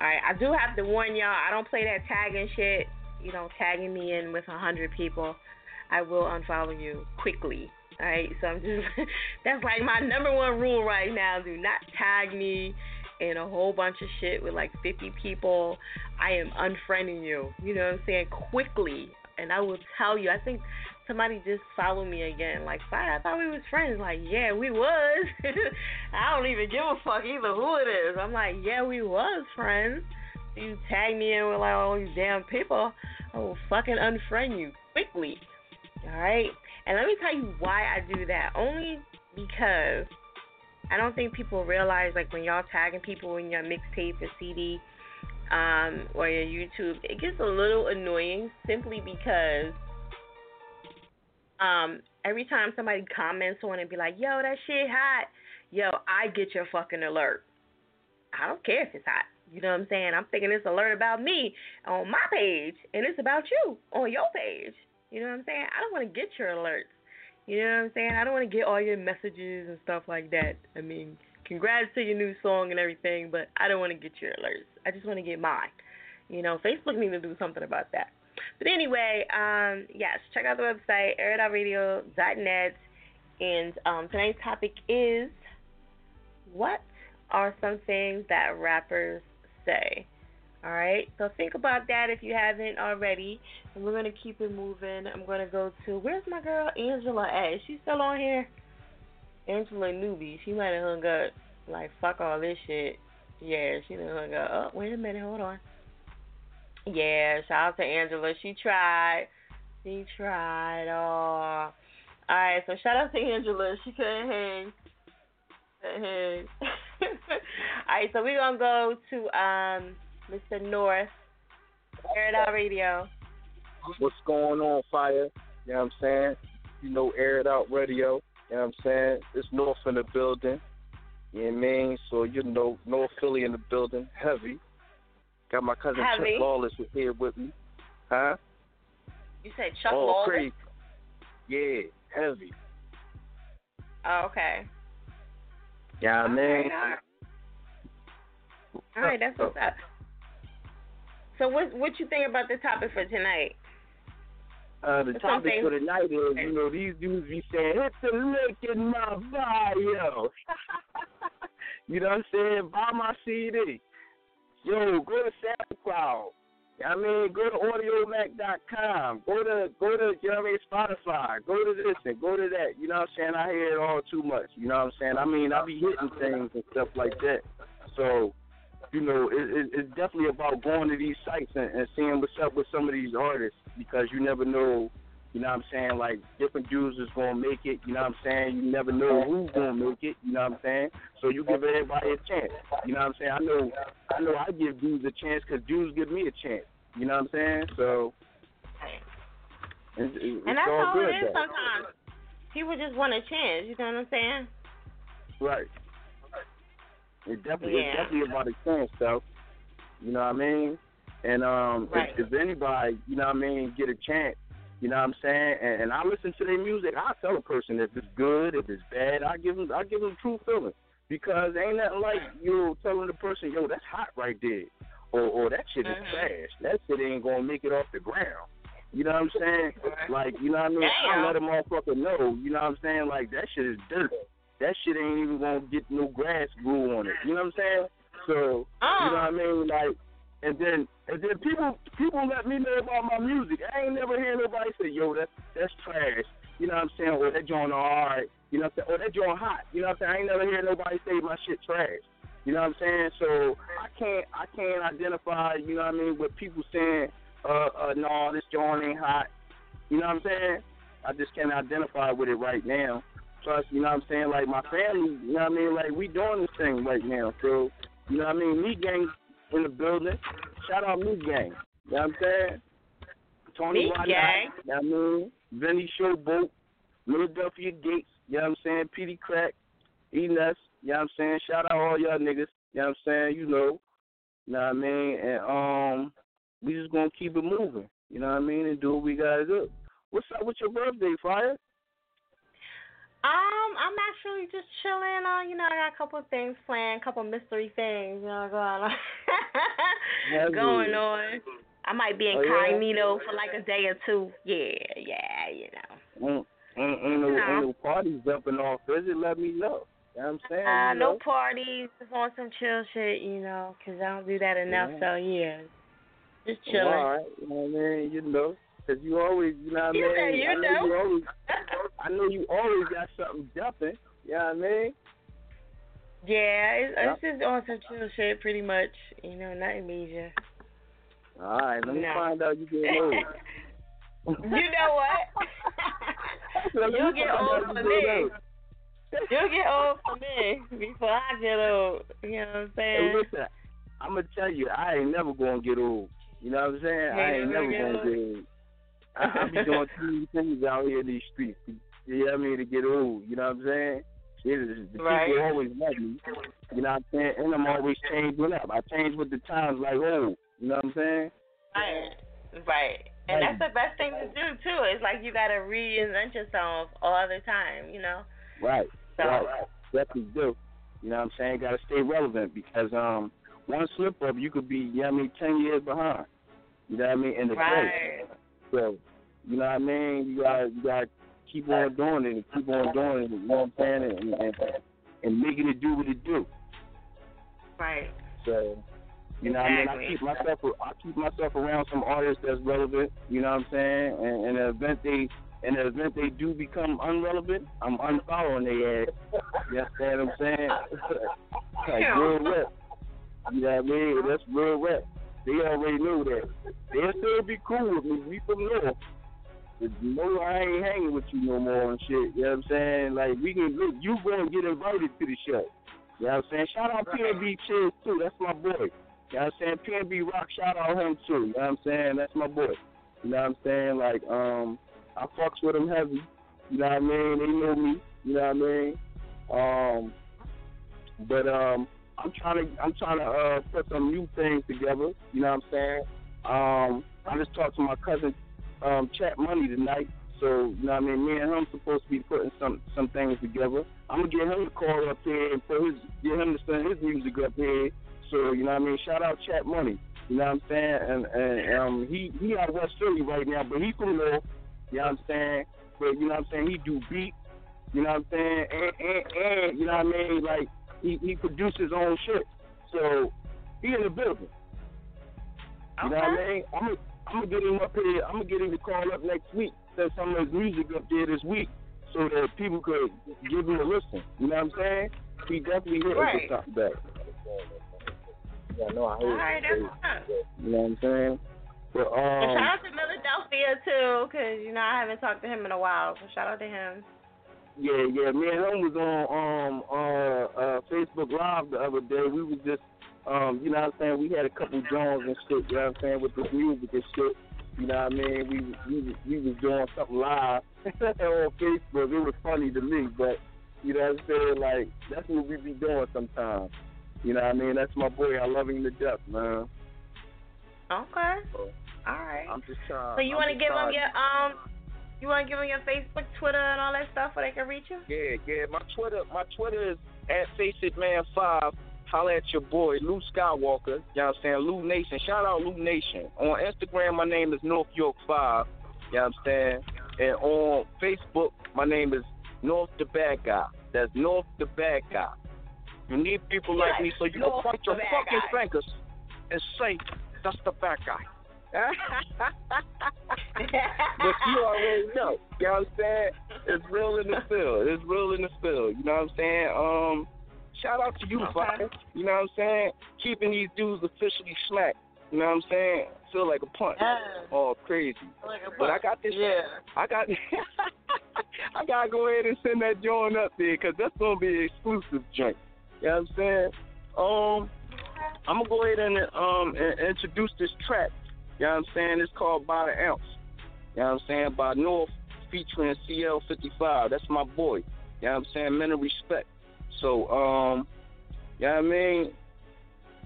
All right, I do have to warn y'all. I don't play that tagging shit. You know, tagging me in with a hundred people. I will unfollow you quickly. All right, so I'm just that's like my number one rule right now. Do not tag me in a whole bunch of shit with like 50 people. I am unfriending you. You know what I'm saying? Quickly, and I will tell you. I think somebody just followed me again. Like, I thought we was friends. Like, yeah, we was. I don't even give a fuck either who it is. I'm like, yeah, we was friends. You tag me in with like all these damn people, I will fucking unfriend you quickly. All right. And let me tell you why I do that. Only because I don't think people realize like when y'all tagging people in your mixtape or CD um, or your YouTube, it gets a little annoying simply because um, every time somebody comments on it and be like, yo, that shit hot, yo, I get your fucking alert. I don't care if it's hot. You know what I'm saying? I'm thinking it's alert about me on my page, and it's about you on your page. You know what I'm saying? I don't want to get your alerts. You know what I'm saying? I don't want to get all your messages and stuff like that. I mean, congrats to your new song and everything, but I don't want to get your alerts. I just want to get mine. You know, Facebook needs to do something about that. But anyway, um, yes, check out the website airitoutradio.net, and um, tonight's topic is what are some things that rappers say. All right, so think about that if you haven't already. And we're gonna keep it moving. I'm gonna go to where's my girl Angela at? Is she still on here? Angela Newbie. She might have hung up. Like fuck all this shit. Yeah, she done hung up. Oh, wait a minute, hold on. Yeah, shout out to Angela. She tried. She tried. Oh. All right, so shout out to Angela. She couldn't hang. Couldn't hang. all right, so we're gonna go to um Mr. North, Air It Out Radio. What's going on, Fire? You know what I'm saying? You know, Air It Out Radio. You know what I'm saying? It's North in the building. You know what I mean? So, you know, North Philly in the building. Heavy. Got my cousin Heavy. Chuck Lawless here with me. Huh? You said Chuck oh, Lawless? crazy. Yeah, heavy. Oh, okay. Yeah, I mean. All right, that's what's up. So what what you think about the topic for tonight? Uh, the topic something- for the night is, you know, these dudes be saying, hit the link in my bio. you know what I'm saying? Buy my CD. Yo, go to SoundCloud. I mean, go to audiomack.com. Go to, go to, you know I mean, Spotify. Go to this and go to that. You know what I'm saying? I hear it all too much. You know what I'm saying? I mean, I be hitting things and stuff like that. So, you know, it, it, it's definitely about going to these sites and, and seeing what's up with some of these artists because you never know, you know what I'm saying, like different dudes is going to make it, you know what I'm saying? You never know who's going to make it, you know what I'm saying? So you give everybody a chance, you know what I'm saying? I know I know I give dudes a chance because dudes give me a chance, you know what I'm saying? So, it's, it's and that's all all it is though. sometimes. People just want a chance, you know what I'm saying? Right. It definitely Yeah. it's definitely about a chance though. You know what I mean? And um Right. if, if anybody, you know what I mean, get a chance, you know what I'm saying, and, and I listen to their music, I tell a person if it's good, if it's bad, I give them I give them true feeling. Because ain't nothing like you telling the person, yo, that's hot right there. Or or that shit is Mhm. trash. That shit ain't gonna make it off the ground. You know what I'm saying? Like, you know what I mean? I let a motherfucker know, you know what I'm saying? Like that shit is dirt. That shit ain't even gonna get no grass grew on it. You know what I'm saying? So you know what I mean? Like and then and then people people let me know about my music. I ain't never hear nobody say, Yo, that's that's trash. You know what I'm saying? Or that joint alright. You know what I'm saying? Or that joint hot. You know what I'm saying? I ain't never hear nobody say my shit trash. You know what I'm saying? So I can't I can't identify, you know what I mean, with people saying, uh, uh no, this joint ain't hot. You know what I'm saying? I just can't identify with it right now. Plus, you know what I'm saying, like my family, you know what I mean, like we doing this thing right now. So, you know what I mean, me gang in the building. Shout out me gang. You know what I'm saying? Tony Me Wynot, Gang? You know what I mean? Vinny Showboat, Philadelphia Gates, you know what I'm saying? Petey Crack, Enes, you know what I'm saying? Shout out all y'all niggas, you know what I'm saying? You know. You know what I mean? And um we just gonna keep it moving. You know what I mean? And do what we gotta do. What's up with your birthday, Fire? Um, I'm actually just chilling. Uh, you know, I got a couple of things planned, a couple of mystery things, you know, going on. Going on. I might be Oh, yeah? incognito for like a day or two. Yeah, yeah, you know. Ain't, ain't, ain't, no, No. ain't no parties jumping off. Does it? Let me know. You know what I'm saying? Uh, you no know? parties, just on some chill shit, you know, 'cause I don't do that enough. Yeah. So yeah, just chilling. all right. You know what I mean? You know. Because you always, you know what I mean? know, you I know know. you always, I know you always got something jumping. You know what I mean? Yeah, it's, it's just on some chill shit, pretty much. You know, nothing major. All right, let me No. find out you get old. You know what? You'll get old for me. You'll get old for me before I get old. You know what I'm saying? Hey, listen, I'm gonna tell you, I ain't never gonna get old. You know what I'm saying? I ain't never gonna get old. I, be doing too many things out here in these streets. You know what I mean? To get old. You know what I'm saying? It is, the Right. people always love me. You know what I'm saying? And I'm always changing up. I change with the times like old. You know what I'm saying? Right. Right. And that's the best thing to do too. It's like you gotta reinvent yourself all the time, you know? Right. So- Right. Definitely do. You know what I'm saying? Got to stay relevant because um, one slip up, you could be, you know what I mean, ten years behind. You know what I mean? In the Right. So, you know what I mean? You gotta you gotta keep on doing it and keep on doing it, you know what I'm saying? And and, and making it do what it do. Right. So you know what I mean? I keep myself I keep myself around some artists that's relevant, you know what I'm saying? And in the event they in the event they do become unrelevant, I'm unfollowing their ass. You understand what I'm saying? like real rap. You know what I mean? That's real rap. They already know that. They'll still be cool with me. We from North. Know I ain't hanging with you no more and shit. You know what I'm saying? Like we can look, you gonna get invited to the show. You know what I'm saying? Shout out PNB Chiz too, that's my boy. You know what I'm saying? PNB Rock, shout out him too. You know what I'm saying? That's my boy. You know what I'm saying? Like, um, I fucks with him heavy. You know what I mean? They know me. You know what I mean? Um, but um, I'm trying to I'm trying to uh put some new things together. You know what I'm saying? Um, I just talked to my cousin um Chat Money tonight. So you know what I mean? Me and him supposed to be putting some some things together. I'm gonna get him to call up here and put his get him to send his music up here. So you know what I mean? Shout out Chat Money. You know what I'm saying? And and um he he out West Philly right now, but he from North. You know what I'm saying? But you know what I'm saying? He do beat. You know what I'm saying? And and, and you know what I mean? Like he he produces his own shit. So he in the building. You know what I mean? I'm gonna I'm gonna get him up here. I'm gonna get him to call up next week. Send some of his music up there this week, so that people could give him a listen. You know what I'm saying? He definitely hit Right. us with something back. Yeah, no, I heard. All right, that's. You know what I'm saying? But And um, shout out to Philadelphia too, because you know I haven't talked to him in a while. So shout out to him. Yeah, yeah. Me and him was on um uh uh Facebook Live the other day. We was just um, you know what I'm saying, we had a couple Jones and shit, you know what I'm saying, with this music and shit. You know what I mean? We we we was doing something live on Facebook. It was funny to me, but you know what I'm saying, like that's what we be doing sometimes. You know what I mean? That's my boy. I love him to death, man. Okay. All right. I'm just trying. So you want to give him your um, you want to give him your Facebook, Twitter, and all that stuff where they can reach you? Yeah, yeah. My Twitter, my Twitter is at Face It Man Five. Holla at your boy Lou Skywalker. You know what I'm saying? Lou Nation. Shout out Lou Nation. On Instagram, my name is North York Five. You know what I'm saying? And on Facebook, my name is North the Bad Guy. That's North the Bad Guy. You need people like me so you can point your fucking guy. fingers and say that's the bad guy. but you already know. You know what I'm saying? It's real in the field. It's real in the field. You know what I'm saying? Um, shout out to you, fucker. You know what I'm saying? Keeping these dudes officially smacked. You know what I'm saying? Feel like a punch. Oh, crazy. But I got this. Yeah. I got. I gotta go ahead and send that joint up there because that's gonna be an exclusive joint. You know what I'm saying? Um, I'm gonna go ahead and um and introduce this track. You know what I'm saying? It's called By the Ounce. You know what I'm saying? By North featuring CL55. That's my boy. You know what I'm saying? Men of respect. So, um, yeah, I mean?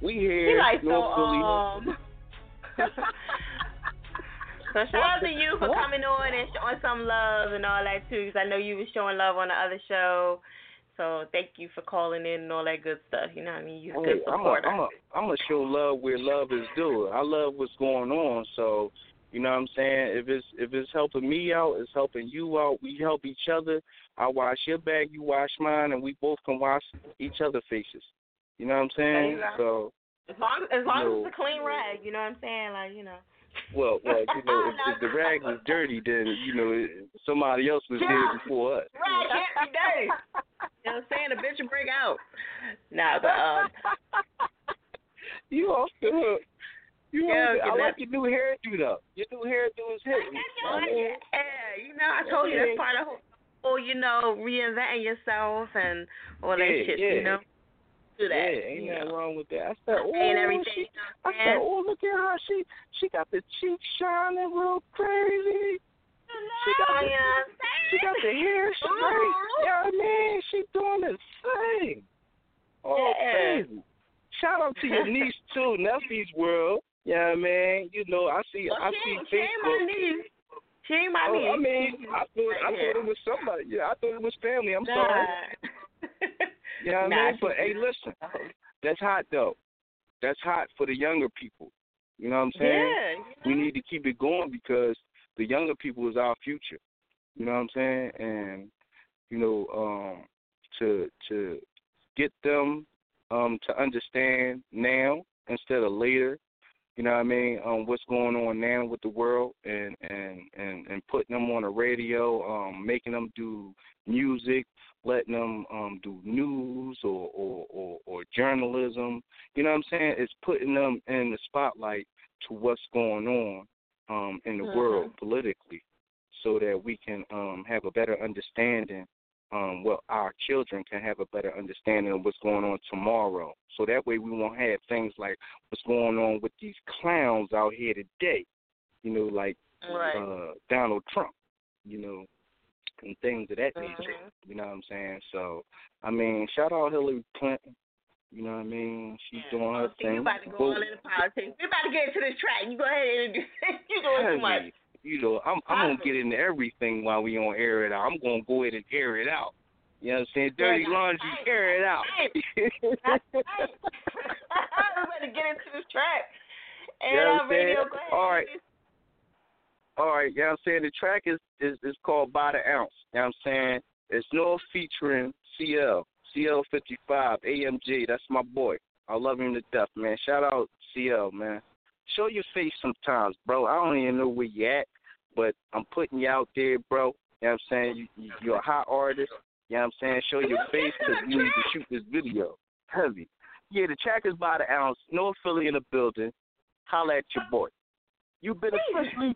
We here, He like so Philly. um. So shout out to you for coming on and showing some love and all that too, because I know you was showing love on the other show. So thank you for calling in and all that good stuff. You know what I mean? You're a good supporter. a, I'm a, I'm gonna show love where love is due. I love what's going on, so you know what I'm saying. If it's if it's helping me out, it's helping you out. We help each other. I wash your bag, you wash mine, and we both can wash each other's faces. You know what I'm saying? So, As long as long No. as it's a clean rag, you know what I'm saying? Like you know. well, well, you know, if, if the rag was dirty, then you know it- somebody else was there before us. Rag can't be dirty. you know what I'm saying? The bitch will break out. Nah, but um. You off the hook. You Yeah, off I okay, like your new hairdo though. Your new hairdo is hitting. Yeah, you know, I told you that's part of the whole, you know, reinventing yourself and all that Yeah, shit, yeah. you know. Do that. Yeah, ain't you nothing know. wrong with that. I said, oh, And everything. she, I said, oh, look at her. She she got the cheeks shining real crazy. She got the, she got the hair straight. You know what I mean? She doing this thing. Oh, Yeah. crazy. Shout out to your niece too, Nephie's World. Yeah, man. You know, I see, Well, I see ain't- she ain't my Facebook. niece. She ain't my Oh, niece. I mean, I thought, I thought it was somebody. Yeah, I thought it was family. I'm sorry. You know what Nah, I mean? But hey, listen, that's hot though. That's hot for the younger people. You know what I'm saying? Yeah. We need to keep it going because the younger people is our future. You know what I'm saying? And you know, um, to to get them um, to understand now instead of later. You know what I mean? Um, what's going on now with the world, and and and and putting them on the radio, um, making them do music, letting them um, do news or, or or or journalism. You know what I'm saying? It's putting them in the spotlight to what's going on um, in the world politically, so that we can um, have a better understanding um, well, our children can have a better understanding of what's going on tomorrow. So that way we won't have things like what's going on with these clowns out here today, you know, like Right. uh, Donald Trump, you know, and things of that nature. Mm-hmm. You know what I'm saying? So, I mean, shout out Hillary Clinton. You know what I mean? She's doing her See, thing. you about to go Vote all into politics. We about to get into this track. You go ahead and do, you doing too much. You know, I'm I'm gonna get into everything while we on air it out. I'm gonna go ahead and air it out. You know what I'm saying? Dirty laundry, air it out. I'm about to get into this track. You know what on I'm saying? radio. All right. All right, you know what I'm saying? The track is, is, is called By the Ounce. You know what I'm saying? It's no featuring CL, CL55, AMG. That's my boy. I love him to death, man. Shout out CL, man. Show your face sometimes, bro. I don't even know where you at, but I'm putting you out there, bro. You know what I'm saying? You, you, you're a hot artist. You know what I'm saying? Show your face because we need to shoot this video. Heavy. Yeah, the track is By the Ounce. No affiliate in the building. Holla at your boy. You been officially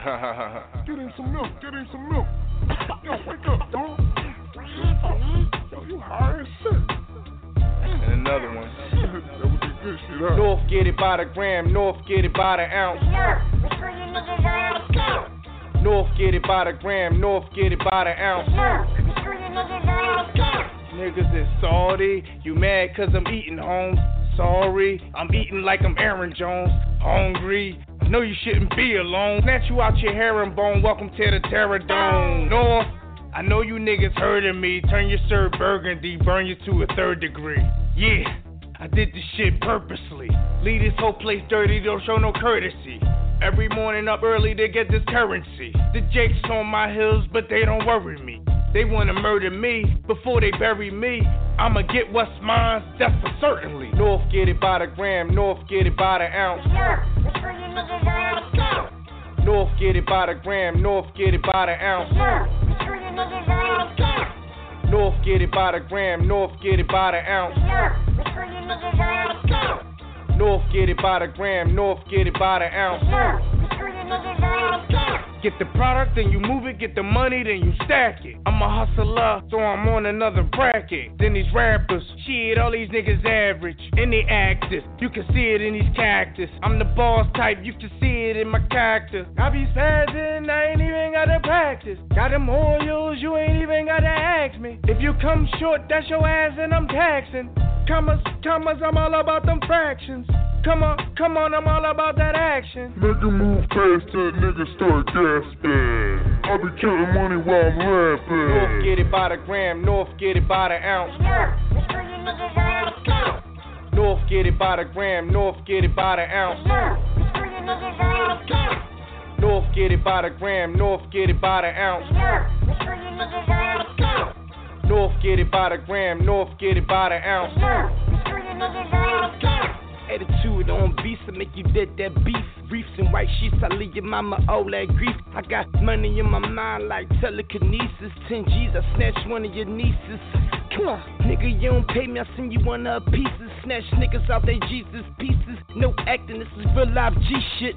Get in some milk. Get in some milk. Yo, wake up, dog. Yo, you high as shit. And another one. Be shit, huh? North get it by the gram, North get it by the ounce. North get it by the gram, North get it by the ounce. Niggas is salty, you mad cause I'm eating home. Sorry, I'm eating like I'm Aaron Jones. Hungry, I know you shouldn't be alone. Snatch you out your herringbone, welcome to the Terror Dome. North, I know you niggas heard of me. Turn your sir burgundy, burn you to a third degree. Yeah, I did this shit purposely. Leave this whole place dirty, don't show no courtesy. Every morning up early to get this currency. The Jakes on my hills, but they don't worry me. They wanna murder me before they bury me. I'ma get what's mine, that's for certainly. North get it by the gram, North get it by the ounce. North get it by the gram, North get it by the ounce. North get it by the gram, North get it by the ounce. North get it by the gram, North get it by the ounce. Get the product, then you move it. Get the money, then you stack it. I'm a hustler, so I'm on another bracket. Then these rappers, shit, all these niggas average. And they actors, you can see it in these cactus. I'm the boss type, you can see it in my character. I be spazzing, I ain't even gotta practice. Got them oils, you ain't even gotta ask me. If you come short, that's your ass, and I'm taxing. Commas, commas, I'm all about them fractions. Come on, come on, I'm all about that action. Nigga move fast till niggas start gasping. I be counting money while I'm rapping. North get it by the gram, North get it by the ounce. North get it by the gram, North get it by the ounce. North get it by the gram, North get it by the ounce. North get it by the gram, North get it by the ounce. Attitude on beats to make you dead that beef. Reefs and white sheets, I leave your mama all that grief. I got money in my mind like telekinesis. 10 G's, I snatch one of your nieces. Come on, nigga, you don't pay me, I send you one of pieces. Snatch niggas out they Jesus pieces. No acting, this is real life G shit.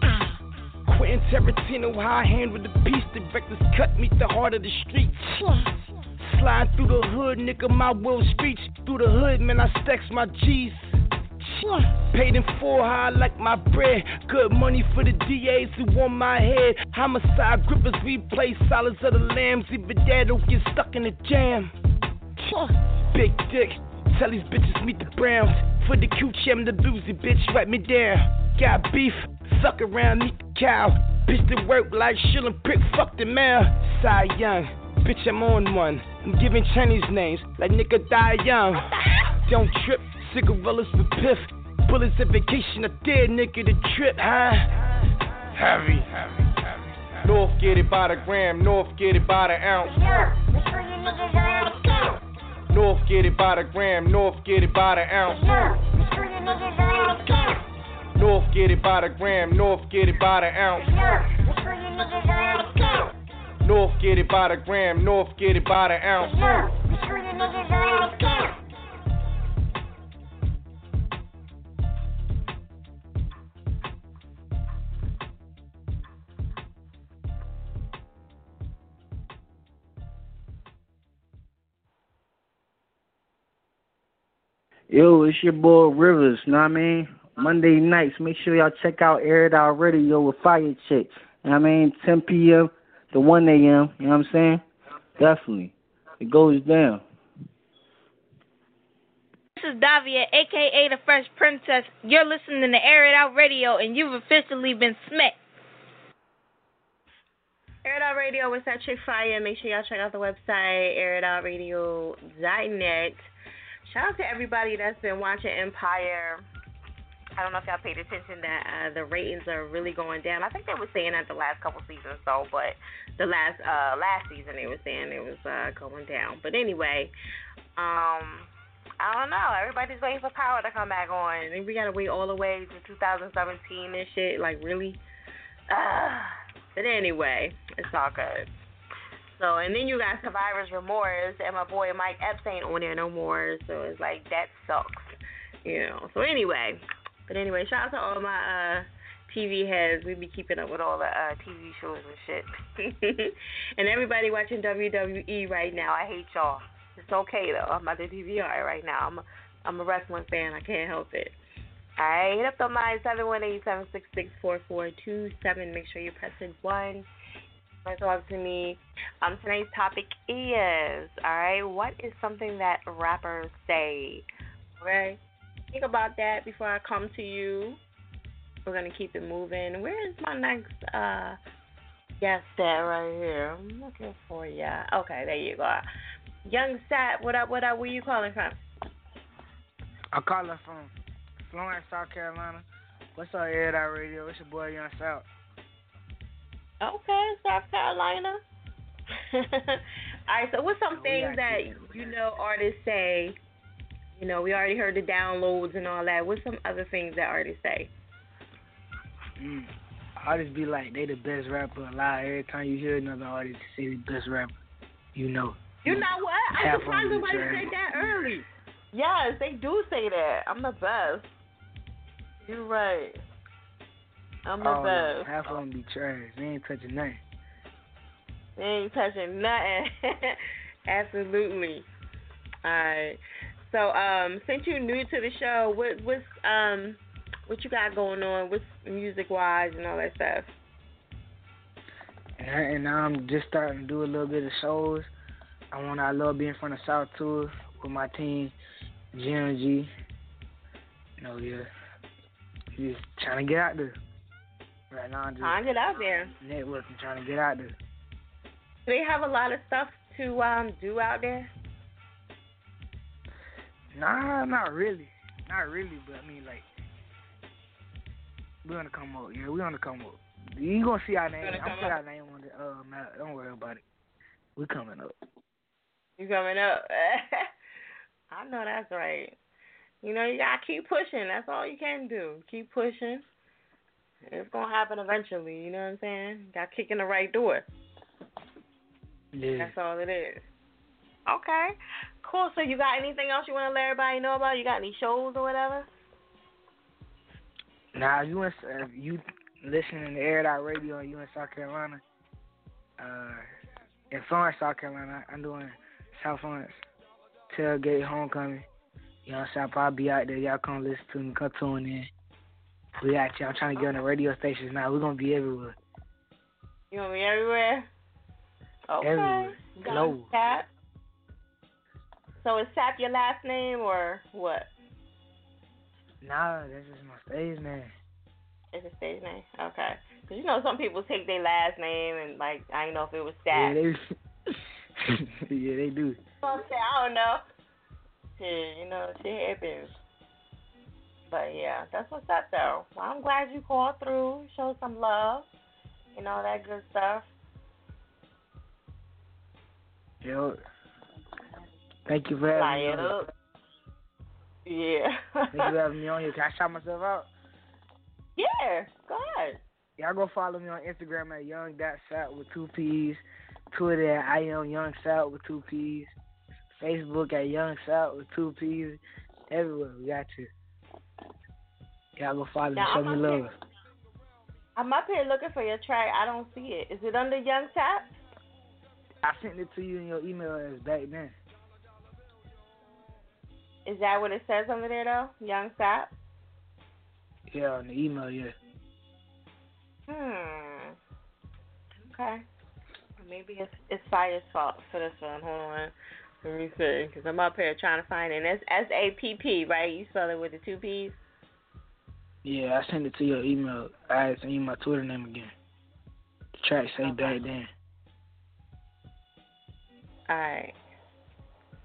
Quentin Tarantino, how hand with the piece. Directors cut me the heart of the street. Slide through the hood, nigga, my will speech. Through the hood, man, I stacks my G's. Paid in full, high like my bread. Good money for the DAs who want my head. Homicide grippers, we play solids of the lambs. Even dad don't get stuck in the jam. Big dick, tell these bitches meet the Browns. For the coochie, I'm the boozy bitch, write me down. Got beef, suck around, meet the cow. Bitch that work like shilling prick, fuck the mail. Cy Young, bitch, I'm on one. I'm giving Chinese names like nigga die young. Don't trip, cigarillas with piff. Bullets at vacation, a dead nigga to trip, huh? heavy, heavy, heavy. North get it by the gram, North get it by the ounce. North get it by the gram, North get it by the ounce. North get it by the gram, North get it by the ounce. North get it by the gram, North get it by the ounce. Yo, it's your boy Rivers, you know what I mean? Monday nights, make sure y'all check out Air It Out Radio with Fire Chick. You know what I mean? 10 p.m. to 1 a.m. You know what I'm saying? Definitely. It goes down. This is Davia, aka the Fresh Princess. You're listening to Air It Out Radio, and you've officially been smacked. Air It Out Radio with that chick fire. Make sure y'all check out the website, airitoutradio.net. Shout out to everybody that's been watching Empire. I don't know if y'all paid attention that uh, the ratings are really going down. I think they were saying that the last couple seasons though, but the last uh last season they were saying it was uh going down. But anyway, um I don't know. Everybody's waiting for power to come back on. And we gotta wait all the way to 2017 and shit. Like really? Uh, but anyway, it's all good. So and then you got Survivor's Remorse and my boy Mike Epps ain't on there no more. So it's like that sucks. You know. So anyway. But anyway, shout out to all my uh TV heads. We be keeping up with all the uh TV shows and shit. and everybody watching WWE right now. I hate y'all. It's okay though. I'm at the DVR right now. I'm a, I'm a wrestling fan. I can't help it. Alright, hit up the line seven one eight seven six six four four two seven. Make sure you press it one. To talk to me? Um, tonight's topic is all right. What is something that rappers say? Okay, think about that before I come to you. We're gonna keep it moving. Where is my next uh guest at right here? I'm looking for ya. Okay, there you go. Young Sapp, what up? What up? Where you calling from? I call her from Florence, South Carolina. What's up, Air Radio? It's your boy Young South. Okay, South Carolina. All right, so what's some things that you know artists say? You know, we already heard the downloads and all that. What's some other things that artists say? Mm. Artists be like, they the best rapper alive. Every time you hear another artist say the best rapper, you know. You know what? I'm surprised nobody said that early. Yes, they do say that. I'm the best. You're right. I'm the Oh, no. Half of them be trash. They ain't touching nothing. They ain't touching nothing. Absolutely. All right. So, um, since you're new to the show, what what's um what you got going on? What's music wise and all that stuff? And, and now I'm just starting to do a little bit of shows. I want I love being from the South tour with my team, GMG. You know, yeah. Just trying to get out there. Right now, I'm just Trying to get out there. networking, trying to get out there. Do they have a lot of stuff to um do out there? Nah, not really. Not really, but I mean, like, we're gonna come up. Yeah, we're gonna come up. You gonna see our name. Gonna I'm come put our name on the uh map. Don't worry about it. We're coming up. You coming up? I know that's right. You know you gotta keep pushing. That's all you can do. Keep pushing. It's gonna happen eventually. You know what I'm saying? Got to kick in the right door. Yeah. That's all it is. Okay. Cool. So you got anything else you want to let everybody know about? You got any shows or whatever? Now, you in, if you listening to Air Out Radio and you in South Carolina, uh, in Florence, South Carolina, I'm doing South Florence tailgate homecoming. You know what I'm saying? I'll probably be out there. Y'all come listen to me. Come tune in. We out here. I'm trying to get on the radio stations now. We're gonna be everywhere. You gonna be everywhere? Okay. Everywhere. Got. Sapp. So is Sapp your last name or what? Nah, that's just my stage name. It's a stage name. Okay. 'Cause you know some people take their last name and like I don't know if it was Yeah, they, yeah, they do. I don't know. Shit, you know, shit happens. But yeah, that's what's up though. Well, I'm glad you called through, showed some love, and all that good stuff. Yo, thank you for having me. on. up. Yeah. Thank you for having me on here. Can I shout myself out? Yeah, go ahead. Y'all go follow me on Instagram at young sapp with two P's, Twitter at I am young sapp with two P's, Facebook at young sapp with two P's. Everywhere we got you. Y'all go follow me, show I'm me up love. here- I'm up here looking for your track. I don't see it. Is it under Young Tap? I sent it to you in your email as back then. Is that what it says under there though? Young Tap? Yeah, on the email, yeah. Hmm. Okay. Maybe it's it's Fire's fault for this one. Hold on. Let me see, because I'm up here trying to find it. And it's S A P P, right? You spell it with the two P's. Yeah, I sent it to your email. I sent you my Twitter name again. The track say back then. All right.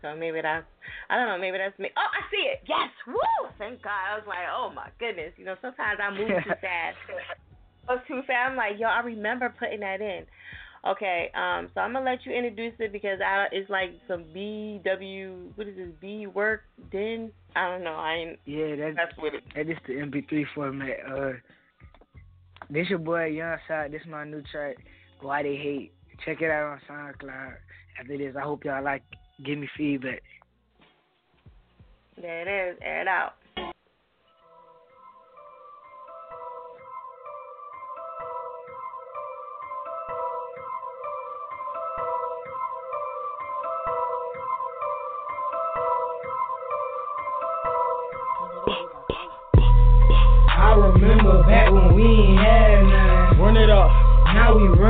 So maybe that's I don't know. Maybe that's me. Oh, I see it. Yes. Woo! Thank God. I was like, oh my goodness. You know, sometimes I move too fast. I was too fast. I'm like, yo, I remember putting that in. Okay, um, so I'm gonna let you introduce it because I it's like some B W what is this B work then I don't know I ain't Yeah, that's that's with it. That is the MP3 format. Uh, this your boy Young Side. This is my new track. Why they hate. Check it out on SoundCloud. After this, I hope y'all like. Give me feedback. There it is. Air it out.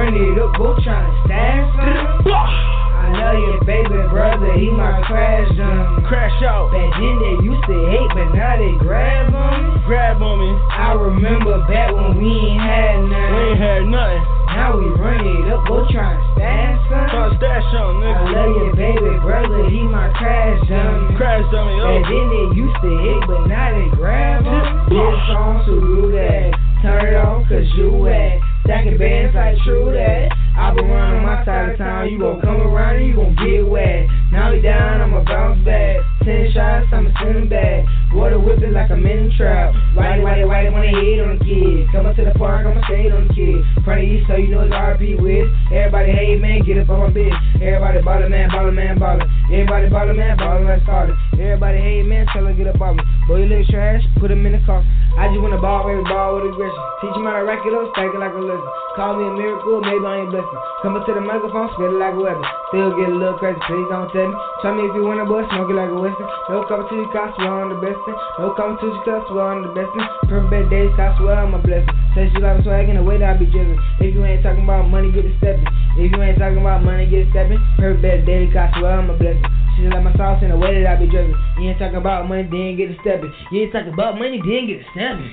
Run it up, go tryna stash some. I love your baby brother, he my crash dummy. Crash out. Back then they used to hate, but now they grab on me. Grab on me. I remember back when we ain't had nothing. We ain't had nothing. Now we run it up, go tryna stash some. Tryna stash some, nigga. I love your baby brother, he my crash dummy. Crash dummy, yo. Back then they used to hate, but now they grab on me. This song, so do that. Turn it on, cause you at. Stacking bands like true that. I been running my side of town, you gon' come around and you gon' get wet. Now we down, I'ma bounce back. Ten shots, I'ma send them back. Water whipping like a trap. Whitey, whitey, whitey, they wanna hate on the kids. up to the park, I'ma shade on the kids. Front of East, so you know it's RP with. Everybody hate, man, get up on my bitch. Everybody ballin', man, ballin', man, ballin'. Everybody ballin', man, ballin' like started. Everybody hate, man, tell her get up on me. Boy, you look trash, put him in the car. I just wanna ball, baby, ball with aggression. Teach him how to rack it up, stack it like a lesson. Call me a miracle, maybe I ain't blessing. Coming to the microphone, spit it like a weapon. Still get a little crazy, please don't tell me. Tell me if you wanna bust, smoke it like a western. No competition, cause I swear I'm the best thing. No competition, cause I swear I'm the best thing. Perfect days, cause I swear I'm a blessing. Says you like a swag in the way that I be driven. If you ain't talking about money, get it stepping. If you ain't talking about money, get it stepping. Perfect days, cause I swear I'm a blessing. She like my sauce in the way that I be driven. You ain't talking about money, then get it stepping. You ain't talking about money, then get it stepping.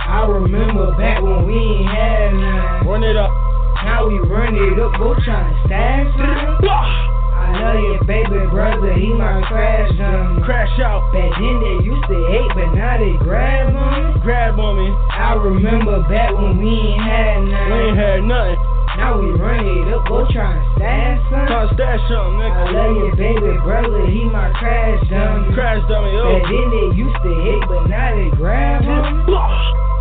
I remember back when we ain't had none. Run it up. Now we run it up, go tryna stash some. I love your baby brother, he my crash dummy. Crash out. Back then they used to hate, but now they grab on me. Grab on me. I remember back when we ain't had none. We ain't had nothing. Now we run it up, go tryna stash some. Tryna stash some, nigga. I love your baby brother, he my crash dummy. Crash dummy, yo. Back then they used to hate, but now they grab on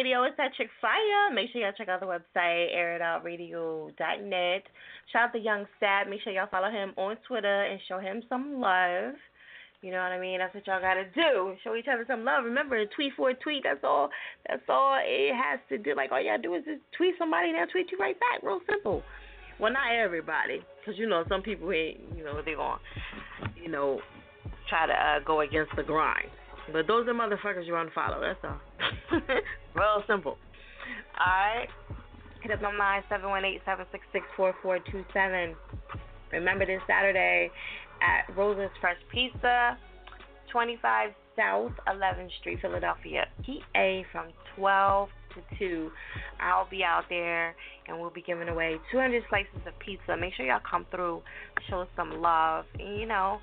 Radio is that chick fire. Make sure y'all check out the website, airitoutradio.net. Shout out to Young Stab. Make sure y'all follow him on Twitter and show him some love. You know what I mean? That's what y'all gotta do. Show each other some love. Remember, tweet for a tweet. That's all. That's all it has to do. Like all y'all do is just tweet somebody, and they'll tweet you right back. Real simple. Well, not everybody, because you know some people ain't. You know they gonna, you know, try to uh, go against the grind. But those are motherfuckers you want to follow. That's all. Real simple. All right. Hit up my line seven one eight seven six six four four two seven. Remember this Saturday at Rosa's Fresh Pizza, 25 South 11th Street, Philadelphia, PA, from 12 to 2. I'll be out there and we'll be giving away 200 slices of pizza. Make sure y'all come through, show us some love, and you know,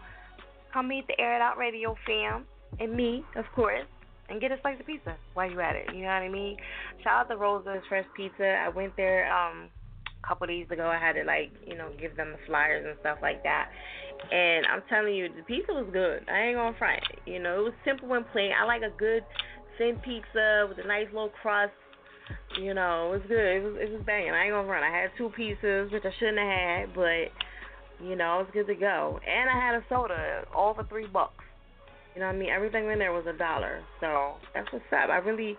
come meet the Air It Out Radio fam and me, of course, and get a slice of pizza while you're at it. You know what I mean? Shout out to Rosa's Fresh Pizza. I went there um a couple days ago. I had to like, you know, give them the flyers and stuff like that. And I'm telling you, the pizza was good. I ain't gonna front. You know, it was simple and plain. I like a good thin pizza with a nice little crust. You know, it was good. It was it was banging. I ain't gonna run. I had two pieces, which I shouldn't have had, but you know, it was good to go. And I had a soda, all for three bucks. You know what I mean? Everything in there was a dollar. So that's what's up. I really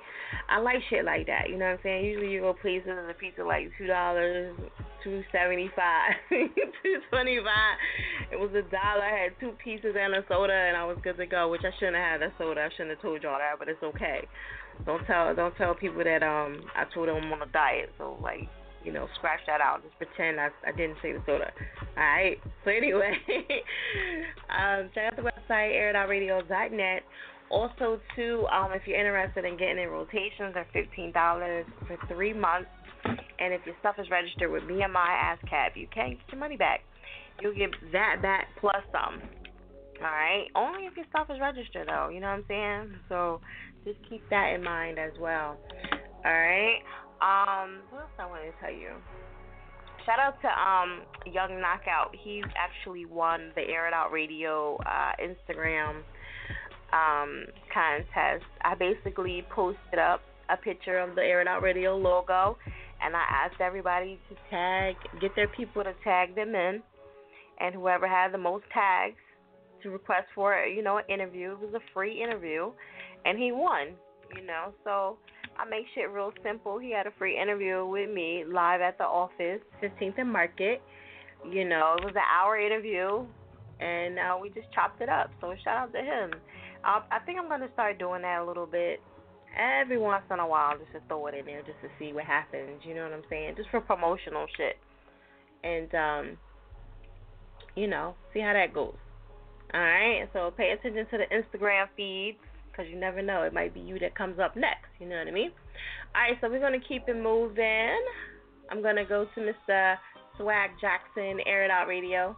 I like shit like that. You know what I'm saying? Usually you go places and the pizza like two dollars, two seventy five, two twenty five. It was a dollar. I had two pieces and a soda and I was good to go, which I shouldn't have had a soda. I shouldn't have told y'all that, but it's okay. Don't tell don't tell people that um I told them I'm on a diet. So like you know, scratch that out. Just pretend I, I didn't say the soda. Alright. So anyway, um, check out the website, airitoutradio.net. Also, too, um, if you're interested in getting in rotations, they're fifteen dollars for three months. And if your stuff is registered with BMI ASCAP, you can get your money back. You'll get that back plus some. Alright? Only if your stuff is registered though, you know what I'm saying? So just keep that in mind as well. Alright? Um, what else I want to tell you? Shout out to um Young Knockout. He's actually won the Air It Out Radio uh, Instagram um contest. I basically posted up a picture of the Air It Out Radio logo, and I asked everybody to tag, get their people to tag them in, and whoever had the most tags to request for you know an interview. It was a free interview, and he won. You know, so I make shit real simple. He had a free interview with me live at the office, 15th and Market. You know, it was an hour interview, and uh, we just chopped it up. So shout out to him. I think I'm gonna start doing that a little bit every once in a while, just to throw it in there, just to see what happens. You know what I'm saying? Just for promotional shit, and um, you know, see how that goes. All right. So pay attention to the Instagram feeds because you never know. It might be you that comes up next. You know what I mean? All right, so we're going to keep it moving. I'm going to go to Mr. Swag Jackson, Air It Out Radio.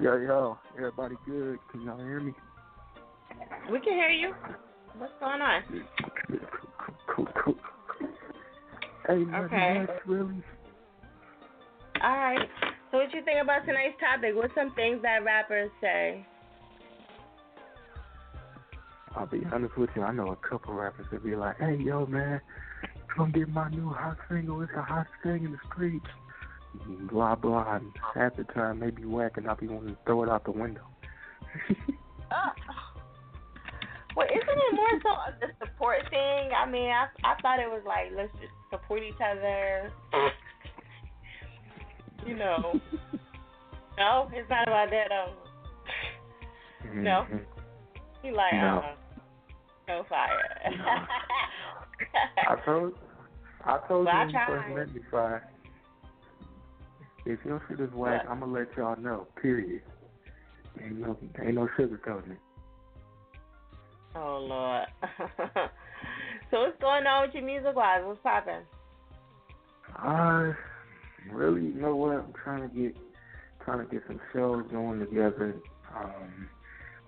Yo, yo, everybody good? Can y'all hear me? We can hear you. What's going on? Cool, cool. Hey, Okay. much, really. All right. So what you think about tonight's topic? What's some things that rappers say? I'll be honest with you. I know a couple rappers that be like, "Hey, yo, man, come get my new hot single. It's a hot thing in the streets." Blah blah. And half the time they be whack, and I be wanting to throw it out the window. Uh, well, isn't it more so of the support thing? I mean, I I thought it was like let's just support each other. You know. no, it's not about that. Um, no. Mhm. He like No. uh, no fire. I told, I told Well, you when you first met me, fire. If your shit is whack, I'm gonna let y'all know. Period. Ain't no, ain't no sugarcoating it. oh Lord. so what's going on with your music wise? What's popping? I really, you know what? I'm trying to get, trying to get some shows going together. Um,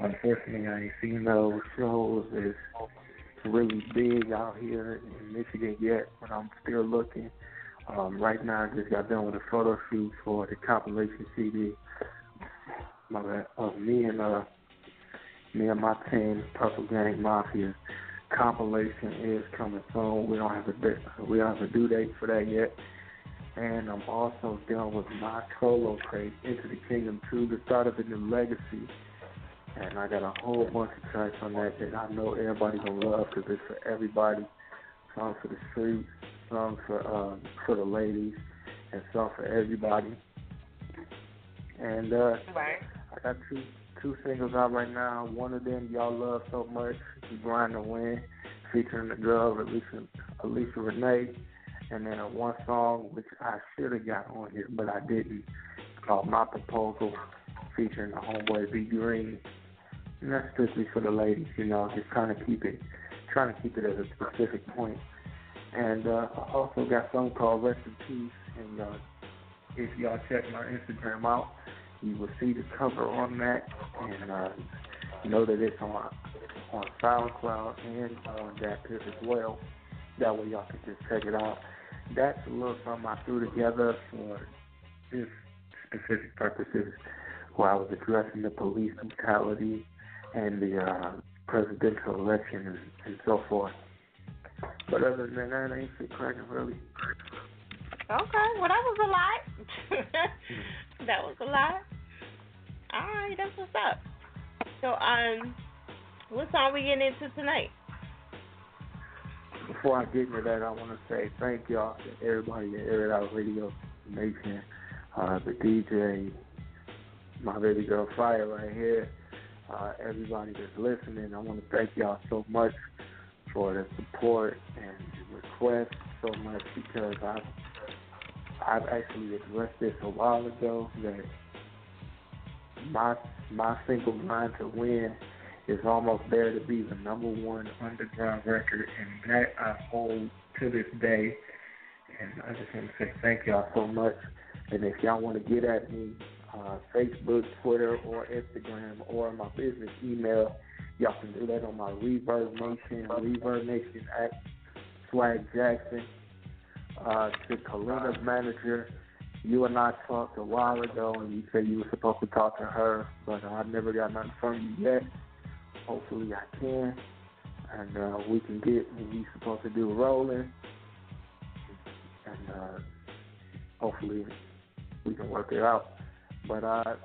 unfortunately, I ain't seen those shows is really big out here in Michigan yet, but I'm still looking. Um, right now, I just got done with a photo shoot for the compilation CD. My bad. Uh, me and uh, me and my team, Purple Gang Mafia, compilation is coming soon. We don't have a we don't have a due date for that yet. And I'm also dealing with my solo crate, Into the Kingdom 2, the start of the new legacy. And I got a whole bunch of tracks on that that I know everybody gonna love because it's for everybody. Some for the streets, some for um, for the ladies, and some for everybody. And uh, Right. I got two two singles out right now. One of them y'all love so much, "Grind to Win," featuring the girl releasing Alicia Renee, and then one song which I should have got on here, but I didn't, called My Proposal, featuring the homeboy B Green. And that's strictly for the ladies, you know, just trying to keep it, trying to keep it at a specific point. And uh, I also got something called Rest in Peace, and uh, if y'all check my Instagram out, you will see the cover on that, and uh, know that it's on on SoundCloud and on that as well. That way y'all can just check it out. That's a little something I threw together for this specific purposes, where I was addressing the police brutality and the uh, presidential election and, and so forth. But other than that, I ain't shit cracking really. Okay, well that was a lot. that was a lot. All right, that's what's up. So, um, what song we getting into tonight? Before I get into that, I want to say thank y'all to everybody at Air It Out Radio Nation, uh, the DJ, my baby girl Fire right here, uh, everybody that's listening. I want to thank y'all so much for the support and requests so much because I've I've actually addressed this a while ago that my my single grind to win is almost there to be the number one underground record, and that I hold to this day. And I just want to say thank y'all so much. And if y'all want to get at me, uh, Facebook, Twitter, or Instagram, or my business email, y'all can do that on my ReverbNation, Reverb Nation at Swag Jackson. Uh, to Kalina's manager, you and I talked a while ago, and you said you were supposed to talk to her, but I've never got nothing from you yet. Hopefully, I can, and uh, we can get what we supposed to do rolling, and uh, hopefully we can work it out. But uh,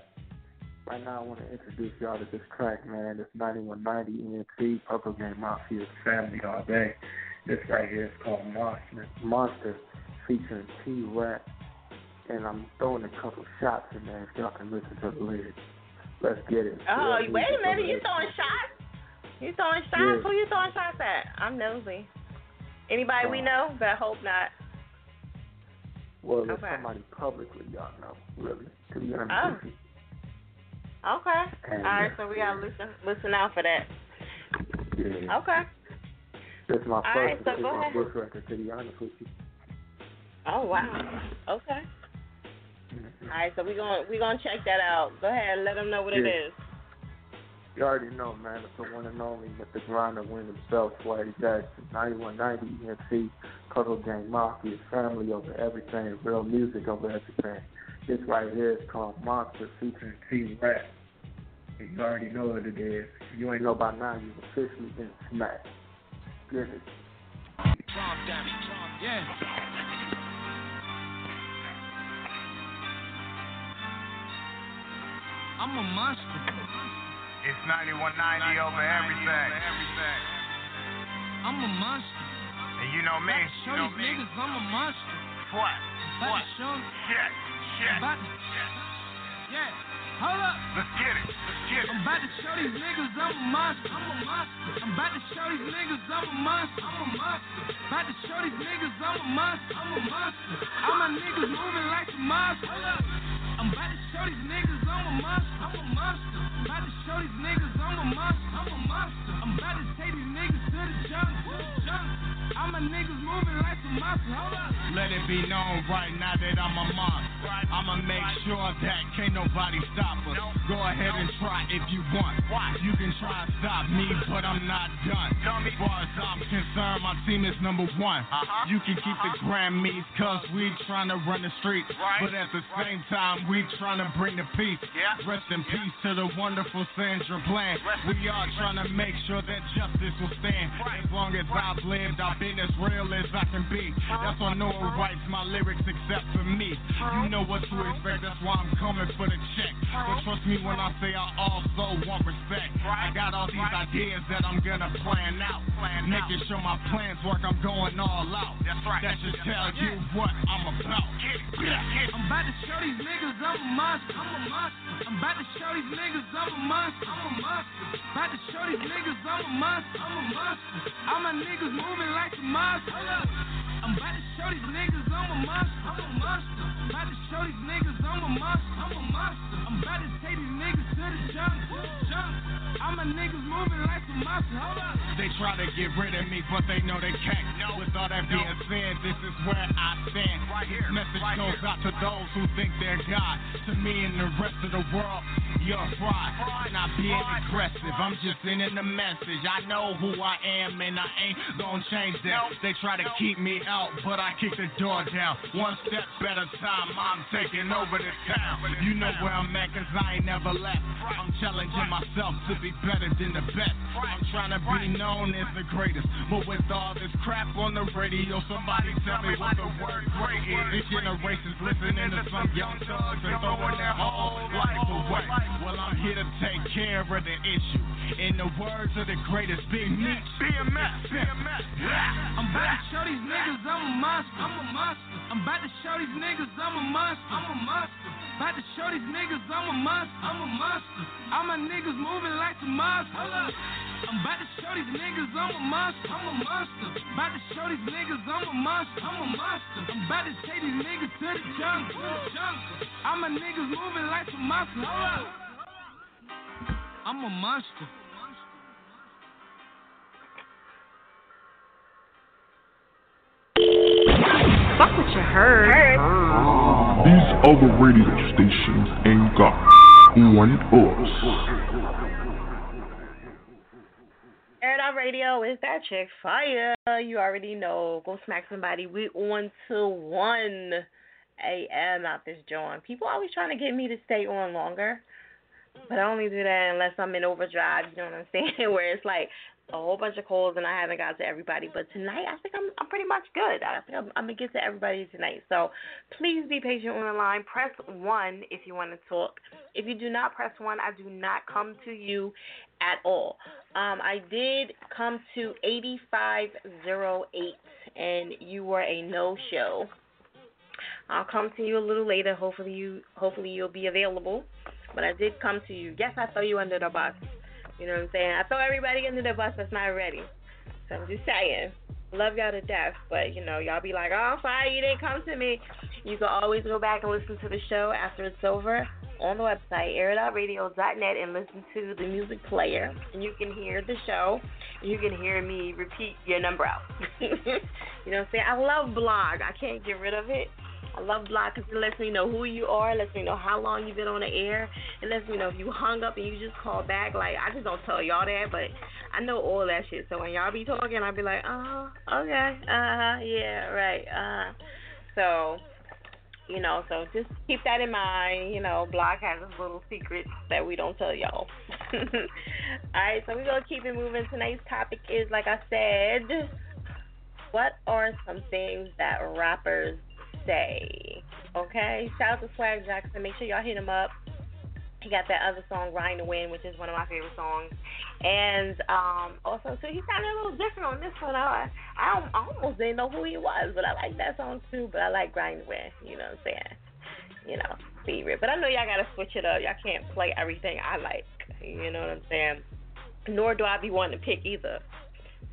right now, I want to introduce y'all to this track, man. This 9190 ENT Purple Gang Mafia Family All Day. This right here is called Monster, Monster featuring T Rap and I'm throwing a couple shots in there if y'all can listen to the lyrics. Let's get it. Oh, Real wait a minute, you throwing shots? You throwing shots? Yeah. Who you throwing shots at? I'm nosy. Anybody we Uh, know? But I hope not. Well, if Okay. somebody publicly y'all know, really, to be Oh. Okay. And, All right, so we gotta listen listen out for that. Yeah. Okay. This is my All first right, so go ahead. diss record, to be honest with you. Oh wow. Okay. Mm-hmm. All right, so we gonna we gonna check that out. Go ahead, let them know what it Yeah. is. You already know, man. It's the one and only Mr. Grind to Win himself, Whitey Jackson, 9190 ENT, Purple Gang Mafia, family over everything, real music over everything. This right here is called Monster featuring T Rap. And you already know what it is. If you ain't know by now, you've officially been smacked. Get it. Yeah. I'm a monster. It's 9190 over everything. I'm a monster. And you know me. Show You know these me. niggas I'm a monster. What? What? to show Shit. Shit. About to, yeah. Hold up. Let's get it. Let's get it. I'm about to show these niggas I'm a monster. I'm a monster. I'm about to show these niggas I'm a monster. I'm a monster. About to show these niggas I'm a monster. I'm a monster. All my niggas moving like some monsters. Hold up. I'm about to show these niggas I'm a monster. I'm a monster. I'm about to show these niggas I'm a monster. I'm a monster. I'm about to take these niggas to the jungle. To the jungle. All my niggas moving like some. Hold up. Let it be known right now that I'm a monster. I'ma make sure that can't nobody stop us. Go ahead and try if you want. You can try to stop me, but I'm not done. As far as I'm concerned, my team is number one. Uh-huh. You can keep the uh-huh. Grammys, cause we tryna run the streets. But at the same time, we tryna bring the peace. Rest in peace to the wonderful Sandra Bland. We are tryna make sure that justice will stand. As long as I've lived, I've been as real as I can be. That's why no one writes my lyrics except for me. You know what to expect, that's why I'm coming for the check. But trust me when I say I also want respect. I got all these ideas that I'm gonna plan out. Making sure my plans work, I'm going all out. That's right. That should tell you what I'm about. I'm about to show these niggas I'm a monster. I'm a monster. I'm about to show these niggas I'm a monster. I'm a monster. About to show these niggas I'm a monster. I'm a monster. All my niggas moving like monsters. Hold up. I'm about to show these niggas I'm a monster. I'm a monster. About to show these niggas I'm a monster. I'm a monster. I'm about to take these niggas to the jungle. Jungle. All my niggas moving like some. Hold up. They try to get rid of me, but they know they can't. With all that being said, this is where I stand. Right This message goes out to those who think they're God. To me and the rest of the world, you're fraud. Not being aggressive, I'm just sending the message. I know who I am and I ain't gonna change that. They try to keep me out, but I kick the door down. One step at a time, I'm taking over this town. You know where I'm at, cause I ain't never left. I'm challenging myself to be better than the best. I'm trying to be known as the greatest. But with all this crap on the radio, somebody tell me what the word great is. This generation's listening to some young thugs and throwing their whole life away. Well, I'm here to take care of the issue. In the words of the greatest Big Meech, BMF, BMF. I'm about to show these niggas I'm a monster. I'm a monster. I'm about to show these niggas I'm a monster. I'm a monster. About to show these niggas I'm a monster. I'm a monster. All my niggas moving like some monsters. I'm about to show these niggas I'm a monster. I'm a monster. About to show these niggas I'm a monster. I'm a monster. I'm about to take these niggas to the jungle. jungle. All my niggas moving like some monsters. Hold up. I'm a monster. Fuck what you heard. Oh. These other radio stations ain't got one us. Air It Out Radio is that chick fire. You already know. Go smack somebody. We on to 1 a.m. out this joint. People always trying to get me to stay on longer. But I only do that unless I'm in overdrive, you know what I'm saying? Where it's like a whole bunch of calls and I haven't got to everybody. But tonight, I think I'm I'm pretty much good. I think I'm, I'm gonna get to everybody tonight. So please be patient on the line. Press one if you want to talk. If you do not press one, I do not come to you at all. Um, I did come to 8508 and you were a no show. I'll come to you a little later. Hopefully you hopefully you'll be available. But I did come to you. Yes, I throw you under the bus. You know what I'm saying? I throw everybody under the bus that's not ready. So I'm just saying. Love y'all to death, but you know, y'all be like, Oh, I'm sorry you didn't come to me. You can always go back and listen to the show after it's over on the website, airitoutradio.net, and listen to the music player. And you can hear the show. You can hear me repeat your number out. you know what I'm saying? I love blog. I can't get rid of it. I love blog because it lets me know who you are, lets me know how long you've been on the air, it lets me know if you hung up and you just called back. Like I just don't tell y'all that, but I know all that shit. So when y'all be talking, I'll be like, uh oh, okay, uh huh, yeah, right, uh. So, you know, so just keep that in mind. You know, blog has its little secrets that we don't tell y'all. all right, so we're gonna keep it moving. Tonight's topic is, like I said, what are some things that rappers Okay? Shout out to Swag Jackson. Make sure y'all hit him up. He got that other song, Grind to Win, which is one of my favorite songs. And um, also, too, he sounded a little different on this one. I, I, I almost didn't know who he was, but I like that song too. But I like Grind to Win. You know what I'm saying? You know, favorite. But I know y'all got to switch it up. Y'all can't play everything I like. You know what I'm saying? Nor do I be wanting to pick either.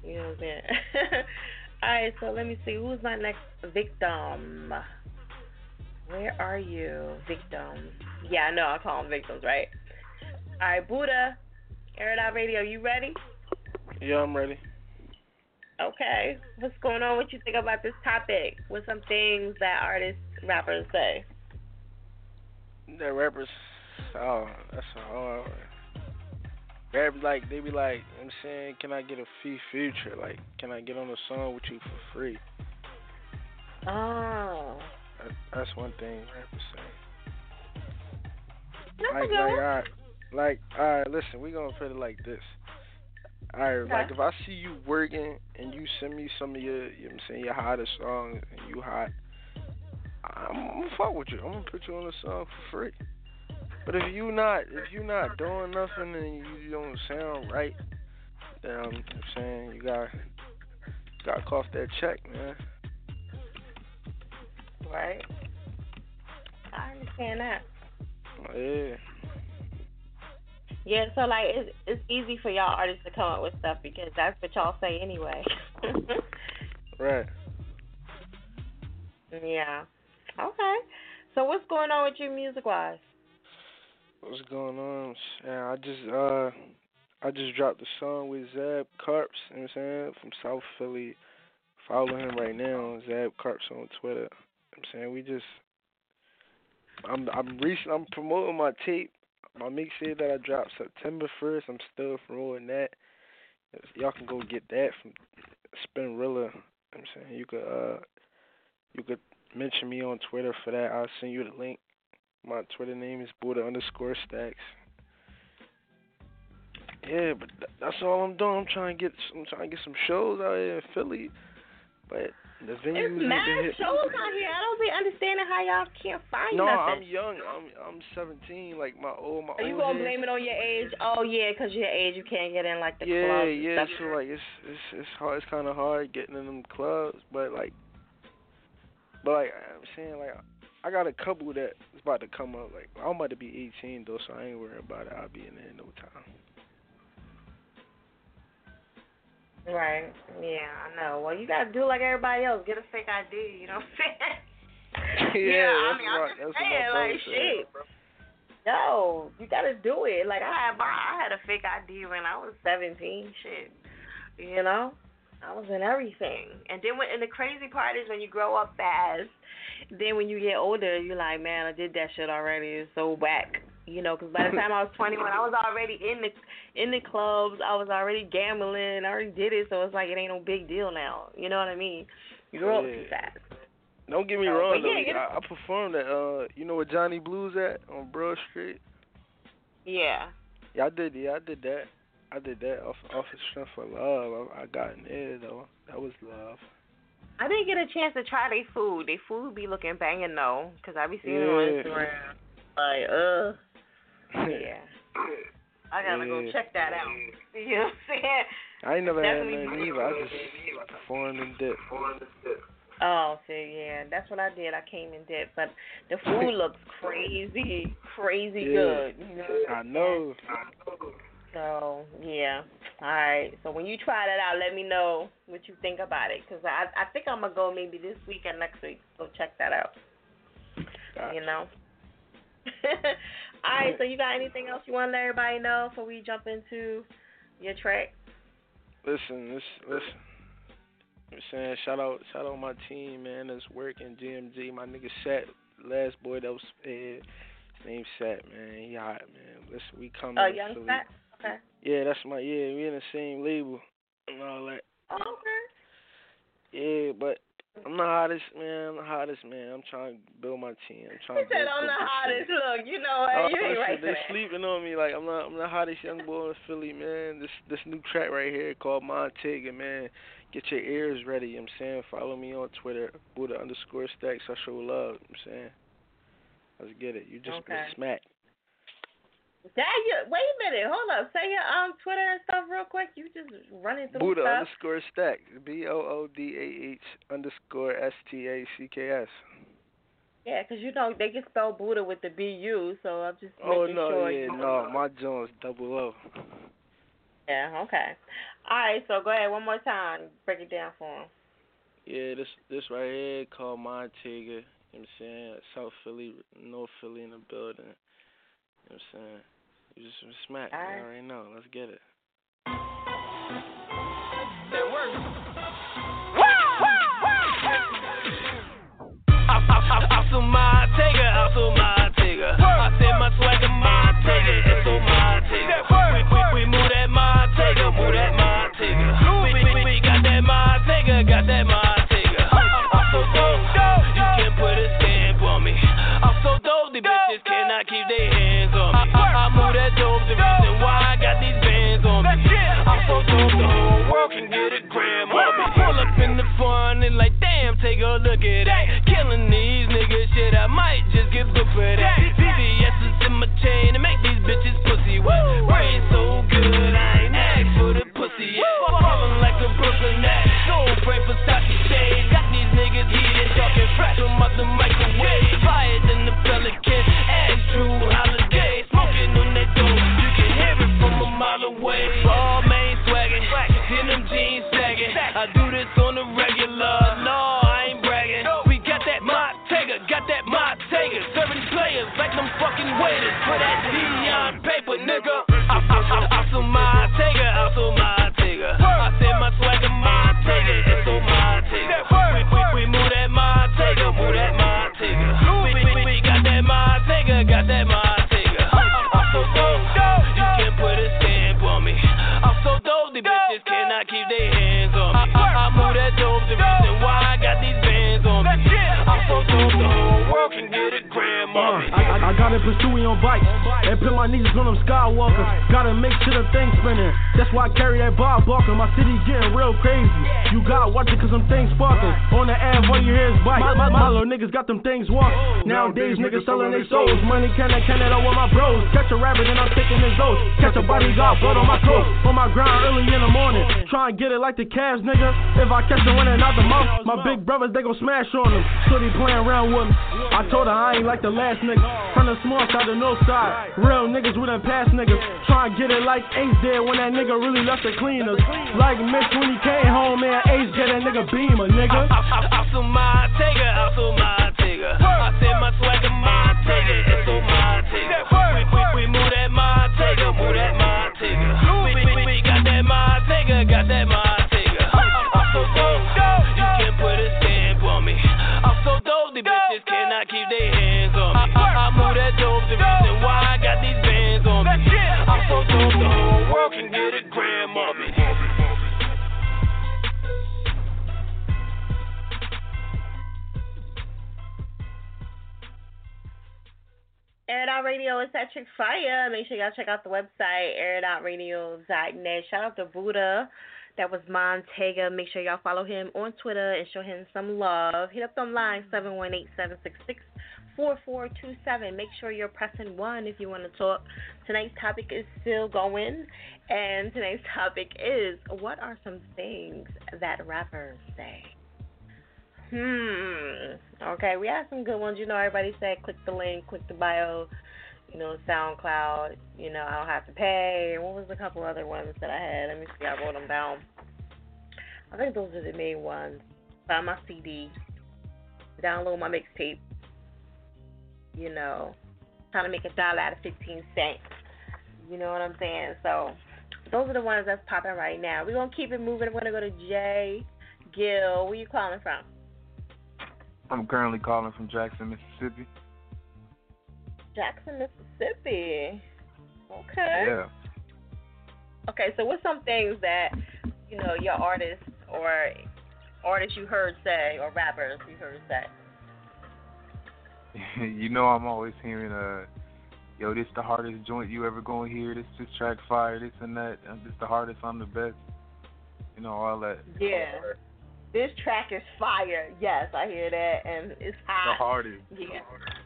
You know what I'm saying? All right, so let me see. Who's my next victim? Where are you, victim? Yeah, I know. I call them victims, right? All right, Buddha, Air It Out Radio. You ready? Yeah, I'm ready. Okay. What's going on? What you think about this topic? What some things that artists, rappers say? That rappers, oh, that's a hard. Like they be like, I'm saying, can I get a fee future? Like, can I get on a song with you for free? Oh. That, that's one thing rappers say. That's like, like, all right, like, all right, listen, we gonna put it like this. All right, Okay. like if I see you working and you send me some of your, you know what I'm saying, your hottest songs and you hot, I'm gonna fuck with you. I'm gonna put you on a song for free. But if you not, if you not doing nothing and you don't sound right, then I'm saying you got, got to cough that check, man. Right. I understand that. Yeah. Yeah, so like it's it's easy for y'all artists to come up with stuff because that's what y'all say anyway. Right. Yeah. Okay. So what's going on with you music wise? What's going on? Yeah, I just uh I just dropped a song with Zab Carps, you know what I'm saying, from South Philly. Follow him right now, Zab Carps on Twitter. You know I'm saying we just I'm I'm recent I'm promoting my tape, my mixtape that I dropped September first. I'm still promoting that. Y'all can go get that from Spinrilla. You know I'm saying you could uh you could mention me on Twitter for that. I'll send you the link. My Twitter name is Buddha underscore stacks. Yeah, but that's all I'm doing. I'm trying to get I'm trying to get some shows out here in Philly, but the venues It's mad shows out here. I don't be understanding how y'all can't find no, nothing. No, I'm young. I'm I'm 17. Like my old my Are you gonna heads- blame it on your age? Oh yeah, 'cause your age, you can't get in like the yeah, clubs. and yeah. So like it's it's it's hard. It's kind of hard getting in them clubs, but like, but like I'm saying, like I got a couple that's about to come up. Like I'm about to be 18 though, so I ain't worried about it. I'll be in there in no time. Right. Yeah, I know. Well, you gotta do like everybody else. Get a fake ID. You know what I'm saying? Yeah, I that's mean, I'm just that's what my saying, like, shit. No, you gotta do it. Like I had my, I had a fake ID when I was 17. Shit, you know, I was in everything. And then when, and the crazy part is when you grow up fast. Then when you get older, you're like, man, I did that shit already. It's so whack. You know, because by the time I was 21, I was already in the in the clubs. I was already gambling. I already did it, so it's like it ain't no big deal now. You know what I mean? You grow up too Yeah. fast. Don't get me So, wrong though. yeah, I, I performed at uh, you know where Johnny Blues at on Broad Street. Yeah. Yeah, I did. Yeah, I did that. I did that off off of Strength for Love. I, I got in there though. That was love. I didn't get a chance to try their food. Their food be looking banging though, 'cause I be seeing it on Yeah. Instagram. Like, uh, yeah. I gotta go check that out. You know what I'm saying? I ain't never had Definitely nothing either. I just performed and did. Oh, see, yeah, that's what I did. I came and did, but the food looks crazy, crazy Yeah. good. You know? I know. So yeah, all right. So when you try that out, let me know what you think about it, 'cause I I think I'm gonna go maybe this week or next week. So check that out. You know. all right. So you got anything else you want to let everybody know before we jump into your track? Listen, this listen. I'm saying shout out shout out my team, man, that's working GMG, my nigga Sapp, last boy that was uh, his name's Sapp, man. He hot, man. Listen, we coming Oh, to young. Okay. Yeah, that's my yeah, we in the same label and all that. Oh, okay. Yeah, but I'm the hottest man, I'm the hottest man. I'm trying to build my team. I'm trying to said I'm the hottest. city. Look, you know Oh, what? You ain't right for they that. sleeping on me like I'm not I'm the hottest young boy in Philly, man. This this new track right here called Montega, man. Get your ears ready, you know what I'm saying? Follow me on Twitter, Buddha underscore stacks, I show love, you know what I'm saying? Let's get it. You just Okay. been smacked. That you, wait a minute, hold up. Say your um Twitter and stuff real quick. You just running through Buddha stuff. underscore stack. B O O D A H underscore S T A C K S. Yeah, 'cause you know they can spell Buddha with the B U, so I'm just making Oh making no, sure. yeah, you no, my Jones double O. Yeah, okay. All right, so go ahead one more time. Break it down for him. Yeah, this this right here called Montega. You know what I'm saying? South Philly, North Philly in the building. You know what I'm saying? You just been smacked. You already know. Let's get it. That works. I'm so my taker, I'm so my like the Cavs, nigga. If I catch winning out the mouth, my big brothers they gon' smash on them. So they playing around with me. I told her I ain't like the last nigga. From the small side to north side. Real niggas with them past niggas. Try and get it like Ace did when that nigga really left the cleaners. Like Mitch when he came home, man. Ace get that nigga beamer, nigga. I, I, I check out the website, airitoutradio.net. Shout out to Buddha. That was Montega. Make sure y'all follow him on Twitter and show him some love. Hit up them lines 718-766-4427. Make sure you're pressing one if you want to talk. Tonight's topic is still going, and tonight's topic is what are some things that rappers say? Hmm. Okay, we have some good ones. You know, everybody said click the link, click the bio. You know, SoundCloud. You know, I don't have to pay. And what was a couple other ones that I had? Let me see. I wrote them down. I think those are the main ones. Buy my CD. Download my mixtape. You know, trying to make a dollar out of fifteen cents. You know what I'm saying? So those are the ones that's popping right now. We're gonna keep it moving. We're gonna go to Jay Gill. Where you calling from? I'm currently calling from Jackson, Mississippi. Jackson, Mississippi. Okay. Yeah. Okay, so what's some things that you know your artists or artists you heard say or rappers you heard say? you know I'm always hearing uh yo, this the hardest joint you ever gonna hear, this this track fire, this and that, and this the hardest, I'm the best. You know, all that. Yeah. This track is fire. Yes, I hear that, and it's hot. The hardest. Yeah. The hardest.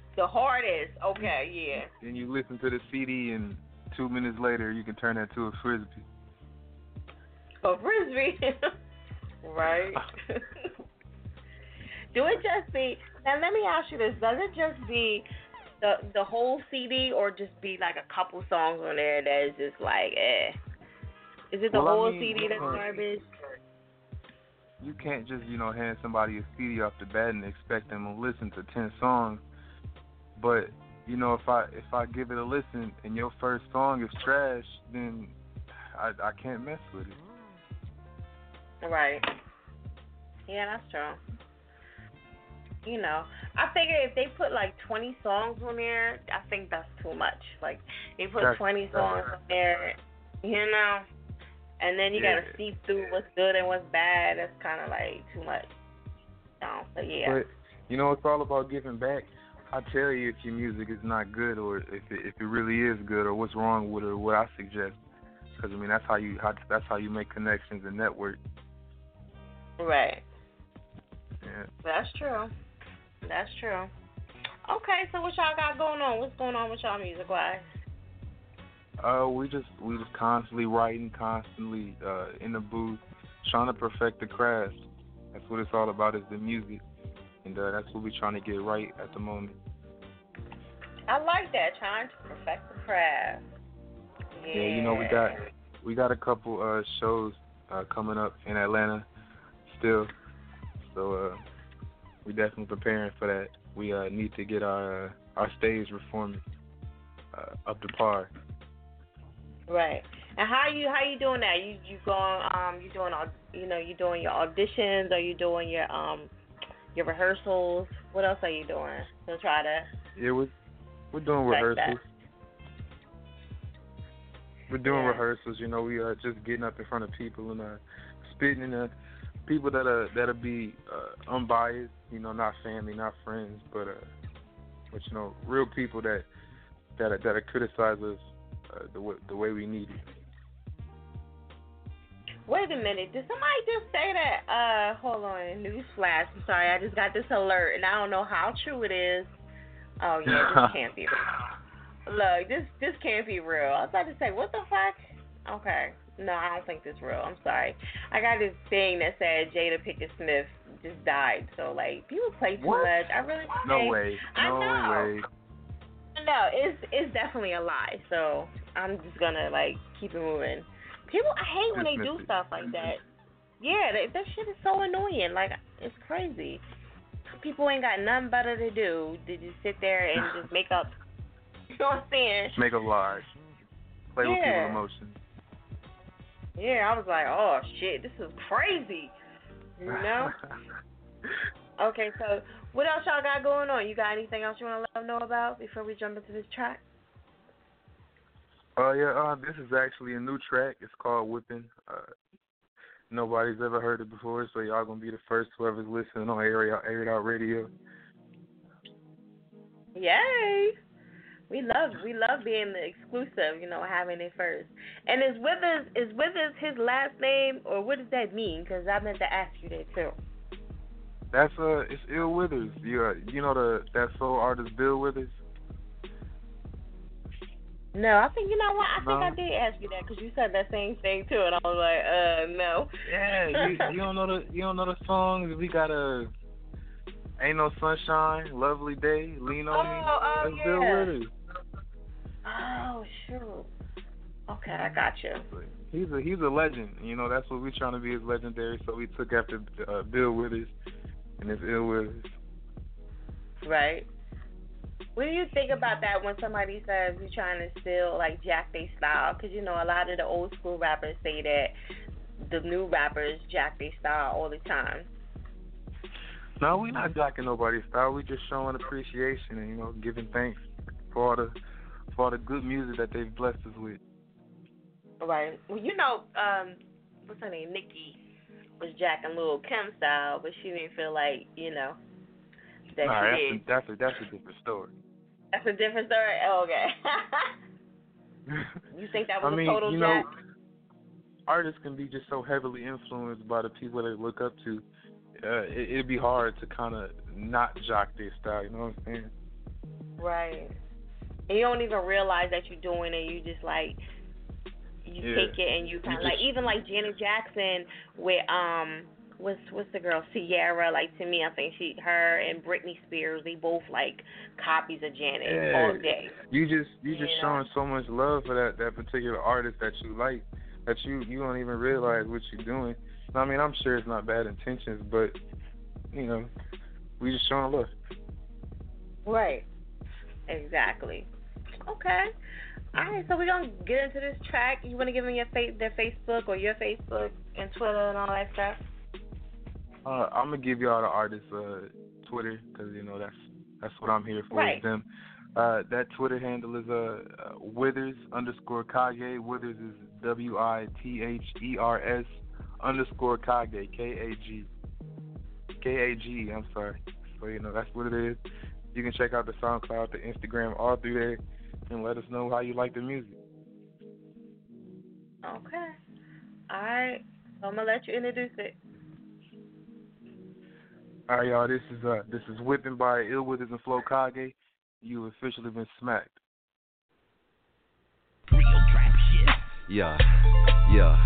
Okay, yeah. Then you listen to the CD and two minutes later you can turn that to a frisbee. A frisbee. right. Do it just be now? Let me ask you this: Does it just be the the whole CD, or just be like a couple songs on there that is just like, eh? Is it the Well, I whole mean, CD that's garbage? You can't just, you know, hand somebody a CD off the bat and expect them to listen to ten songs. But, you know, if I if I give it a listen and your first song is trash, then I I can't mess with it. Right. Yeah, that's true. You know, I figure if they put like 20 songs on there, I think that's too much. Like, they put That's- 20 songs on there, you know, and then you gotta see through what's good and what's bad. That's kind of like too much. No, but yeah. But you know, it's all about giving back. I tell you if your music is not good, or if it, if it really is good, or what's wrong with it, or what I suggest. Because I mean, that's how you how, that's how you make connections and network. Right. Yeah. That's true. That's true. Okay, so what y'all got going on? What's going on with y'all music wise? Uh, we just we just constantly writing, constantly uh in the booth, trying to perfect the craft. That's what it's all about is the music, and uh, that's what we're trying to get right at the moment. I like that, trying to perfect the craft. Yeah, Yeah, you know we got we got a couple uh shows uh coming up in Atlanta still. So uh we definitely preparing for that. We uh need to get our uh, our stage reforming. uh, up to par. Right. And how you how you doing that? You you going um you doing all you know you doing your auditions? Are you doing your um your rehearsals? What else are you doing to try to? Yeah, we're we're doing rehearsals. We're doing Yeah. rehearsals. You know, we are just getting up in front of people and uh, spitting in the people that are that'll be uh, unbiased. You know, not family, not friends, but uh, but you know, real people that that that criticize us uh, the way the way we need it. Wait a minute. Did somebody just say that? Uh, hold on. Newsflash. I'm sorry. I just got this alert, and I don't know how true it is. Oh yeah, this can't be real. Look, this this can't be real. I was about to say, what the fuck? Okay. No, I don't think this is real. I'm sorry. I got this thing that said Jada Pinkett Smith just died. So like, people play too What? much. I really No think- way. I No way. No, it's it's definitely a lie. So I'm just gonna like keep it moving. People, I hate when they do stuff like that. Yeah, that, that shit is so annoying. Like it's crazy. People ain't got nothing better to do. They just sit there and just make up. You know what I'm saying? Make up lies. Play with Yeah. people's emotions. Yeah, I was like, oh shit, this is crazy. You know? okay, so what else y'all got going on? You got anything else you want to let them know about before we jump into this track? Uh, yeah, uh, this is actually a new track. It's called Whipping. Uh, nobody's ever heard it before, so y'all gonna be the first whoever's listening on Air Out, Air It Out Radio. Yay! We love we love being the exclusive, you know, having it first. And is Withers is Withers his last name or what does that mean? Because I meant to ask you that too. That's uh, it's Ill Withers. You uh, you know the that soul artist Bill Withers. No, I think you know what I think. I did ask you that because you said that same thing too, and I was like, uh, no. Yeah, you, you don't know the you don't know the songs. We got a Ain't No Sunshine, Lovely Day, Lean on Me. Oh, oh, yeah. Withers. Oh shoot. Okay, I got you. He's a he's a legend. You know that's what we're trying to be is legendary. So we took after uh, Bill Withers, and it's Ill Withers. Right. What do you think about that when somebody says you're trying to steal like jack their style? Because you know a lot of the old school rappers say that the new rappers jack their style all the time. No, we're not jacking nobody's style. We're just showing appreciation and you know giving thanks for all the for all the good music that they've blessed us with. Right. Well, you know, um, what's her name? Nikki was jacking Lil Kim style, but she didn't feel like you know that Nah, she did. that's a, that's a that's a different story. That's a different story. Oh, okay. you think that was I mean, a total you jack? know, artists can be just so heavily influenced by the people they look up to. Uh, it, it'd be hard to kind of not jock their style. You know what I'm saying? Right. And you don't even realize that you're doing it. You just like you Yeah. take it and you kind of like even like Janet Jackson with um what's what's the girl Ciara like to me I think she her and Britney Spears they both like copies of Janet Yeah. all day. You just you just know? showing so much love for that that particular artist that you like that you you don't even realize what you're doing. I mean, I'm sure it's not bad intentions, but you know, we just showing love. Right. Exactly. Okay. All right, so we're gonna get into this track. You want to give them your fa- their Facebook or your Facebook and Twitter and all that stuff? Uh, I'm gonna give y'all the artist uh, Twitter because you know that's that's what I'm here for. Right. Them. Uh, that Twitter handle is uh, uh Withers underscore Kage. Withers is W I T H E R S underscore Kage K A G K A G. I'm sorry. So you know that's what it is. You can check out the SoundCloud, the Instagram, all through there, and let us know how you like the music. Okay. All right. So I'm gonna let you introduce it. All right, y'all. This is uh this is whipping by Ill Withers and Flo Kage. You officially been smacked. Yeah, yeah,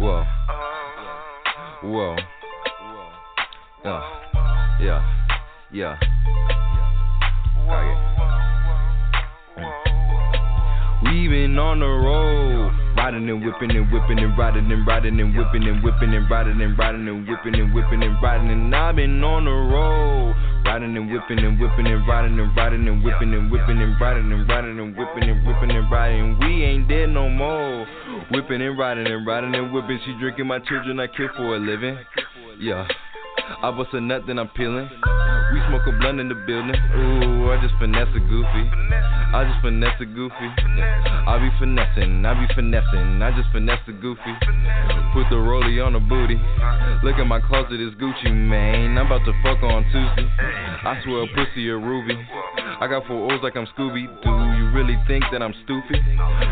whoa, whoa, yeah, yeah, yeah. We been on the road, riding and whipping and whipping and riding and riding and whipping and whipping and riding and riding and whipping and whipping and riding and I've been on the road. riding and whipping and whipping and riding and riding and whipping and whipping and riding and riding and whipping and whipping and riding. We ain't dead no more. Whipping and riding and riding and whipping. She drinking my children I kill for a living. Yeah. I bust a nut, then I'm peeling. We smoke a blunt in the building. Ooh, I just finesse a goofy. I just finesse a goofy. I be finessing, I be finessing. I just finesse a goofy. Put the rollie on the booty. Look at my closet, it's Gucci, man. I'm about to fuck on Tuesday. I swear, pussy a ruby. I got four O's like I'm Scooby. Do you really think that I'm stupid?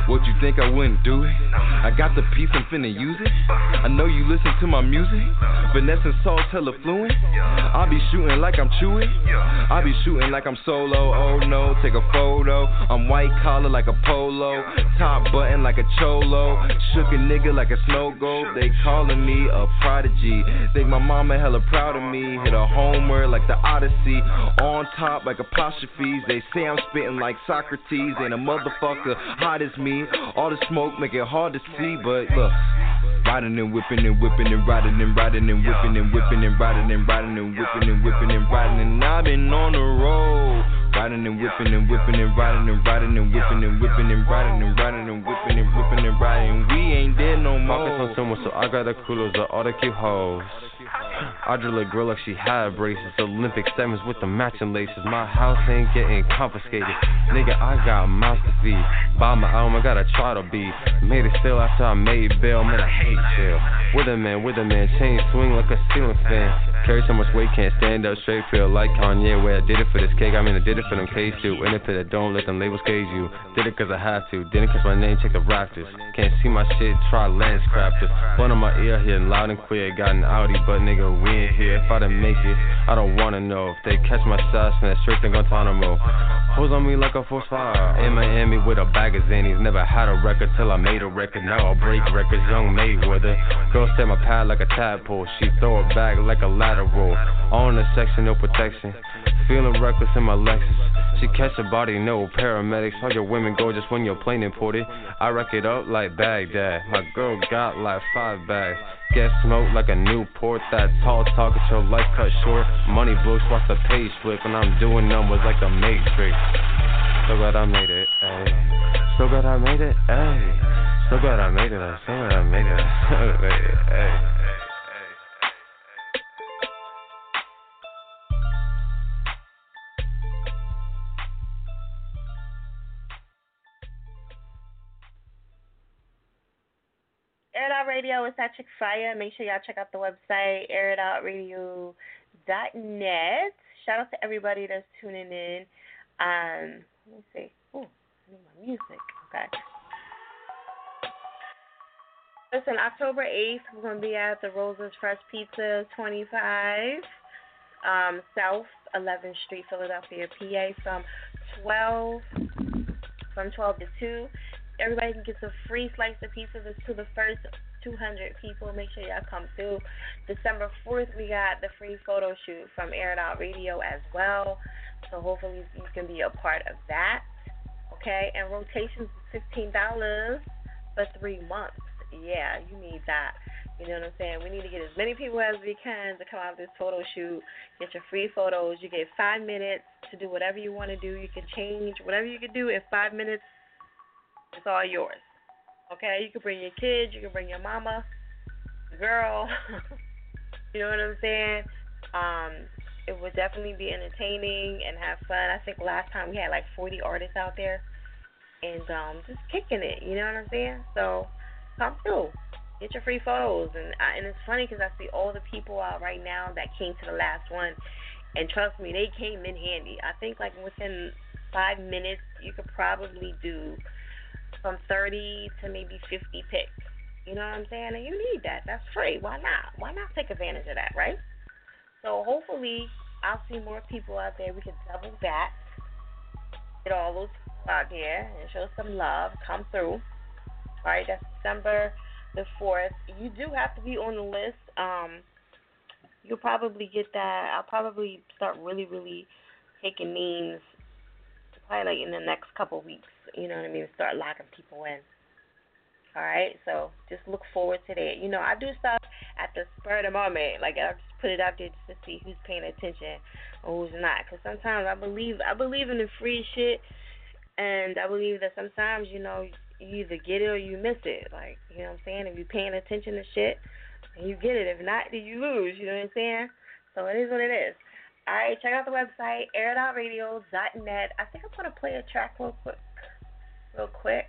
What you think I wouldn't do it? I got the piece, I'm finna use it. I know you listen to my music. Vanessa Saul hella fluent. I be shooting like I'm chewing. I be shooting like I'm solo. Oh no, take a photo. I'm white collar like a polo. Top button like a cholo. Shook a nigga like a snow globe. They calling me a prodigy. Think my mama hella proud of me. Hit a homer like the Odyssey. On top like apostrophes. They say I'm spitting like Socrates. Ain't a motherfucker hot as me. All the smoke make it hard to see. But look. Riding and whipping and whipping and riding and riding and whipping and whipping and riding and riding and whipping and whipping and riding and I've been on the road. Riding and whipping and whipping and riding and riding and whipping and whipping and riding and riding and whipping and whipping and riding. We ain't dead no more. Pockets on someone, so I got the coolers, the all to keep hoes. I drill a girl like she had braces. Olympic sevens with the matching laces. My house ain't getting confiscated. Nigga, I got mouths to feed. Buy my album, I gotta try to be. Made it still after I made bail. Man, I hate jail. With a man, with a man. Chain swing like a ceiling fan. Carry so much weight, can't stand up straight. Feel like Kanye, where I did it for this cake. I mean, I did it for them K's too. In it for that, don't let them labels cage you. Did it cause I had to. Didn't cause my name, check the rafters. Can't see my shit, try lens crafters. One on my ear, hitting loud and clear. Got an Audi, but nigga, we ain't here. If I didn't make it, I don't wanna know. If they catch my shots, then straight to Guantanamo. Hoes on me like a force fire. In Miami with a bag of zannies. Never had a record till I made a record. Now I break records, young Mayweather. Girl set my pad like a tadpole. She throw it back like a lateral. On the section, no protection. Feeling reckless in my Lexus. She catch a body, no paramedics. All your women gorgeous when your plane imported. I rack it up like Baghdad. My girl got like five bags. Get smoked like a Newport. That tall talk, get your life cut short. Money books, watch the page flip. And I'm doing numbers like the Matrix. So glad I made it, ayy. So glad I made it, ayy. So glad I made it, so glad I made it, so glad I made it, ayy. It Out Radio is that chick fire. Make sure y'all check out the website, airitoutradio.net. Shout out to everybody that's tuning in. Um, let me see. Oh, I need my music. Okay. Listen, October 8th, we're going to be at the Rosa's Fresh Pizza 25, um, South 11th Street, Philadelphia, PA, from 12 from 12 to 2. Everybody can get a free slice of pizza. To the first 200 people. Make sure y'all come through. December 4th, we got the free photo shoot from Air Out Radio as well. So hopefully you can be a part of that. Okay, and rotations is $15 for three months. Yeah, you need that. You know what I'm saying? We need to get as many people as we can to come out of this photo shoot. Get your free photos. You get five minutes to do whatever you want to do. You can change whatever you can do in five minutes. It's all yours. Okay? You can bring your kids. You can bring your mama, girl. you know what I'm saying? Um, it would definitely be entertaining and have fun. I think last time we had like 40 artists out there and um, just kicking it. You know what I'm saying? So come through. Get your free photos, and I, and it's funny because I see all the people out right now that came to the last one, and trust me, they came in handy. I think like within five minutes, you could probably do from 30 to maybe 50 picks. You know what I'm saying? And you need that. That's free. Why not? Why not take advantage of that, right? So hopefully, I'll see more people out there. We can double that. Get all those people out there and show some love. Come through. All right, that's December the 4th. You do have to be on the list. Um, you'll probably get that. I'll probably start really, really taking names to probably like in the next couple weeks. You know what I mean? Start locking people in. All right, so just look forward to that. You know, I do stuff at the spur of the moment. Like I just put it out there just to see who's paying attention or who's not. Because sometimes I believe I believe in the free shit, and I believe that sometimes you know you either get it or you miss it. Like you know what I'm saying? If you're paying attention to shit, you get it. If not, then you lose. You know what I'm saying? So it is what it is. All right, check out the website airitoutradio.net. I think I'm gonna play a track real quick, real quick,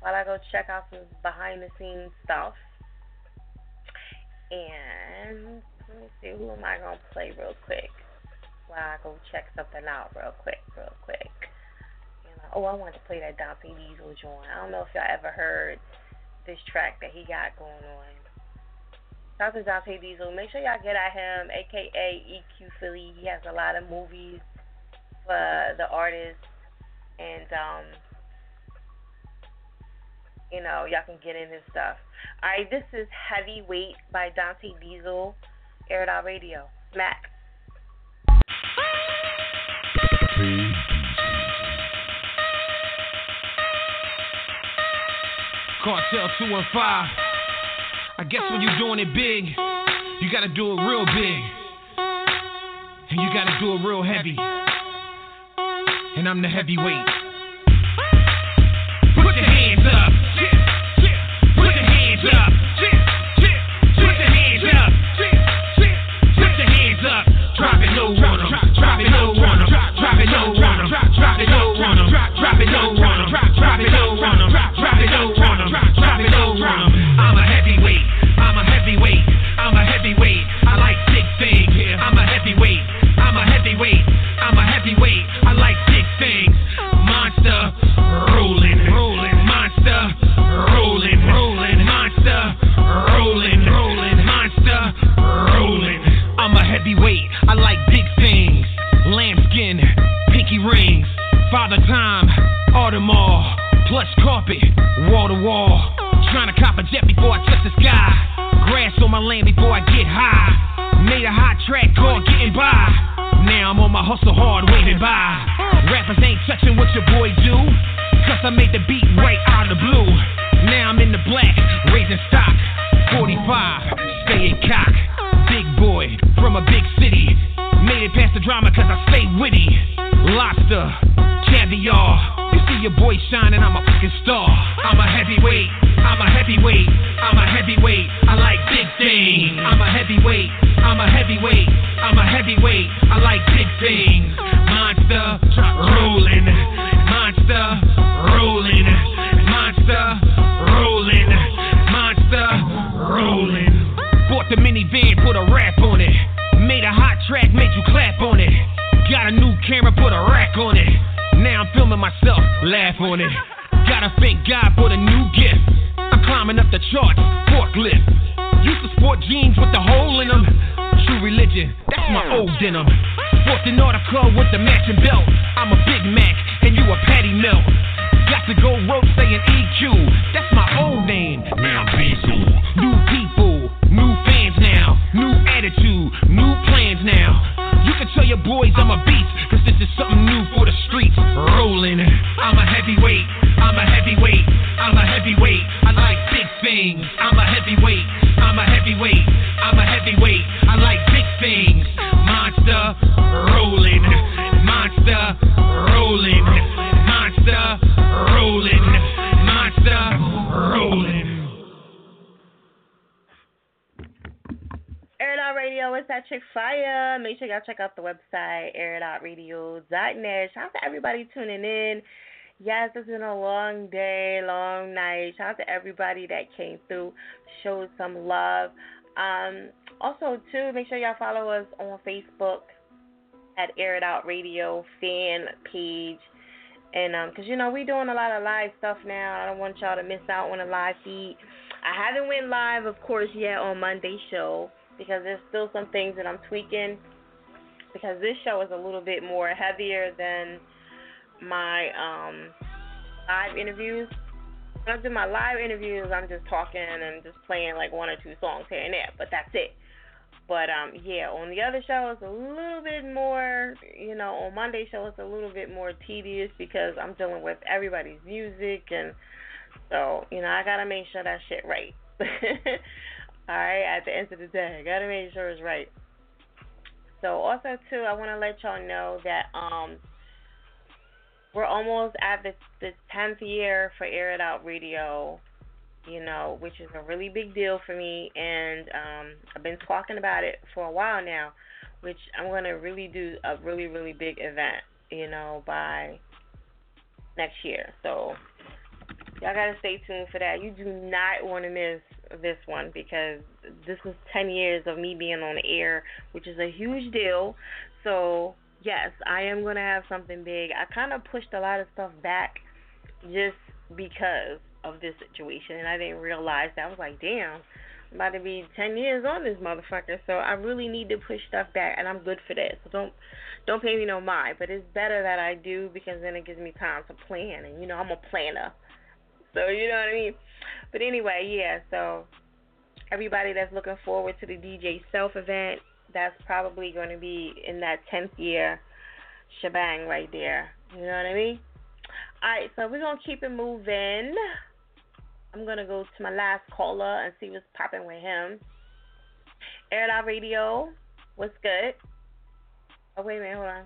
while I go check out some behind the scenes stuff. And let me see, who am I gonna play real quick? While I go check something out real quick, real quick. You know, oh, I wanted to play that Dante Diesel joint. I don't know if y'all ever heard this track that he got going on. Shout out to Dante Diesel. Make sure y'all get at him, aka EQ Philly. He has a lot of movies for the artists, and um, you know y'all can get in his stuff. All right, this is Heavyweight by Dante Diesel, Air It Out Radio. Smack. Cartel 215. I guess when you're doing it big, you gotta do it real big. And you gotta do it real heavy. And I'm the heavyweight. Put your hands up. Up. Put your hands up. Put your hands up. Drop it low on 'em. Drop it low on 'em. Drop it low on 'em. Drop it low on 'em. Drop it low on 'em. Drop it low on 'em. Plush carpet, wall to wall. Trying to cop a jet before I touch the sky. Grass on my land before I get high. Made a hot track called Getting By. Now I'm on my hustle hard, waving by. Rappers ain't touching what your boy do. Cause I made the beat right out of the blue. Now I'm in the black, raising stock. 45, staying cock. Big boy from a big city. Made it past the drama cause I stay witty. Lobster, caviar. Your boy shining, I'm a fucking star. I'm a heavyweight, I'm a heavyweight, I'm a heavyweight. I like big things. I'm a heavyweight, I'm a heavyweight, I'm a heavyweight. I like big things. Monster rolling, monster rolling, monster rolling, monster rolling. Bought the minivan, put a rap on it. Made a hot track, made you clap on it. Got a new camera, put a rack on it. Now I'm filming myself, laugh on it. Gotta thank God for the new gift. I'm climbing up the charts, forklift. Used to sport jeans with the hole in them. True religion, that's my old denim. Sports an article with the matching belt. I'm a Big Mac, and you a patty melt. Got to go rope saying EQ. That's my old name. Now Diesel. New people, new fans now. New attitude, new plans now. You can tell your boys I'm a beast, cause this is something new for. Rolling. I'm a heavyweight. I'm a heavyweight. I'm a heavyweight. I like big things. I'm a heavyweight. I'm a heavyweight. I'm a heavyweight. I like big things. Monster rolling. Monster rolling. Monster rolling. Monster rolling. Air It Out Radio, it's that chick fire. Make sure y'all check out the website, airitoutradio.net. Shout out to everybody tuning in. Yes, it's been a long day, long night. Shout out to everybody that came through, showed some love. Um, also, too, make sure y'all follow us on Facebook at Air It Out Radio fan page. And um, cause you know we doing a lot of live stuff now. I don't want y'all to miss out on a live feed. I haven't went live, of course, yet on Monday show because there's still some things that I'm tweaking. Because this show is a little bit more heavier than my um live interviews. When I do my live interviews, I'm just talking and just playing like one or two songs here and there, but that's it. But um, yeah, on the other show it's a little bit more, you know, on Monday show it's a little bit more tedious because I'm dealing with everybody's music and so, you know, I gotta make sure that shit right. Alright, at the end of the day, I gotta make sure it's right. So also too, I want to let y'all know that um we're almost at the the tenth year for Air It Out Radio, you know, which is a really big deal for me, and um I've been talking about it for a while now, which I'm gonna really do a really really big event, you know, by next year. So y'all gotta stay tuned for that. You do not want to miss this one because this is 10 years of me being on the air, which is a huge deal. So, yes, I am going to have something big. I kind of pushed a lot of stuff back just because of this situation, and I didn't realize that. I was like, damn, I'm about to be 10 years on this motherfucker, so I really need to push stuff back, and I'm good for that. So, don't. Don't pay me no mind, but it's better that I do because then it gives me time to plan, and you know I'm a planner, so you know what I mean. But anyway, yeah, so everybody that's looking forward to the DJ Self event, that's probably going to be in that 10th year shebang right there. You know what I mean? Alright, so we're to keep it moving. I'm to go to my last caller and see what's popping with him. Air Out Radio, what's good? Oh, wait a minute, hold on.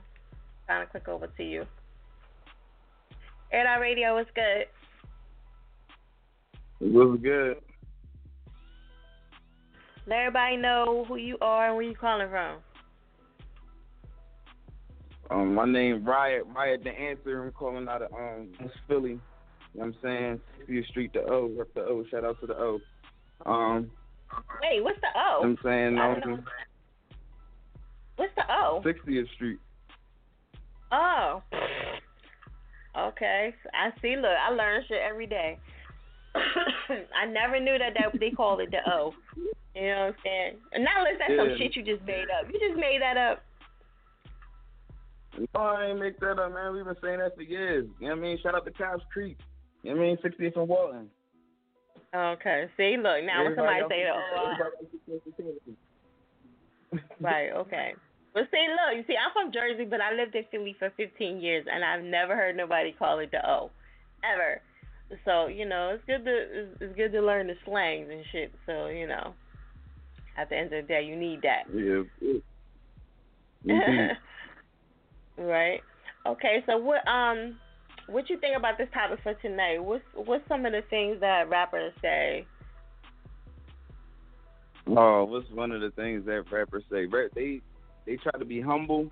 trying to click over to you. Air Out Radio, what's good? What's good? Let everybody know who you are and where you calling from. Um, my name Riot, Riot the Answer. I'm calling out of um West Philly. You know what I'm saying? 60th Street the O, rep the O, shout out to the O. Um Wait, what's the O? I'm saying um, What's the O? 60th Street. Oh. Okay. I see look, I learn shit every day. I never knew that, that they called it the O. You know what I'm saying? And not unless that's some shit you just made up. You just made that up. No, I ain't make that up, man. We've been saying that for years. You know what I mean? Shout out to Cobbs Creek. You know what I mean? 60th and Walton. Okay. See, look, now when somebody say uh, the else- O, right, okay. But see, look, you see, I'm from Jersey, but I lived in Philly for 15 years, and I've never heard nobody call it the O, ever. So you know, it's good to it's, it's good to learn the slangs and shit. So you know, at the end of the day, you need that. Yeah. Right. Okay. So what um what you think about this topic for tonight? What's what's some of the things that rappers say? Oh, what's one of the things that rappers say? They they try to be humble.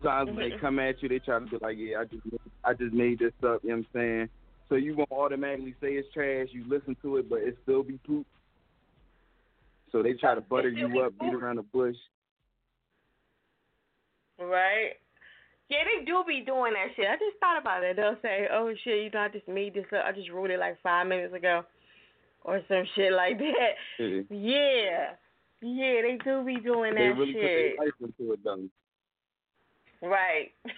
Sometimes when they Mhm. come at you, they try to be like, "Yeah, I just I just made this up." You know what I'm saying? So you won't automatically say it's trash. You listen to it, but it still be poop. So they try to butter you up, beat around the bush. Right. Yeah, they do be doing that shit. I just thought about it. They'll say, "Oh shit, you know, I just made this up. I just wrote it like five minutes ago," or some shit like that. Yeah. Yeah, yeah, they do be doing They that really shit. put their life into it, though. Right.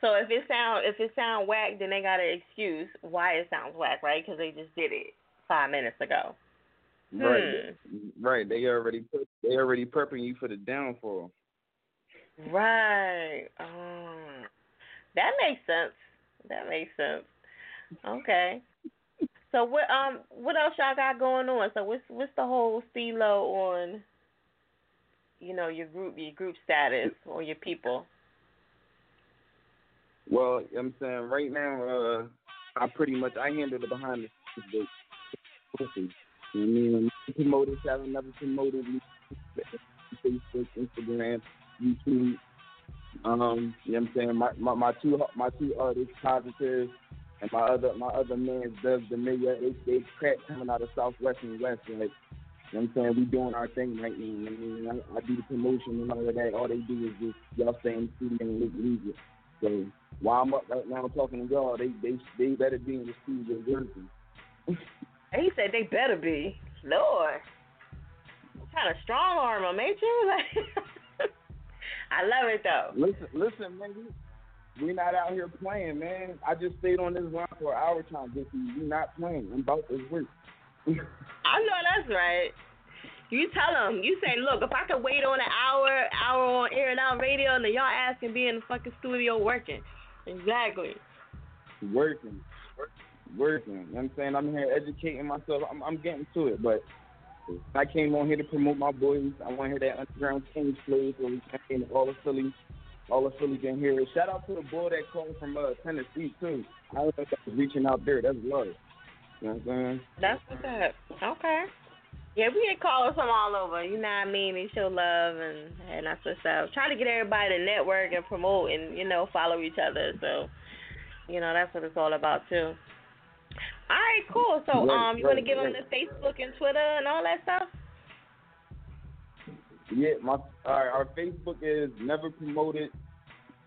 so if it sound if it sound whack, then they got an excuse why it sounds whack, right? Because they just did it five minutes ago. Right, right. They already they already prepping you for the downfall. Right. Um, that makes sense. That makes sense. Okay. So what um what else y'all got going on? So what's what's the whole stilo on you know, your group your group status or your people? Well, you know what I'm saying right now, uh, I pretty much I handle the behind the scenes with. You know what I mean? Promoters have another promoted me, Facebook, Instagram, YouTube. Um, you know what I'm saying? My my, my two my two artists, Positive, and my other my other man, Doug Mayor, they they crack coming out of Southwest and West. Like, you know what I'm saying? We doing our thing right now. I mean, I, I do the promotion and all of that. All they do is just y'all stay in the studio and look music. So while I'm up right now talking to y'all, they they they better be in the studio. And he said they better be. Lord. Kind of strong arm them, ain't you? Like I love it though. Listen, listen, man. We, we not out here playing, man. I just stayed on this line for an hour trying to get you. We not playing. I'm about this work. I know that's right. You tell them. You say, look, if I could wait on an hour, hour on Air It Out Radio, and then y'all ass can be in the fucking studio working. Exactly. working, working. You know what I'm saying? I'm here educating myself. I'm, I'm getting to it, but I came on here to promote my boys. I want to hear that Underground Kings play so we can all of Philly, all of Philly can hear it. Shout out to the boy that called from uh, Tennessee too. I don't think I was reaching out there. That's love. You know what I'm saying? That's what's up. Okay. Yeah, we get callers from all over. You know what I mean? They show love and and that's what's up. Trying to get everybody to network and promote and you know follow each other. So, you know that's what it's all about too. All right, cool. So, um, you want to give them the Facebook and Twitter and all that stuff? Yeah, my all right, our Facebook is never promoted.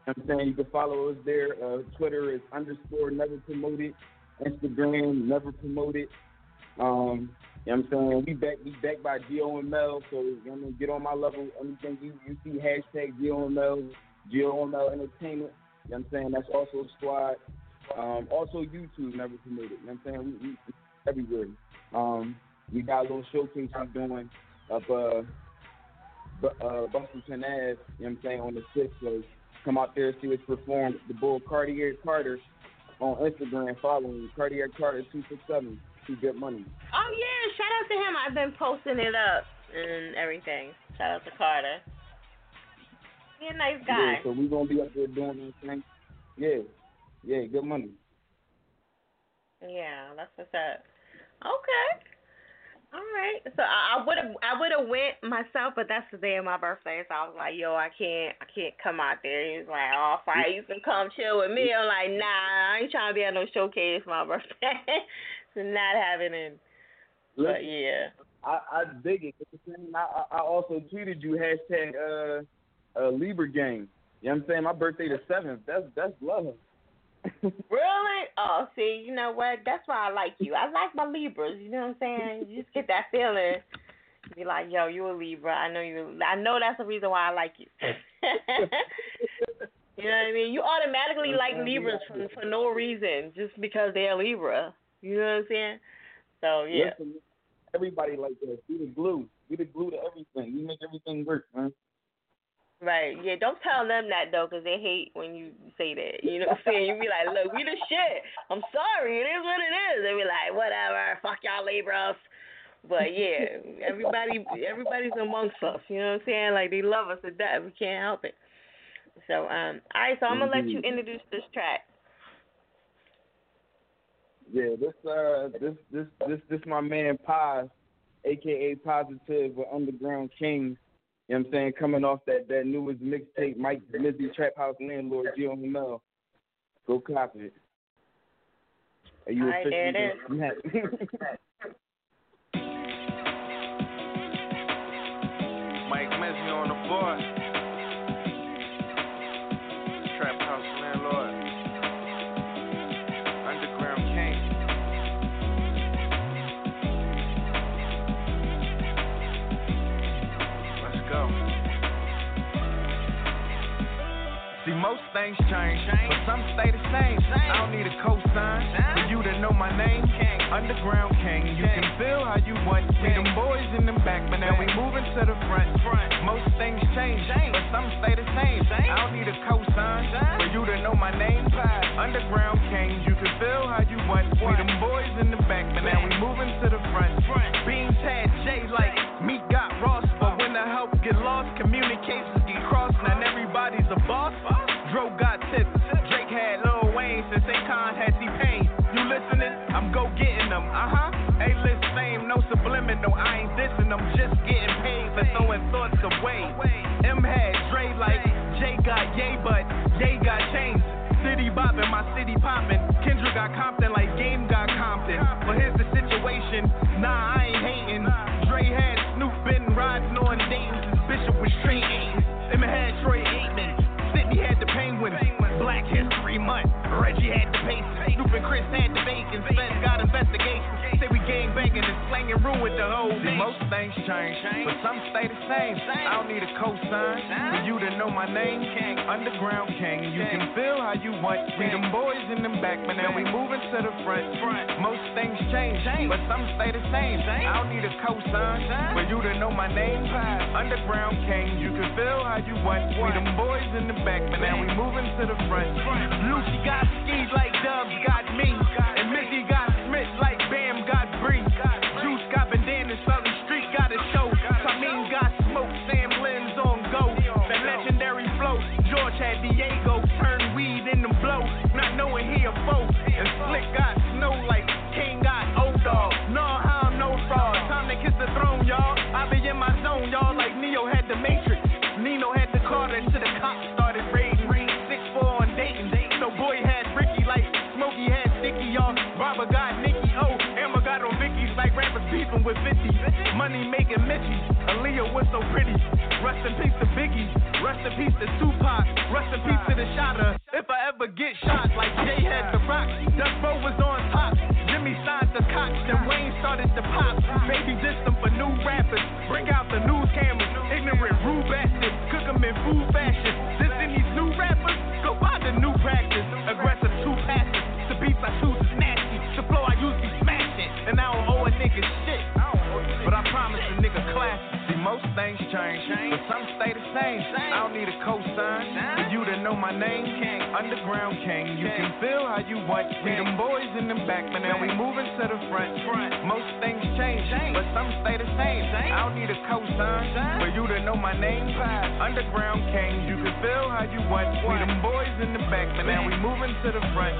I'm saying you can follow us there. Uh, Twitter is underscore never promoted. Instagram never promoted. Um, you know what I'm saying? We back we back by GOML, so you know what I mean, get on my level. Anything you, you see hashtag GOML, GOML Entertainment. You know what I'm saying? That's also a squad. Um, also YouTube never promoted. You know what I'm saying? We, we, everywhere. Um, we got a little showcase we're doing up uh Bu- uh, Bustleton Ave, you know what I'm saying, on the 6th. So come out there, see us perform. The Bull Cartier Carter on Instagram, following Cartier Carter 267. See good money. Oh yeah, shout out to him. I've been posting it up and everything. Shout out to Carter. He a nice guy. Yeah, so we to be up there doing this thing. Yeah, yeah, good money. Yeah, that's what's up. Okay. All right. So I would have I would have went myself, but that's the day of my birthday, so I was like, yo, I can't I can't come out there. He was like, oh, fine, you can come chill with me. I'm like, nah, I ain't trying to be at no showcase for my birthday. not having it. But yeah. I, I dig it. It's the same- I, I also tweeted you hashtag uh, uh Libra gang. You know what I'm saying? My birthday the seventh. That's that's love. Really? Oh, see, you know what? That's why I like you. I like my Libras. You know what I'm saying? You just get that feeling. Be like, yo, you a Libra. I know you. I know that's the reason why I like you. you know what I mean? You automatically like Libras for for no reason, just because they're Libra. You know what I'm saying? So yeah. Listen, everybody like that. We the glue. We the glue to everything. You make everything work, man. Right. Yeah, don't tell them that though, 'cause they hate when you say that. You know what I'm saying? You be like, look, we the shit. I'm sorry. It is what it is. They be like, whatever. Fuck y'all Libras. But yeah, everybody, everybody's amongst us. You know what I'm saying? Like they love us to death. We can't help it. So um, all right. So I'm gonna let you introduce this track. Yeah, this uh this this this this my man Paz, aka Positive with Underground Kings. You know what I'm saying? Coming off that that newest mixtape, Mike Mizzy Trap House Landlord, GOML. Go cop it. Are you All right, there it Mike Mesny on the board. Things change, but some stay the same. I don't need a cosign for you to know my name. Underground King, you can feel how you want. We them boys in the back, but now we moving to the front. Most things change, but some stay the same. I don't need a cosign for you to know my name. Underground King, you can feel how you want. We them boys in the back, but now we moving to the front. Beans had J like me got Ross, but when the help get lost, communications get crossed. Not everybody's a boss. Subliminal. I ain't dissing, I'm just getting paid for throwing thoughts away. Em had Dre like J got Ye, but Ye got changed. City bopping, my city popping. Kendrick got Compton like Game got Compton. But here's the situation. Nah, I ain't hating. Dre had Snoop been riding on Dayton since Bishop was straight. Them had Troy Aikman. Sidney had the Penguins. Black History Month. Reggie had the Pacers. Snoop and Chris had the Bacon. Spence got investigations. And slanging room the whole See, most things change, but some stay the same. I don't need a cosign for you to know my name. Underground King, you can feel how you want. We them boys in the back, but now we moving to the front. Most things change, but some stay the same. I don't need a cosign for you to know my name. Underground King, you can feel how you want. We them boys in the back, but now we moving to the front. Lucy got skis like Dubs got me, so pretty. Rest in peace to Biggie. Rest in peace to Tupac. Rest in peace to the shotter. If I ever get shot like Jay had the rock, Duck Bo was on top. Jimmy signed the cops, then Wayne started to pop. Maybe Baby system for new rappers. Bring out the news change, but some stay the same. I don't need a cosign for you to know my name. Underground king. You can feel how you want. See them boys in the back, but now we moving to the front. Most things change, but some stay the same. I don't need a cosign for you to know my name. Underground king. You can feel how you want. See them boys in the back, but now we moving to the front.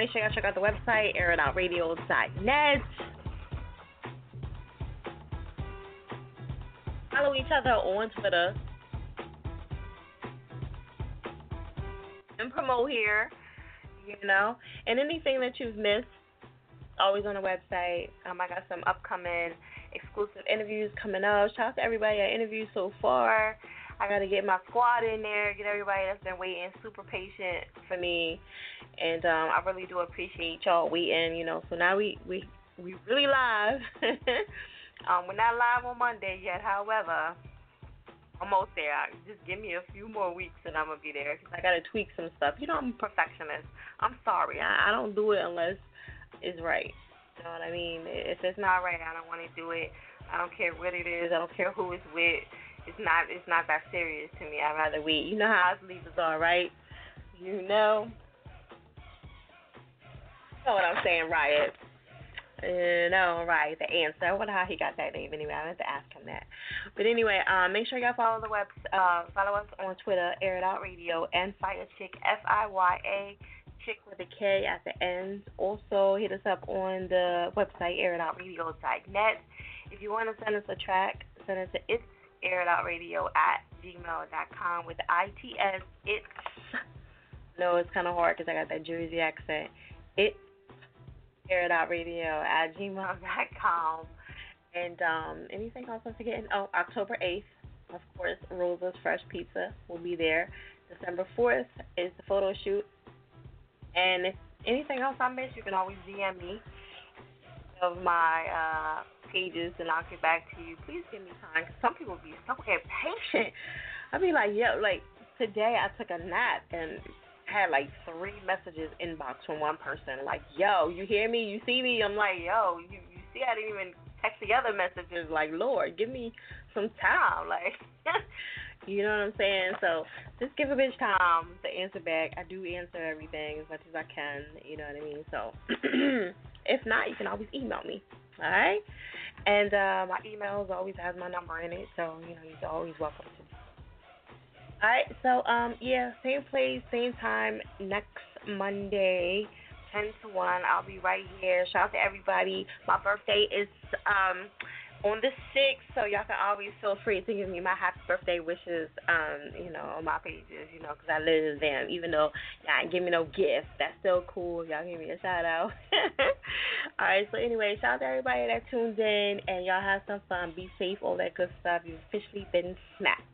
Make sure y'all check out the website, airitoutradio.net. Follow each other on Twitter. And promote here, you know. And anything that you've missed, always on the website. Um, I got some upcoming exclusive interviews coming up. Shout out to everybody I interviewed so far. I got to get my squad in there, get everybody that's been waiting, super patient for me, and um, I really do appreciate y'all waiting. You know, so now we we we really live. um, we're not live on Monday yet, however. Almost there. Just give me a few more weeks and I'm gonna be there because I gotta tweak some stuff. You know I'm a perfectionist. I'm sorry. I, I don't do it unless it's right. You know what I mean? If it's not right, I don't want to do it. I don't care what it is. I don't care who it's with. It's not. It's not that serious to me. I'd rather wait. You know how us leaders are, right? You know. Know what I'm saying, Riot. No, right. The answer. I wonder how he got that name. Anyway, I have to ask him that. But anyway, um, make sure y'all follow the web. Uh, follow us on Twitter, Air It Out Radio, and Fire Chick F I Y A Chick with a K at the end. Also, hit us up on the website, airitoutradio.net. If you want to send us a track, send it to it's airitoutradio at gmail.com with ITS. It's. No, it's kind of hard because I got that Jersey accent. It's airitoutradio at gmail.com. And um, anything else I'm forgetting? Oh, October 8th, of course, Rosa's Fresh Pizza will be there. December 4th is the photo shoot. And if anything else I missed, you can always DM me of my uh, pages and I'll get back to you. Please give me time. Cause some people be so impatient. I'll be like, yo, like today I took a nap and had like three messages inbox from one person. Like, yo, you hear me? You see me? I'm like, yo, you, you see I didn't even text the other messages like, Lord, give me some time. Like, you know what I'm saying? So just give a bitch time to answer back. I do answer everything as much as I can. You know what I mean? So if not, you can always email me. All right. And uh, my emails always has my number in it, so you know you're always welcome to. All right. So um yeah, same place, same time next Monday. 10 to 1. I'll be right here. Shout out to everybody. My birthday is um on the 6th, so y'all can always feel free to give me my happy birthday wishes, um, you know, on my pages, you know, because I live them. Even though y'all ain't give me no gift, that's still cool. Y'all give me a shout out. all right, so anyway, shout out to everybody that tuned in, and y'all have some fun. Be safe, all that good stuff. You've officially been smacked.